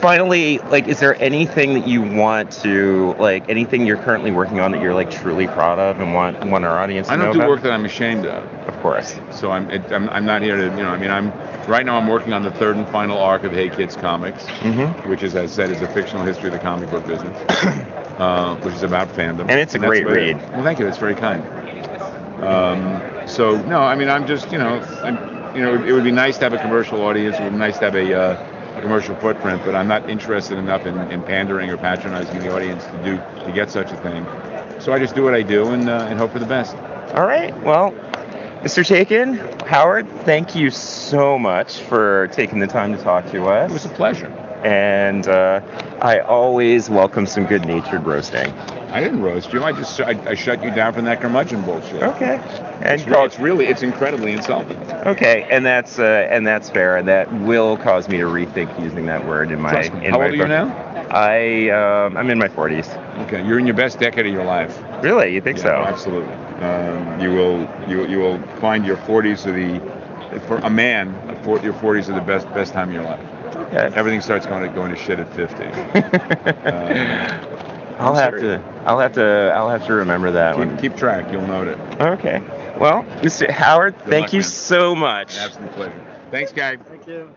finally, like, is there anything that you want to like anything you're currently working on that you're like truly proud of and want want our audience to I don't do about? work that I'm ashamed of. Of course. So I'm, it, I'm I'm not here to you know I mean I'm right now I'm working on the third and final arc of Hey Kids Comics, Mhm. which is as I said is a fictional history of the comic book business, uh, which is about fandom. And it's a that's great it. read. Well, thank you. That's very kind. Um, so no, I mean I'm just you know I'm, you know it would be nice to have a commercial audience. It would be nice to have a, uh, a commercial footprint, but I'm not interested enough in, in pandering or patronizing the audience to do to get such a thing. So I just do what I do and uh, and hope for the best. All right. Well, Mr. Chaykin, Howard, thank you so much for taking the time to talk to us. It was a pleasure. And uh, I always welcome some good-natured roasting. I didn't roast you. I just I, I shut you down from that curmudgeon bullshit. Okay. And It's, it's really it's incredibly insulting. Okay, and that's uh, and that's fair, and that will cause me to rethink using that word in my. In How my old are you now? I um, I'm in my 40s. Okay, you're in your best decade of your life. Really, you think Yeah, so? Absolutely. Um, you will you you will find your 40s are the for a man your 40s are the best best time of your life. Okay. Everything starts going to going to shit at 50. Uh, I'll have serious. to I'll have to I'll have to remember that one. Keep, keep track. You'll note it. Okay. Well, Mr. Howard, Good thank luck, you man. so much. An absolute pleasure. Thanks, guy. Thank you.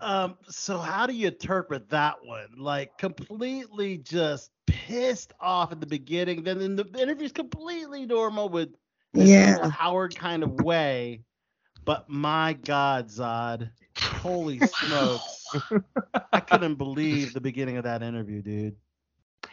Um, so how do you interpret that one? Like completely just pissed off at the beginning, then in the interview's completely normal with Yeah. Howard kind of way. But my God, Zod, holy smokes. I couldn't believe the beginning of that interview, dude.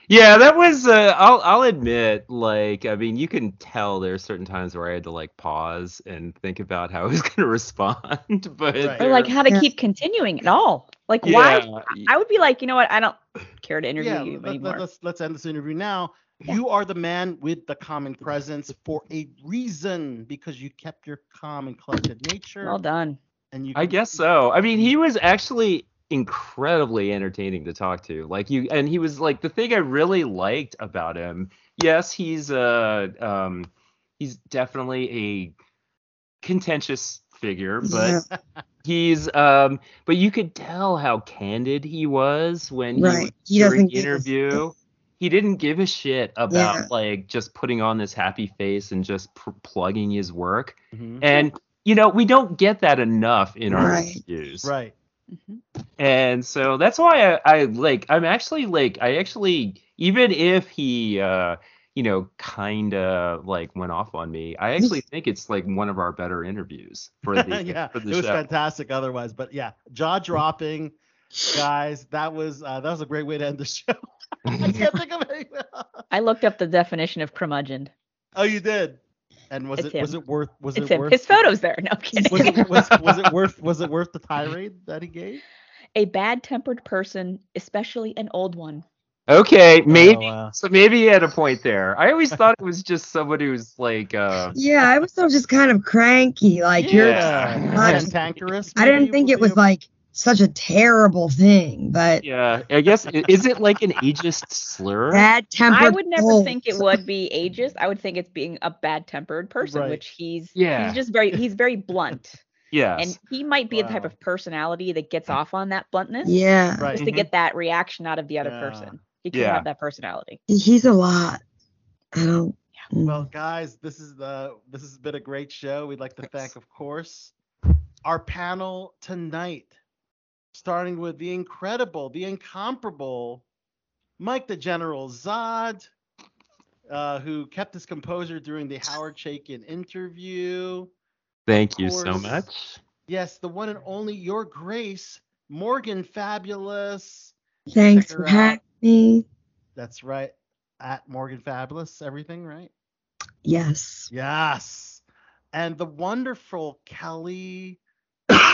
Yeah, that was. Uh, I'll I'll admit, like, I mean, you can tell there's certain times where I had to like pause and think about how I was going to respond, but Or like how to Yeah. keep continuing at all. Like Yeah. why? I would be like, you know what? I don't care to interview yeah, you let, anymore. us let's end this interview now. You are the man with the calming presence for a reason because you kept your calm and collected nature. well done. And you I guess so. I mean, he was actually incredibly entertaining to talk to. Like you, and he was like the thing I really liked about him. Yes, he's uh um he's definitely a contentious figure, but he's um but you could tell how candid he was when he Right. was He during the interview. He didn't give a shit about Yeah. like just putting on this happy face and just pr- plugging his work. Mhm. And you know, we don't get that enough in our Right. interviews. Right. And so that's why I, I like I'm actually like I actually even if he uh you know kind of like went off on me, I actually think it's like one of our better interviews for the yeah, for it was show. fantastic otherwise. But yeah, jaw dropping, guys. That was uh, that was a great way to end the show. I can't think of anything. I looked up the definition of curmudgeon. Oh, you did. And was It's it was it worth was It's it him. worth His photos there. No I'm kidding. was it was, was it worth was it worth the tirade that he gave? a bad-tempered person, especially an old one. Okay, maybe Oh, wow. so maybe he had a point there. I always thought it was just somebody who's like uh Yeah, I was just kind of cranky. Like Yeah, you're not- cantankerous. I didn't think it was like such a terrible thing, but yeah, I guess is it like an ageist slur? bad tempered. I would never soul. think it would be ageist. I would think it's being a bad-tempered person, Right. which he's Yeah. he's just very he's very blunt. Yeah. And he might be the type of personality that gets off on that bluntness. Yeah, Right. Just to get that reaction out of the other Yeah. person. He can Yeah. have that personality. he's a lot. I don't. mm. Well, guys, this is the this has been a great show. We'd like to thank, of course, our panel tonight, starting with the incredible, the incomparable Mike the General Zod, uh, who kept his composure during the Howard Chaykin interview. Thank you so much. Yes, the one and only Your Grace, Morgan Fabulous. Thanks Check for having me. That's right. At Morgan Fabulous, everything, right? Yes. Yes. And the wonderful Kelly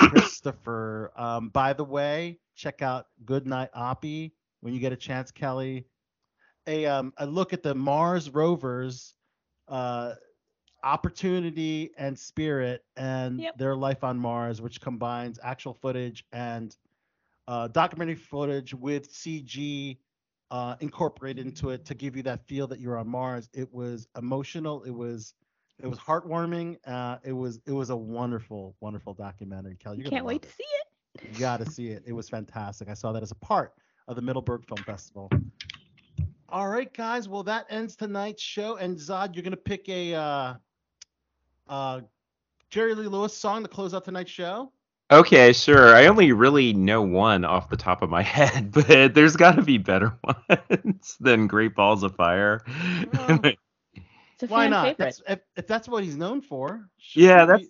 Christopher. Um, by the way, check out Goodnight Oppy when you get a chance, Kelly. A um a look at the Mars rovers uh opportunity and spirit and Yep. their life on Mars, which combines actual footage and uh, documentary footage with CG uh, incorporated into it to give you that feel that you're on Mars. It was emotional. It was it was heartwarming. Uh, it was it was a wonderful wonderful documentary. Kelly, you're Can't wait love to see it. it. You got to see it. It was fantastic. I saw that as a part of the Middleburg Film Festival. All right, guys. Well, that ends tonight's show. And Zod, you're gonna pick a uh, uh, Jerry Lee Lewis song to close out tonight's show. Okay, sure. I only really know one off the top of my head, but there's got to be better ones than Great Balls of Fire. It's a Why fan not? favorite. That's, if, if that's what he's known for. yeah, that's we-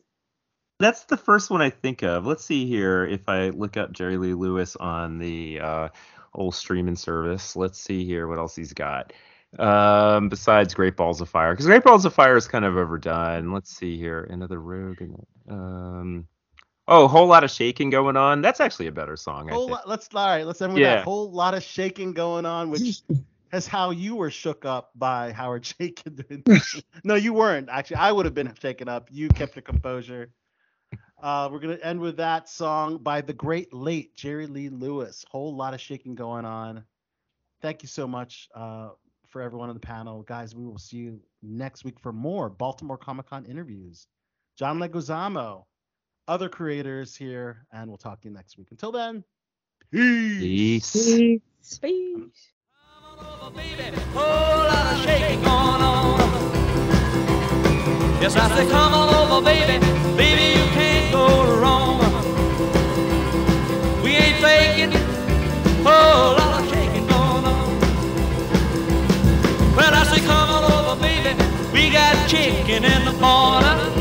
that's the first one I think of. Let's see here if I look up Jerry Lee Lewis on the uh, old streaming service. Let's see here what else he's got. Um, besides Great Balls of Fire, because Great Balls of Fire is kind of overdone. Let's see here, another Rogue. Um, oh, whole lot of shaking going on. That's actually a better song. I think. lot, let's all right. Let's end with Yeah. that whole lot of shaking going on, which is how you were shook up by Howard Shaken. no, you weren't actually. I would have been shaken up. You kept your composure. Uh, we're gonna end with that song by the great late Jerry Lee Lewis. Whole lot of shaking going on. Thank you so much uh, for everyone on the panel, guys. We will see you next week for more Baltimore Comic Con interviews. John Leguizamo, other creators here, and we'll talk to you next week. Until then, peace. Peace. Space. Yes, I say, come on over, baby. Baby, you can't go wrong. We ain't faking. Whole lot of shaking going on. Well, I say, come on over, baby. We got chicken in the corner.